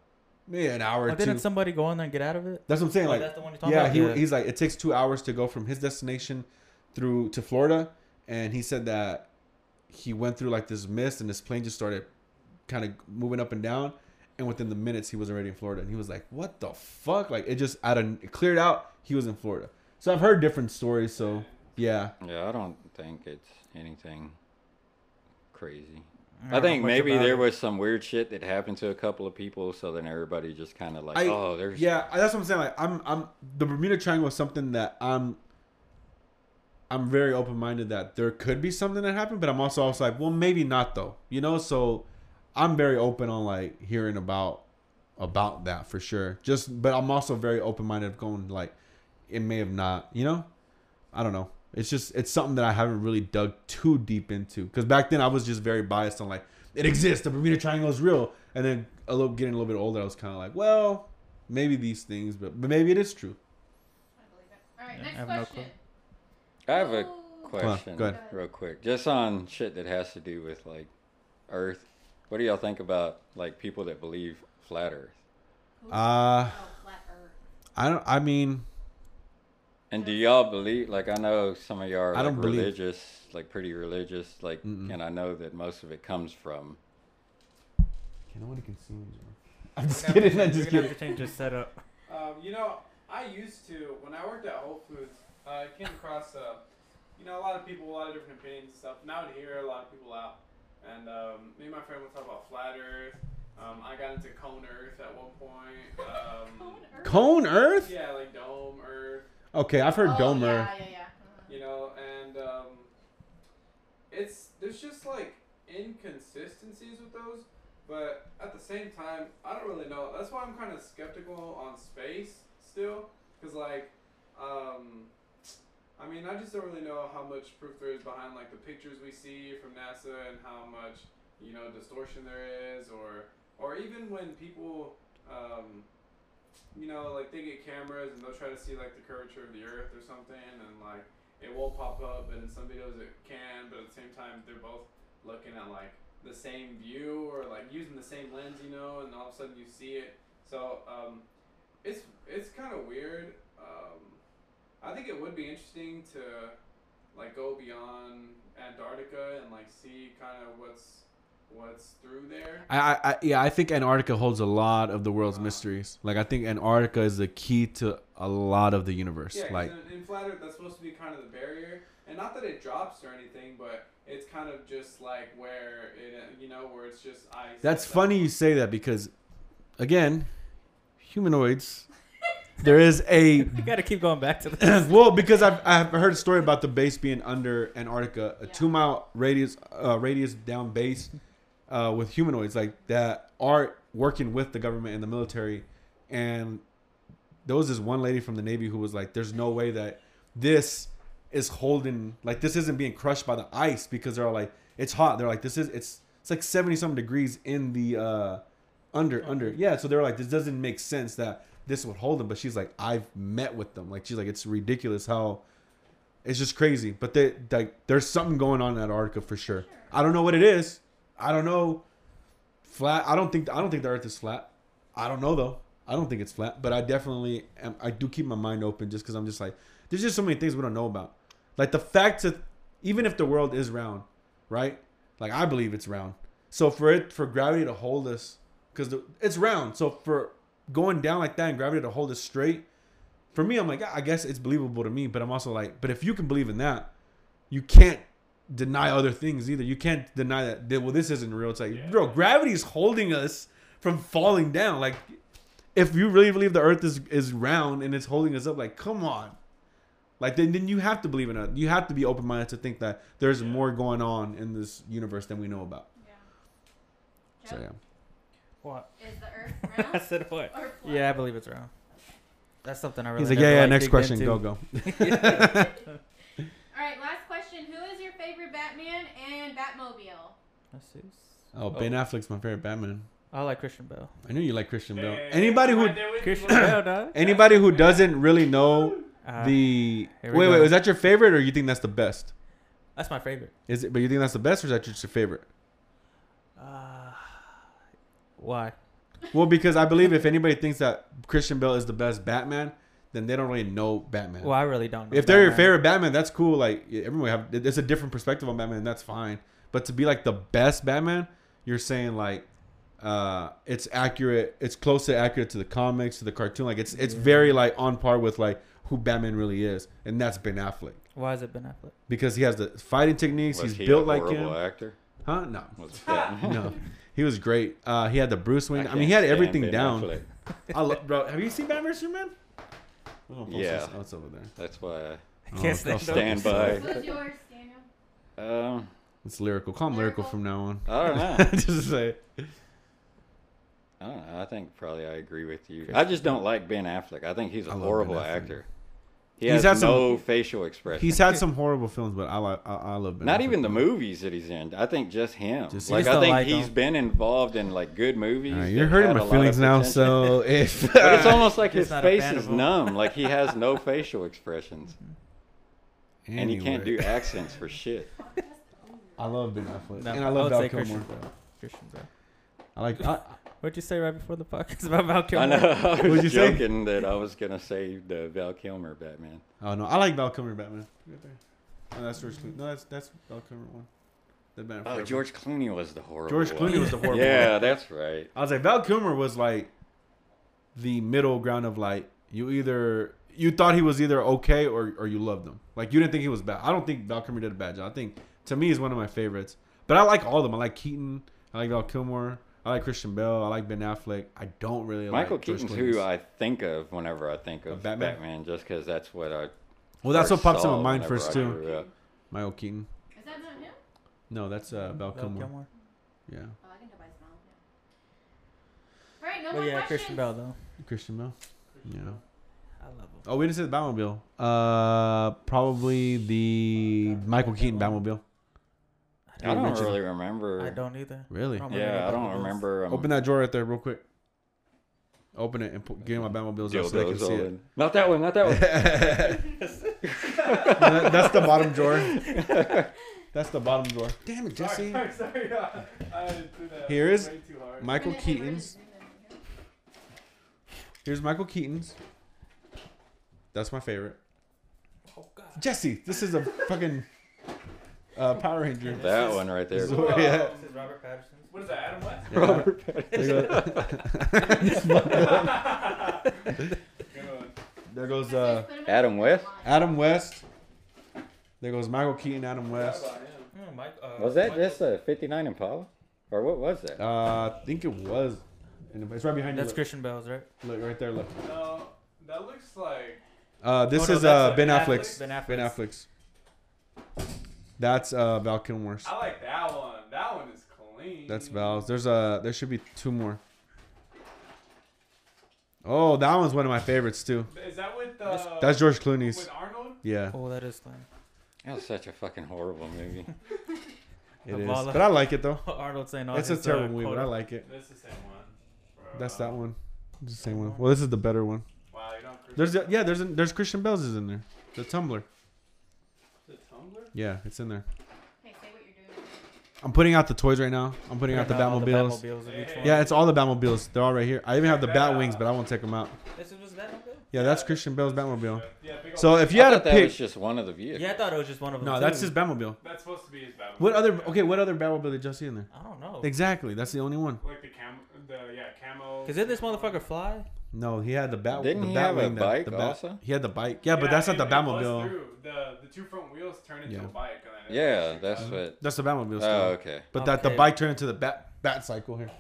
maybe an hour two. didn't somebody go in there and get out of it? That's what I'm saying. Oh, Like, that's the one you're talking yeah, about? he, Yeah. he's like, it takes two hours to go from his destination through to Florida, and he said that he went through like this mist, and this plane just started kind of moving up and down, and within the minutes he was already in Florida, and he was like, "What the fuck?" Like it just out of it cleared out. He was in Florida. So I've heard different stories. So yeah, Yeah, I don't think it's anything crazy. don't I think maybe there it. was some weird shit that happened to a couple of people, so then everybody just kind of like, I- oh, there's Yeah, that's what I'm saying. Like, I'm, I'm the Bermuda Triangle is something that I'm, I'm very open minded that there could be something that happened, but I'm also also like, well, maybe not though. You know, so I'm very open on like hearing about about that for sure. Just, but I'm also very open minded of going like, it may have not. You know, I don't know. It's just it's something that I haven't really dug too deep into because back then I was just very biased on like it exists. The Bermuda Triangle is real, and then a little getting a little bit older, I was kind of like, well, maybe these things, but but maybe it is true. I believe it. All right. Yeah, I next have no question. I have a Oh. question, go ahead. real quick, just on shit that has to do with like Earth. What do y'all think about like people that believe flat Earth? Uh, flat Earth. I don't. I mean, And do y'all believe? Like, I know some of y'all are I like don't believe- religious, like pretty religious. Like, Mm-mm. and I know that most of it comes from. nobody can see me. I'm just We're kidding. I'm just kidding. have to change your setup. Um, you know, I used to when I worked at Whole Foods. I came across, uh, you know, a lot of people, a lot of different opinions and stuff. Now to hear a lot of people out, and um, me and my friend would talk about flat Earth. Um, I got into cone Earth at one point. Um, Cone Earth? yeah, like dome Earth. Okay, I've heard oh, Dome yeah, Earth. yeah, yeah. Uh-huh. you know, and um, it's there's just like inconsistencies with those, but at the same time, I don't really know. That's why I'm kind of skeptical on space still, because like, um, I mean, I just don't really know how much proof there is behind like the pictures we see from NASA and how much you know distortion there is, or or even when people. Um, you know, like they get cameras and they'll try to see like the curvature of the Earth or something, and like it won't pop up, and in some videos it can, but at the same time they're both looking at like the same view or like using the same lens, you know, and all of a sudden you see it. So um, it's it's kind of weird. Um, I think it would be interesting to like go beyond Antarctica and like see kind of what's what's through there. I, I, yeah, I think Antarctica holds a lot of the world's mysteries. Like, I think Antarctica is the key to a lot of the universe. Yeah, like, in, in flat Earth, that's supposed to be kind of the barrier, and not that it drops or anything, but it's kind of just like where it, you know, where it's just ice. that's funny you say that because, again, humanoids. There is a You got to keep going back to this. well, because I've, I've heard a story about the base being under Antarctica, a Yeah. two mile radius uh, radius down base uh, with humanoids like that are working with the government and the military. And there was this one lady from the Navy who was like, "There's no way that this is holding like this isn't being crushed by the ice because they're all like it's hot. They're like this is it's it's like seventy something degrees in the uh, under under yeah. So they're like this doesn't make sense that this would hold them. But she's like I've met with them. Like she's like it's ridiculous how it's just crazy. But they like there's something going on in that Antarctica for sure. I don't know what it is. I don't know. Flat. I don't think I don't think the Earth is flat. I don't know though. I don't think it's flat, but I definitely am, I do keep my mind open just because I'm just like there's just so many things we don't know about. Like the fact that even if the world is round, right? Like I believe it's round. So for it for gravity to hold us, because it's round. So for going down like that and gravity to hold us straight, for me, I'm like I guess it's believable to me. But I'm also like, but if you can believe in that, you can't deny other things either. You can't deny that. that, Well, this isn't real. It's like, bro, gravity is holding us from falling down. Like, if you really believe the Earth is is round and it's holding us up, like, come on. Like then, then you have to believe in it. You have to be open minded to think that there's more going on in this universe than we know about. Yeah. So yeah. What? Is the Earth I round said what? Yeah, I believe it's round. That's something I really. He's like, never, yeah, yeah. like, Next digged question. into. Go go. All right, last question. Who is your favorite Batman and Batmobile? Let's see. Oh, Ben Affleck's my favorite Batman. I like Christian Bale. I knew you like Christian Bale. Hey, Anybody who right there with you, Christian. Bale, dog. anybody who doesn't really know Uh, the here wait we wait go. is that your favorite or you think that's the best? That's my favorite. Is it? But you think that's the best or is that just your favorite? Uh, why? Well, because I believe if anybody thinks that Christian Bale is the best Batman, then they don't really know Batman. Well, I really don't. Know if they're your favorite Batman, that's cool. Like everyone have, there's a different perspective on Batman, and that's fine. But to be like the best Batman, you're saying like, uh, it's accurate. It's close to accurate to the comics, to the cartoon. Like it's it's very like on par with like who Batman really is, and that's Ben Affleck Why is it Ben Affleck? because he has the fighting techniques. Was he's he built a like horrible him. actor? Huh? No, Was that, no. He was great. Uh, he had the Bruce Wayne. I, can't mean, he had everything Ben down. I love, bro. Have you seen Batman vs Superman? Oh, Yeah. that's over there. That's why I Oh, can't stand, stand by. Who's yours, Daniel? I. Um, It's lyrical. Call him lyrical Lyrical. from now on. I don't know. Just say. I don't know. I think probably I agree with you. I just don't like Ben Affleck. I think he's a I love horrible Ben Affleck. actor. He He's has had some- no facial expression. He's had some horrible films, but I like. I, I love Ben. Not Affleck, even the though. movies that he's in. I think just him. Just like him. I think don't he's him. been involved in like good movies. All right, that you're hurting my feelings now. So if but it's almost like his face is numb. Like he has no facial expressions. and he can't do accents for shit. I love Ben Affleck, No, and I love would Val say Kilmer. Christian Bale. Christian Bale. I like. I, What'd you say right before the podcast about Val Kilmer? I know. I What'd was you say? joking that I was gonna say the Val Kilmer Batman. oh no, I like Val Kilmer Batman. Right there. Oh, that's George Clooney. No, that's that's Val Kilmer one. The Ben Oh, Affleck. George Clooney was the horrible. George one. Clooney was the horrible. Yeah, one. that's right. I was like Val Kilmer was like the middle ground of like you either you thought he was either okay or or you loved him. Like you didn't think he was bad. I don't think Val Kilmer did a bad job. I think to me he's one of my favorites. But I like all of them. I like Keaton. I like Val Kilmer. I like Christian Bale. I like Ben Affleck. I don't really Michael like George Keaton's who I think of whenever I think of Of Batman? Batman, just because that's what I. Well, that's what pops in my mind first I too. grew. Michael Keaton. Is that not him? No, that's uh, Val, Val Kilmer. Kilmer. Yeah, Oh, I can tell by his mouth. Yeah. All right, no But more yeah, questions. Christian Bale though. Christian Bale. Yeah. I love him. Oh, we didn't say the Batmobile. Uh, probably the Michael Keaton Batmobile. I don't mentioned- really remember. I don't either. Really? I don't Yeah, I don't remember. Um, Open that drawer right there, real quick. Open it and put, get my Batmobiles up so they can see it. Not that one. Not that one. That- That's the bottom drawer. That's the bottom drawer. Damn it, Jesse. Sorry, sorry, sorry. I threw that Here is way too hard. Michael We're gonna- we're gonna Keaton's. Here's Michael Keaton's. That's my favorite. Oh God. Jesse, this is a fucking uh, Power Ranger. that one right there. This is what- yeah. This is Robert Pattinson. What is that, Adam West? Robert There goes, Good one. there goes uh, put 'em in Adam West? Adam West. There goes Michael Keaton, Adam West. Forgot about him. Hmm, Mike, uh, Was that Michael- just a '59 Impala, or what was that? Uh, I think it was. It's right behind That's you. Christian Bale's, right? Look, look right there. Look. No, that looks like. Uh, this Oh, no, is uh, Ben Ben Affleck's. Ben Affleck's. Ben Affleck's. That's uh, Val Kilmer's. I like that one. That one is clean. That's Val's. There's a. there should be two more. Oh, that one's one of my favorites too. Is that with uh, That's George Clooney's. with Arnold? Yeah, Oh, that is lame. That was such a fucking horrible movie. it Of is. all the- But I like it though. Arnold saying all It's a terrible uh, movie, but I like it. This is the same one. Bro. That's that one. It's the same one. Well, this is the better one. Wow, you don't. There's a, yeah, there's a, there's Christian Bale's is in there. The Tumbler. The Tumbler? Yeah, it's in there. Hey, say what you're doing. I'm putting out the toys right now. I'm putting out the all Batmobiles. Batmobiles of each one. Yeah, it's all the Batmobiles. They're all right here. I even have the Bat Wings, but I won't take them out. This was Batmobile? Yeah, that's Christian Bale's Batmobile. Yeah, big old So if you I had to thought that was pick, just one of the vehicles. Yeah, I thought it was just one of them. no, too. that's his Batmobile. That's supposed to be his Batmobile. What other? Okay, what other Batmobile did you see in there? I don't know. Exactly, that's the only one. Like the cam, the yeah camo. Cause did this motherfucker fly? No, he had the bat. Didn't the he Bat have a Wing, the- bike the bat- also? He had the bike. Yeah, but that's not the it- it busts Batmobile. through. The the two front wheels turn into Yeah. a bike. And then Yeah, that's out. what. That's the Batmobile. Still. Oh, okay. But that the bike turned into the bat bat cycle here.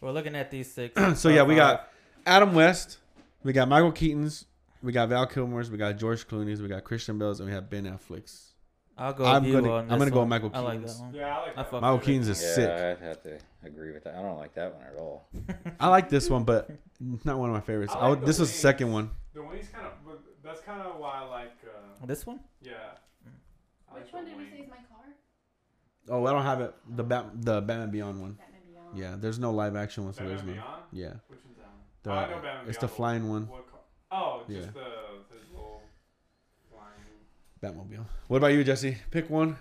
We're looking at these six. so yeah, we got Adam West, we got Michael Keaton's, we got Val Kilmer's, we got George Clooney's, we got Christian Bale's, and we have Ben Affleck's. I'll go. I'm with you gonna- on I'm this gonna go one. Michael I like that one. Yeah, I like I that. fuck Michael with. Keaton's is Yeah, sick. I'd have to agree with that. I don't like that one at all. I like this one, but not one of my favorites. I I like would, the this was the second one. The wings kind of. That's kind of why I like. Uh, This one? yeah. I like Which the one did we say is my car? Oh, I don't have it. The bat, the Batman Beyond one. Batman Beyond. Yeah, there's no live action one, so Batman there's no. Beyond? Yeah, Which one's that the, oh, I know Batman it's the Beyond, but flying one, What car? Oh, just Yeah. the his little flying. Batmobile. What about you, Jesse? Pick one.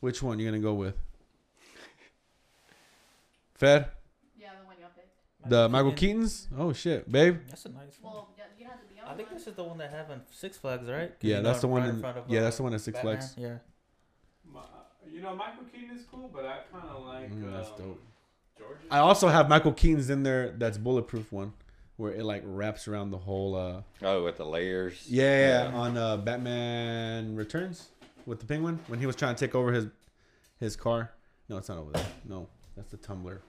Which one you gonna go with? Fed Yeah, the one y'all picked. the Michael Keaton's. Oh shit, babe. That's a nice one. Well, you you have to be on I think this is the one that have in Six Flags, right? Yeah, that's the one right in- front of, yeah, that's the one at Six Batman. Flags. Yeah. My, you know, Michael Keaton is cool, but I kind of like. Mm, that's um, dope. George. I also have Michael Keaton's in there. That's bulletproof one, where it like wraps around the whole. uh Oh, with the layers. Yeah, yeah. on uh Batman Returns with the Penguin when he was trying to take over his his car. No, it's not over there. No, that's the Tumbler.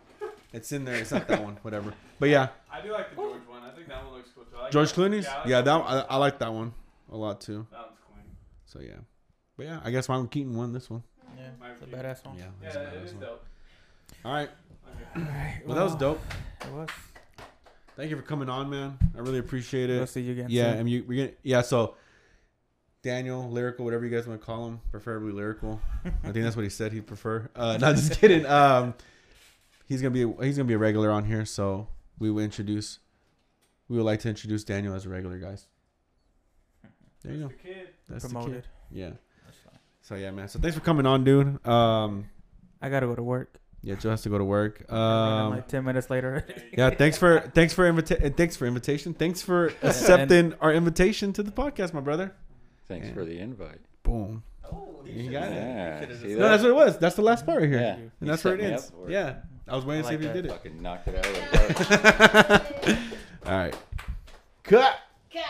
It's in there. It's not that one. Whatever. But yeah, I do like the George one. I think that one looks cool too. Like George that. Clooney's. Yeah, I like Yeah, that one. I, I like that one a lot too. That one's clean. So yeah, but yeah, I guess Michael Keaton won this one. Yeah, Michael it's a badass one. Yeah, Yeah, that's a it badass one. dope. All right, Okay. well that was dope. It was. Thank you for coming on, man. I really appreciate it. We'll see you again. Yeah, soon. and you we're gonna yeah. So Daniel, lyrical, whatever you guys want to call him, preferably lyrical. I think that's what he said he'd prefer. Uh, not just kidding. Um, he's gonna be he's gonna be a regular on here, so we will introduce. We would like to introduce Daniel as a regular, guys. There you go. The kid. That's the promoted. kid. Yeah. That's fine. So yeah, man. So thanks for coming on, dude. Um, I gotta go to work. Yeah, Joe has to go to work. Um, like ten minutes later. yeah, thanks for thanks for invita- thanks for invitation. Thanks for accepting our invitation to the podcast, my brother. Thanks Yeah. for the invite. Boom. oh, You got it. Yeah, see No, that's what it was. That's the last part right here. Yeah. And You that's where set it ends. up for it. Yeah. I was waiting to see if you did it. Fucking knocked it out of the park. All right. Cut. Cut.